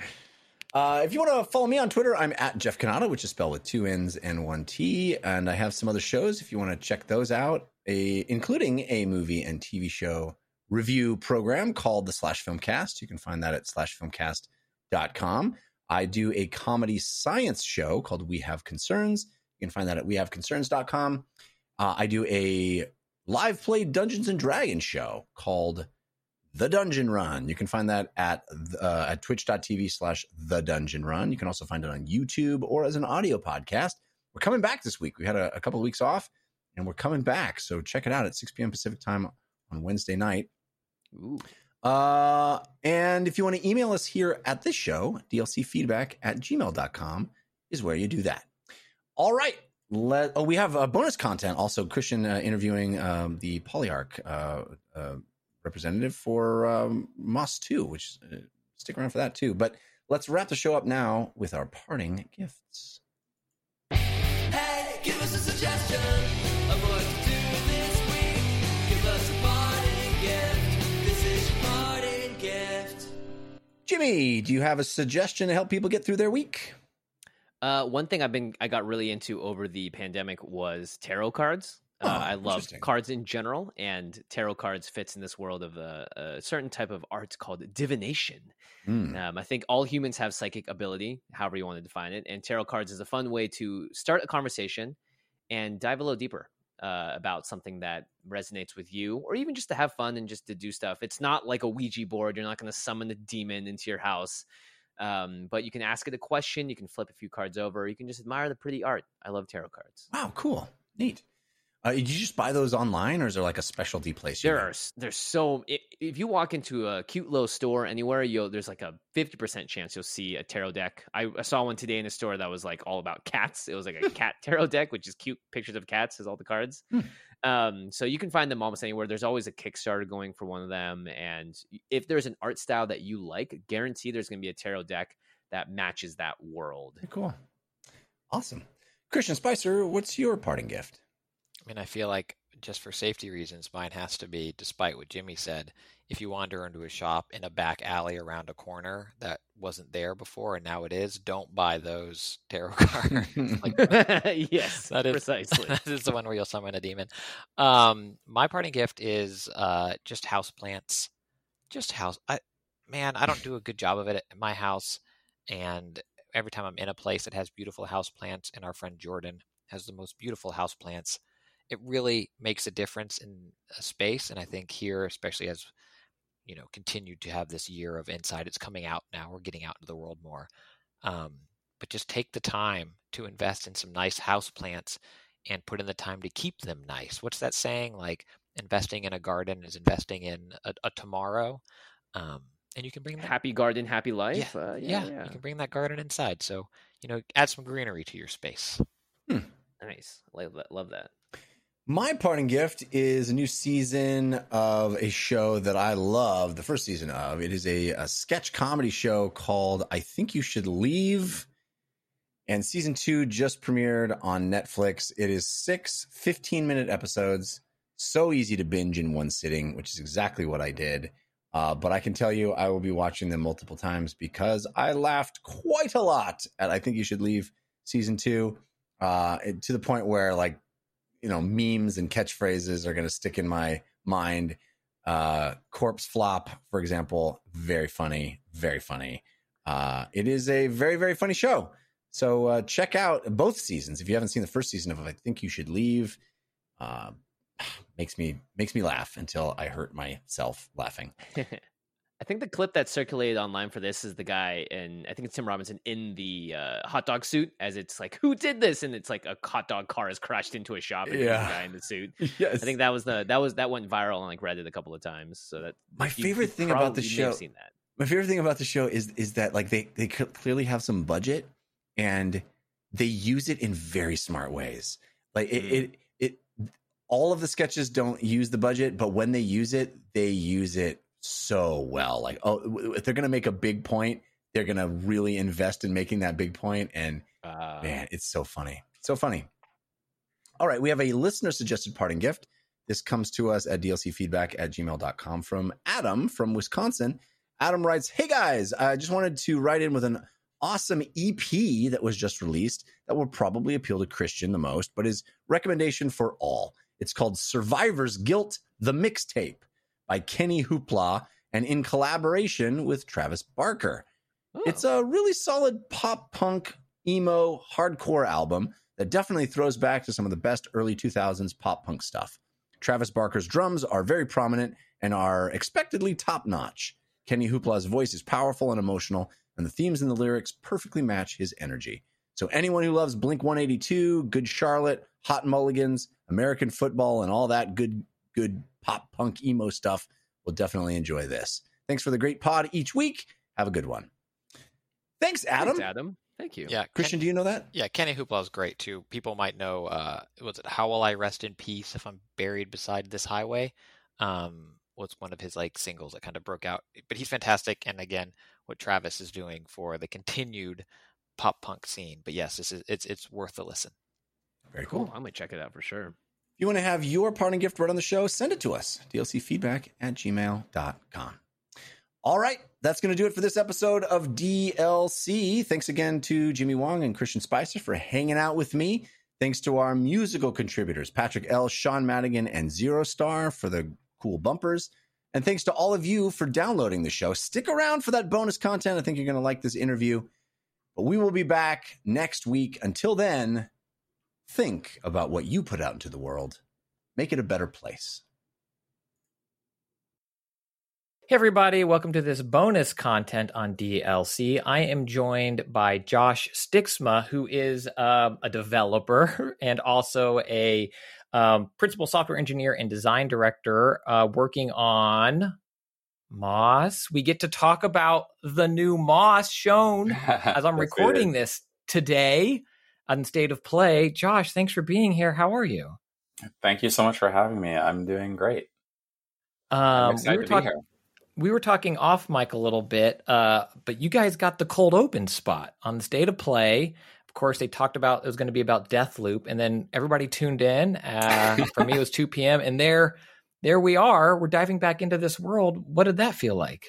Uh, if you want to follow me on Twitter, I'm at Jeff Cannata, which is spelled with two N's and one T. And I have some other shows if you want to check those out, a, including a movie and TV show review program called the Slash Filmcast. You can find that at slashfilmcast.com. I do a comedy science show called We Have Concerns. You can find that at wehaveconcerns.com. Uh, I do a live play Dungeons and Dragons show called the Dungeon Run. You can find that at uh, at twitch.tv slash the Dungeon Run. You can also find it on YouTube or as an audio podcast. We're coming back this week. We had a, a couple of weeks off and we're coming back. So check it out at 6 p.m. Pacific time on Wednesday night. Ooh. Uh, and if you want to email us here at this show, dlcfeedback at gmail.com is where you do that. All right. Let, oh, we have uh, bonus content also. Christian uh, interviewing um, the Polyarc uh, uh, representative for um, Moss 2, which uh, stick around for that too. But let's wrap the show up now with our parting gifts. Hey, give us a suggestion of what to do this week. Give us a parting gift. This is your parting gift. Jimmy, do you have a suggestion to help people get through their week? Uh, one thing I've been I got really into over the pandemic was tarot cards. Uh, Oh, I love cards in general, and tarot cards fits in this world of a, a certain type of art called divination. Hmm. Um, I think all humans have psychic ability, however you want to define it, and tarot cards is a fun way to start a conversation and dive a little deeper uh, about something that resonates with you, or even just to have fun and just to do stuff. It's not like a Ouija board; you're not going to summon a demon into your house. Um, but you can ask it a question, you can flip a few cards over, you can just admire the pretty art. I love tarot cards. Wow, cool, neat. Uh, did you just buy those online, or is there like a specialty place? There are there's so if you walk into a cute little store anywhere, you'll there's like a fifty percent chance you'll see a tarot deck. I, I saw one today in a store that was like all about cats. It was like a cat *laughs* tarot deck, which is cute pictures of cats as all the cards. Hmm. Um, so you can find them almost anywhere. There's always a Kickstarter going for one of them, and if there's an art style that you like, guarantee there's going to be a tarot deck that matches that world. Cool, awesome. Christian Spicer, what's your parting gift? I mean, I feel like just for safety reasons, mine has to be, despite what Jimmy said, if you wander into a shop in a back alley around a corner that wasn't there before and now it is, don't buy those *laughs* tarot cards. *laughs* like, yes, *laughs* That is- precisely. this is the one where you'll summon a demon. Um, my parting gift is uh, just house plants. Just house. I, man, I don't do a good job of it at my house, and every time I'm in a place that has beautiful house plants, and our friend Jordan has the most beautiful house plants, it really makes a difference in a space. And I think here, especially as you know, continued to have this year of insight, it's coming out now. We're getting out into the world more. Um, but just take the time to invest in some nice house plants and put in the time to keep them nice. What's that saying? Like investing in a garden is investing in a, a tomorrow. Um, and you can bring that, happy garden, happy life. yeah, Uh, yeah, yeah, yeah. you can bring that garden inside. So you know, add some greenery to your space. Nice. Love that. Love that. My parting gift is a new season of a show that I love, the first season of. It is a, a sketch comedy show called I Think You Should Leave. And season two just premiered on Netflix. It is six 15 minute episodes. So easy to binge in one sitting, which is exactly what I did. Uh, but I can tell you, I will be watching them multiple times because I laughed quite a lot at I Think You Should Leave season two, uh, to the point where, like, you know memes and catchphrases are going to stick in my mind. Uh corpse flop for example very funny very funny. Uh it is a very very funny show. So uh check out both seasons. If you haven't seen the first season of i think you should leave uh *sighs* makes me makes me laugh until i hurt myself laughing *laughs* I think the clip that circulated online for this is the guy, and I think it's Tim Robinson in the uh, hot dog suit, as it's like, who did this? And it's like a hot dog car has crashed into a shop, and Yeah. guy in the suit. yes *laughs* I think that was the that was that went viral on like Reddit a couple of times. So that My you- favorite you thing about the probably may have show- seen that. my favorite thing about the show is is that like they they clearly have some budget and they use it in very smart ways like it, Mhm. it it all of the sketches don't use the budget but when they use it they use it so well like oh if they're gonna make a big point they're gonna really invest in making that big point and Uh, Man, it's so funny. So funny. All right, we have a listener suggested parting gift. This comes to us at dlcfeedback at gmail.com from Adam from Wisconsin. Adam writes, Hey guys, I just wanted to write in with an awesome EP that was just released that will probably appeal to Christian the most, but is recommendation for all. It's called Survivor's Guilt, the Mixtape by Kenny Hoopla and in collaboration with Travis Barker. oh, It's a really solid pop punk, emo, hardcore album that definitely throws back to some of the best early 2000s pop punk stuff. Travis Barker's drums are very prominent and are expectedly top notch. Kenny Hoopla's voice is powerful and emotional, and the themes in the lyrics perfectly match his energy. So, anyone who loves Blink 182, Good Charlotte, Hot Mulligans, American football, and all that good, good pop punk emo stuff will definitely enjoy this. Thanks for the great pod each week. Have a good one. Thanks, Adam. thanks, Adam. Thank you. Yeah, Christian, do you know that? Yeah, Kenny Hoopla is great too. People might know, uh, was it "How Will I Rest in Peace If I'm Buried Beside This Highway"? Um, was one of his like singles that kind of broke out. But he's fantastic, and again, what Travis is doing for the continued pop punk scene. But yes, this is it's it's worth a listen. Very Cool. cool. I'm gonna check it out for sure. If you want to have your parting gift read on the show, send it to us. DLCfeedback at gmail.com. All right, that's going to do it for this episode of DLC. Thanks again to Jimmy Wong and Christian Spicer for hanging out with me Thanks to our musical contributors, Patrick L., Sean Madigan, and Zero Star for the cool bumpers. And thanks to all of you for downloading the show. Stick around for that bonus content. I think you're going to like this interview. But we will be back next week. Until then, think about what you put out into the world. Make it a better place. Hey, everybody, welcome to this bonus content on DLC. I am joined by Josh Stiksma, who is um, a developer *laughs* and also a um, principal software engineer and design director uh, working on Moss. We get to talk about the new Moss shown *laughs* as I'm recording it this today on State of Play. Josh, thanks for being here. How are you? Thank you so much for having me. I'm doing great. Um, we were to talking. be here. we were talking off mic a little bit, uh, but you guys got the cold open spot on the state of play. Of course, they talked about it was going to be about Deathloop, and then everybody tuned in. Uh, for me, it was *laughs* two p.m. and there, there we are. We're diving back into this world. What did that feel like?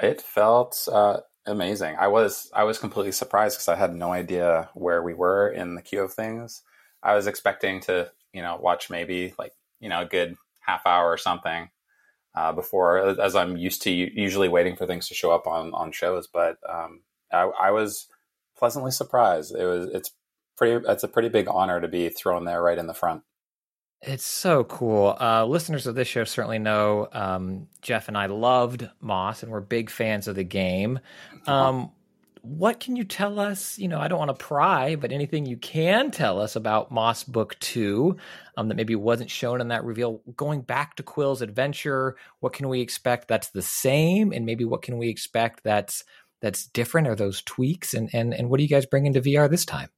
It felt uh, amazing. I was I was completely surprised because I had no idea where we were in the queue of things. I was expecting to you know watch maybe like you know a good half hour or something uh, before, as I'm used to usually waiting for things to show up on on shows. But um, I, I was pleasantly surprised. It was it's pretty it's a pretty big honor to be thrown there right in the front. It's so cool. Uh, listeners of this show certainly know um, Jeff and I loved Moss, and we're big fans of the game. Um, what can you tell us? You know, I don't want to pry, but anything you can tell us about Moss Book Two um, that maybe wasn't shown in that reveal? Going back to Quill's adventure, what can we expect that's the same, and maybe what can we expect that's that's different? Are those tweaks, and and and what do you guys bring into VR this time?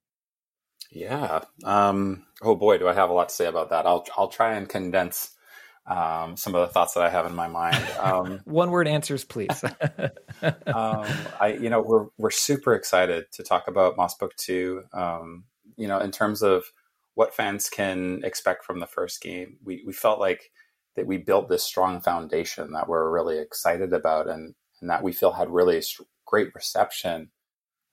Yeah. Um, oh boy, do I have a lot to say about that. I'll I'll try and condense um, some of the thoughts that I have in my mind. Um, *laughs* One word answers, please. *laughs* um, I you know we're we're super excited to talk about Moss Book Two. Um, you know, in terms of what fans can expect from the first game, we we felt like that we built this strong foundation that we're really excited about, and and that we feel had really great reception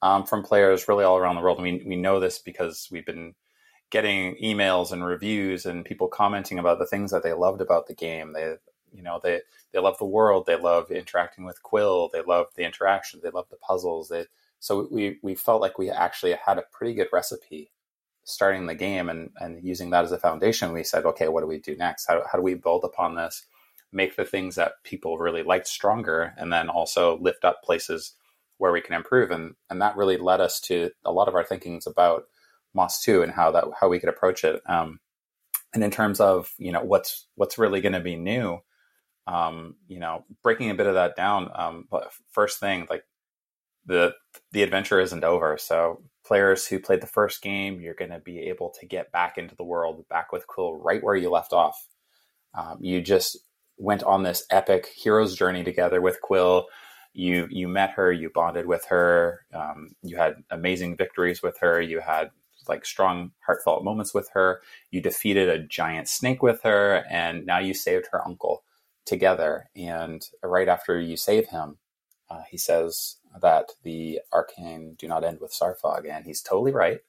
um, from players really all around the world. We we know this because we've been getting emails and reviews and people commenting about the things that they loved about the game. They you know they they love the world, they love interacting with Quill, they love the interaction, they love the puzzles. They so we we felt like we actually had a pretty good recipe starting the game and and using that as a foundation. We said, okay, what do we do next? How how do we build upon this? Make the things that people really liked stronger, and then also lift up places where we can improve. And and that really led us to a lot of our thinkings about Moss two and how that how we could approach it. Um, and in terms of you know what's what's really going to be new, um, you know, breaking a bit of that down. Um, but first thing, like the the adventure isn't over. So players who played the first game, you're going to be able to get back into the world, back with Quill, right where you left off. Um, you just went on this epic hero's journey together with Quill. You you met her, you bonded with her, um, you had amazing victories with her, you had like strong heartfelt moments with her. You defeated a giant snake with her, and now you saved her uncle together. And right after you save him, uh, he says that the arcane do not end with Sarffog, and he's totally right.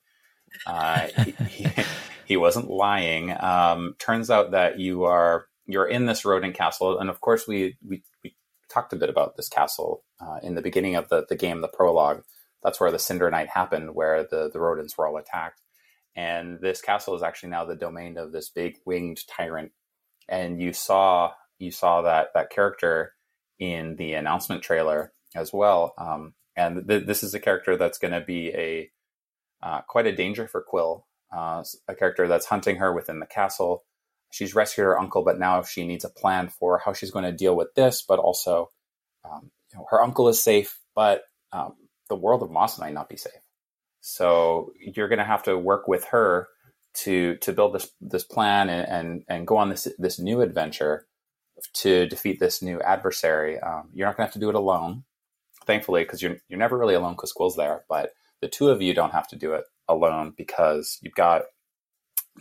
Uh, he, he, *laughs* he wasn't lying. Um, turns out that you are you're in this rodent castle, and of course we we, we talked a bit about this castle uh, in the beginning of the the game, the prologue. That's where the Cinder Night happened, where the the rodents were all attacked. And this castle is actually now the domain of this big winged tyrant. And you saw you saw that that character in the announcement trailer as well. Um, and th- this is a character that's going to be a uh, quite a danger for Quill, uh, a character that's hunting her within the castle. She's rescued her uncle, but now she needs a plan for how she's going to deal with this. But also, um, you know, her uncle is safe, but um, the world of Moss might not be safe. So you're going to have to work with her to to build this this plan and and, and go on this this new adventure to defeat this new adversary. Um, you're not going to have to do it alone, thankfully, because you're you're never really alone because Quill's there. But the two of you don't have to do it alone because you've got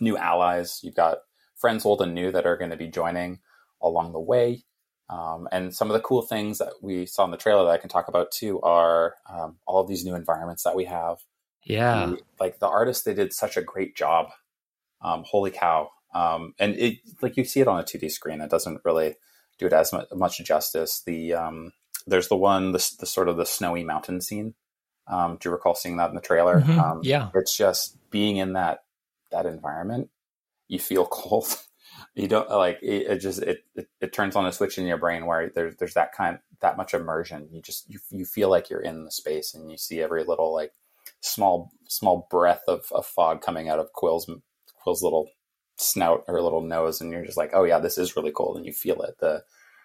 new allies, you've got friends old and new that are going to be joining along the way. Um, and some of the cool things that we saw in the trailer that I can talk about too are um, all of these new environments that we have. Yeah. Like the artists, they did such a great job. Um, holy cow! Um, and it like you see it on a 2D screen, it doesn't really do it as much, much justice. The um, there's the one the, the sort of the snowy mountain scene. Um, do you recall seeing that in the trailer? Mhm. Um, Yeah. it's just being in that that environment. You feel cold. *laughs* you don't like it, it just it, it it turns on a switch in your brain where there's there's that kind that much immersion. You just you you feel like you're in the space and you see every little like small small breath of, of fog coming out of Quill's Quill's little snout or little nose, and you're just like, oh yeah, this is really cold, and you feel it. The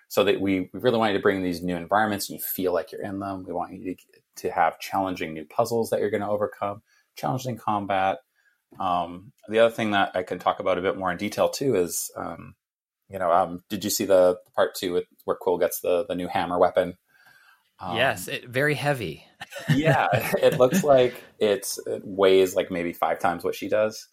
so that we, we really wanted to bring these new environments, and you feel like you're in them. We want you to, to have challenging new puzzles that you're going to overcome, challenging combat. Um, the other thing that I can talk about a bit more in detail too is, um, you know, um, did you see the part two with, where Quill gets the the new hammer weapon? Um, yes. It, very heavy. yeah, *laughs* it looks like it's it weighs like maybe five times what she does,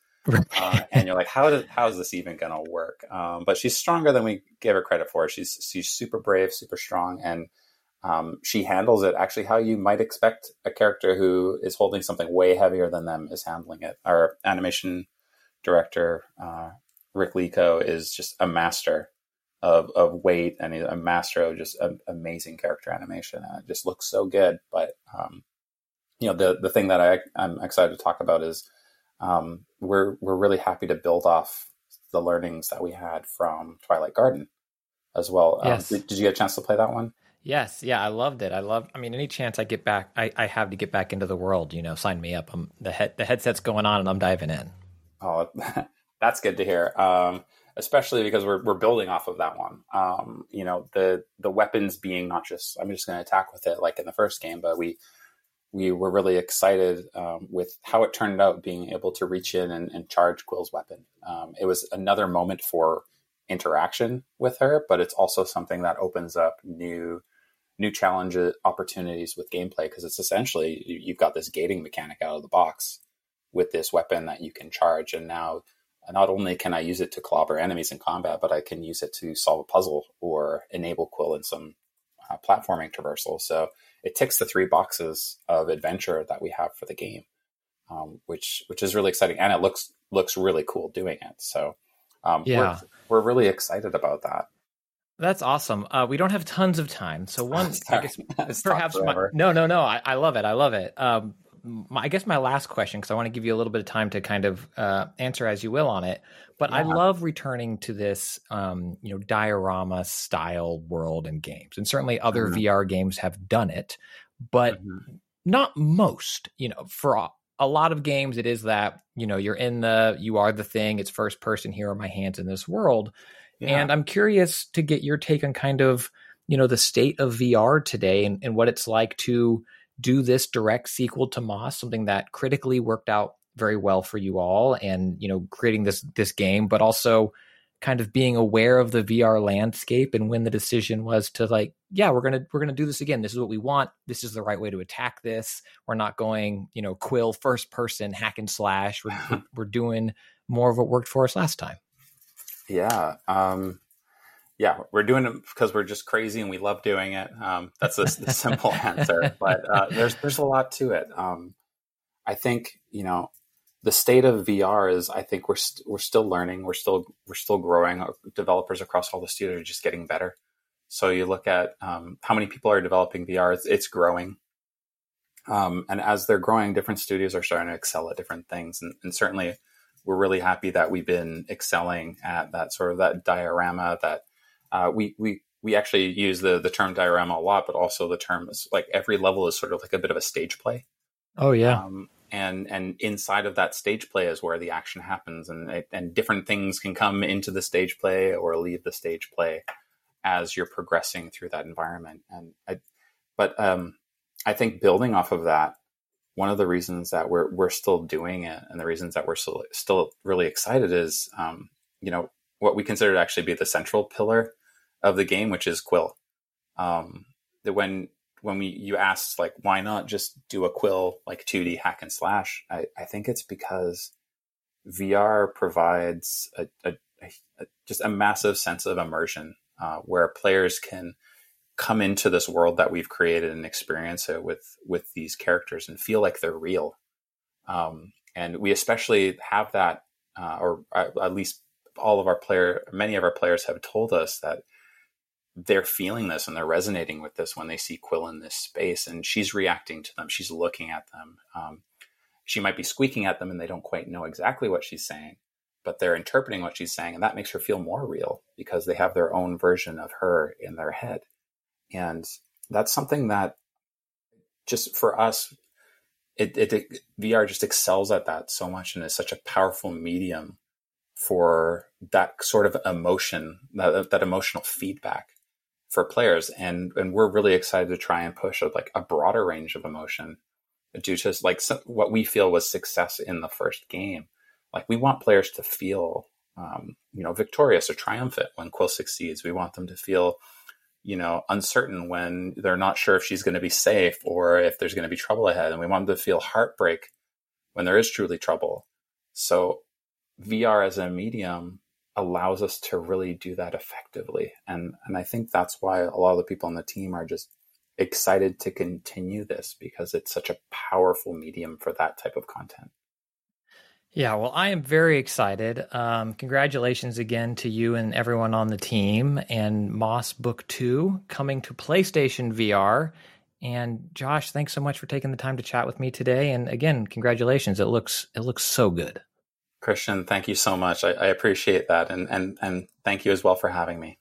uh, and you're like, how does how is this even going to work? Um, but she's stronger than we give her credit for. She's she's super brave, super strong, and um, she handles it actually how you might expect a character who is holding something way heavier than them is handling it. Our animation director uh, Rick Lico is just a master of, of weight and a master of just a, amazing character animation. And it just looks so good. But um, you know, the the thing that I, I'm excited to talk about is um, we're we're really happy to build off the learnings that we had from Twilight Garden as well. Um, Yes. did, did you get a chance to play that one? Yes, yeah, I loved it. I love. I mean, any chance I get back, I, I have to get back into the world. You know, sign me up. I'm the head. The headset's going on, and I'm diving in. Oh, *laughs* that's good to hear. Um, especially because we're we're building off of that one. Um, you know, the the weapons being not just I'm just going to attack with it like in the first game, but we we were really excited um, with how it turned out, being able to reach in and, and charge Quill's weapon. Um, it was another moment for interaction with her, but it's also something that opens up new new challenge opportunities with gameplay because it's essentially you- you've got this gating mechanic out of the box with this weapon that you can charge. And now not only can i use it to clobber enemies in combat but i can use it to solve a puzzle or enable quill in some uh, platforming traversal. So it ticks the three boxes of adventure that we have for the game um, which which is really exciting and it looks looks really cool doing it. So um, Yeah. we're, we're really excited about that That's awesome. Uh, we don't have tons of time, so *laughs* one, I guess, perhaps my, no, no, no. I, I love it. I love it. Um, my, I guess my last question, because I want to give you a little bit of time to kind of uh, answer as you will on it. But I love returning to this, um, you know, diorama style world and games, and certainly other Mhm. VR games have done it, but Mhm. not most. You know, for a, a lot of games, it is that you know you're in the, you are the thing. It's first person. Here are my hands in this world. Yeah. And I'm curious to get your take on kind of, you know, the state of VR today and, and what it's like to do this direct sequel to Moss, something that critically worked out very well for you all and, you know, creating this this game, but also kind of being aware of the VR landscape and when the decision was to like, yeah, we're gonna we're gonna do this again. This is what we want. This is the right way to attack this. We're not going, you know, quill first person hack and slash. We're we're, *laughs* we're doing more of what worked for us last time. Yeah. Um, yeah, we're doing it because we're just crazy and we love doing it. Um, that's the, the simple *laughs* answer. But uh, there's there's a lot to it. Um, I think you know the state of VR is. I think we're st- we're still learning. We're still we're still growing. Our Developers across all the studios are just getting better. So you look at um, how many people are developing VR. It's, it's growing. Um, and as they're growing, different studios are starting to excel at different things. And, and certainly, we're really happy that we've been excelling at that sort of that diorama. That uh, we we we actually use the the term diorama a lot, but also the term is like every level is sort of like a bit of a stage play. Oh yeah. Um, and and inside of that stage play is where the action happens, and and different things can come into the stage play or leave the stage play as you're progressing through that environment. And I, but um, I think building off of that, one of the reasons that we're we're still doing it, and the reasons that we're still still really excited is, um, you know, what we consider to actually be the central pillar of the game, which is Quill. Um, that when when we you asked like why not just do a quill like 2d hack and slash i, I think it's because vr provides a, a, a- just a massive sense of immersion uh, where players can come into this world that we've created and experience it with with these characters and feel like they're real Um, and we especially have that, uh, or at least all of our player, many of our players have told us that they're feeling this and they're resonating with this when they see Quill in this space, and she's reacting to them. She's looking at them. Um, she might be squeaking at them, and they don't quite know exactly what she's saying, but they're interpreting what she's saying, and that makes her feel more real because they have their own version of her in their head, and that's something that just for us it, it, it, VR just excels at that so much and is such a powerful medium for that sort of emotion, that, that emotional feedback for players. And, and we're really excited to try and push a, like a broader range of emotion due to like what we feel was success in the first game. Like we want players to feel, um, you know, victorious or triumphant when Quill succeeds. We want them to feel you know, uncertain when they're not sure if she's going to be safe or if there's going to be trouble ahead. And we want them to feel heartbreak when there is truly trouble. So VR as a medium allows us to really do that effectively. And, and I think that's why a lot of the people on the team are just excited to continue this because it's such a powerful medium for that type of content. Yeah, well, I am very excited. Um, congratulations again to you and everyone on the team and Moss Book 2 coming to PlayStation VR. And Josh, thanks so much for taking the time to chat with me today. And again, congratulations. It looks it looks so good. Christian, thank you so much. I, I appreciate that. And, and and thank you as well for having me.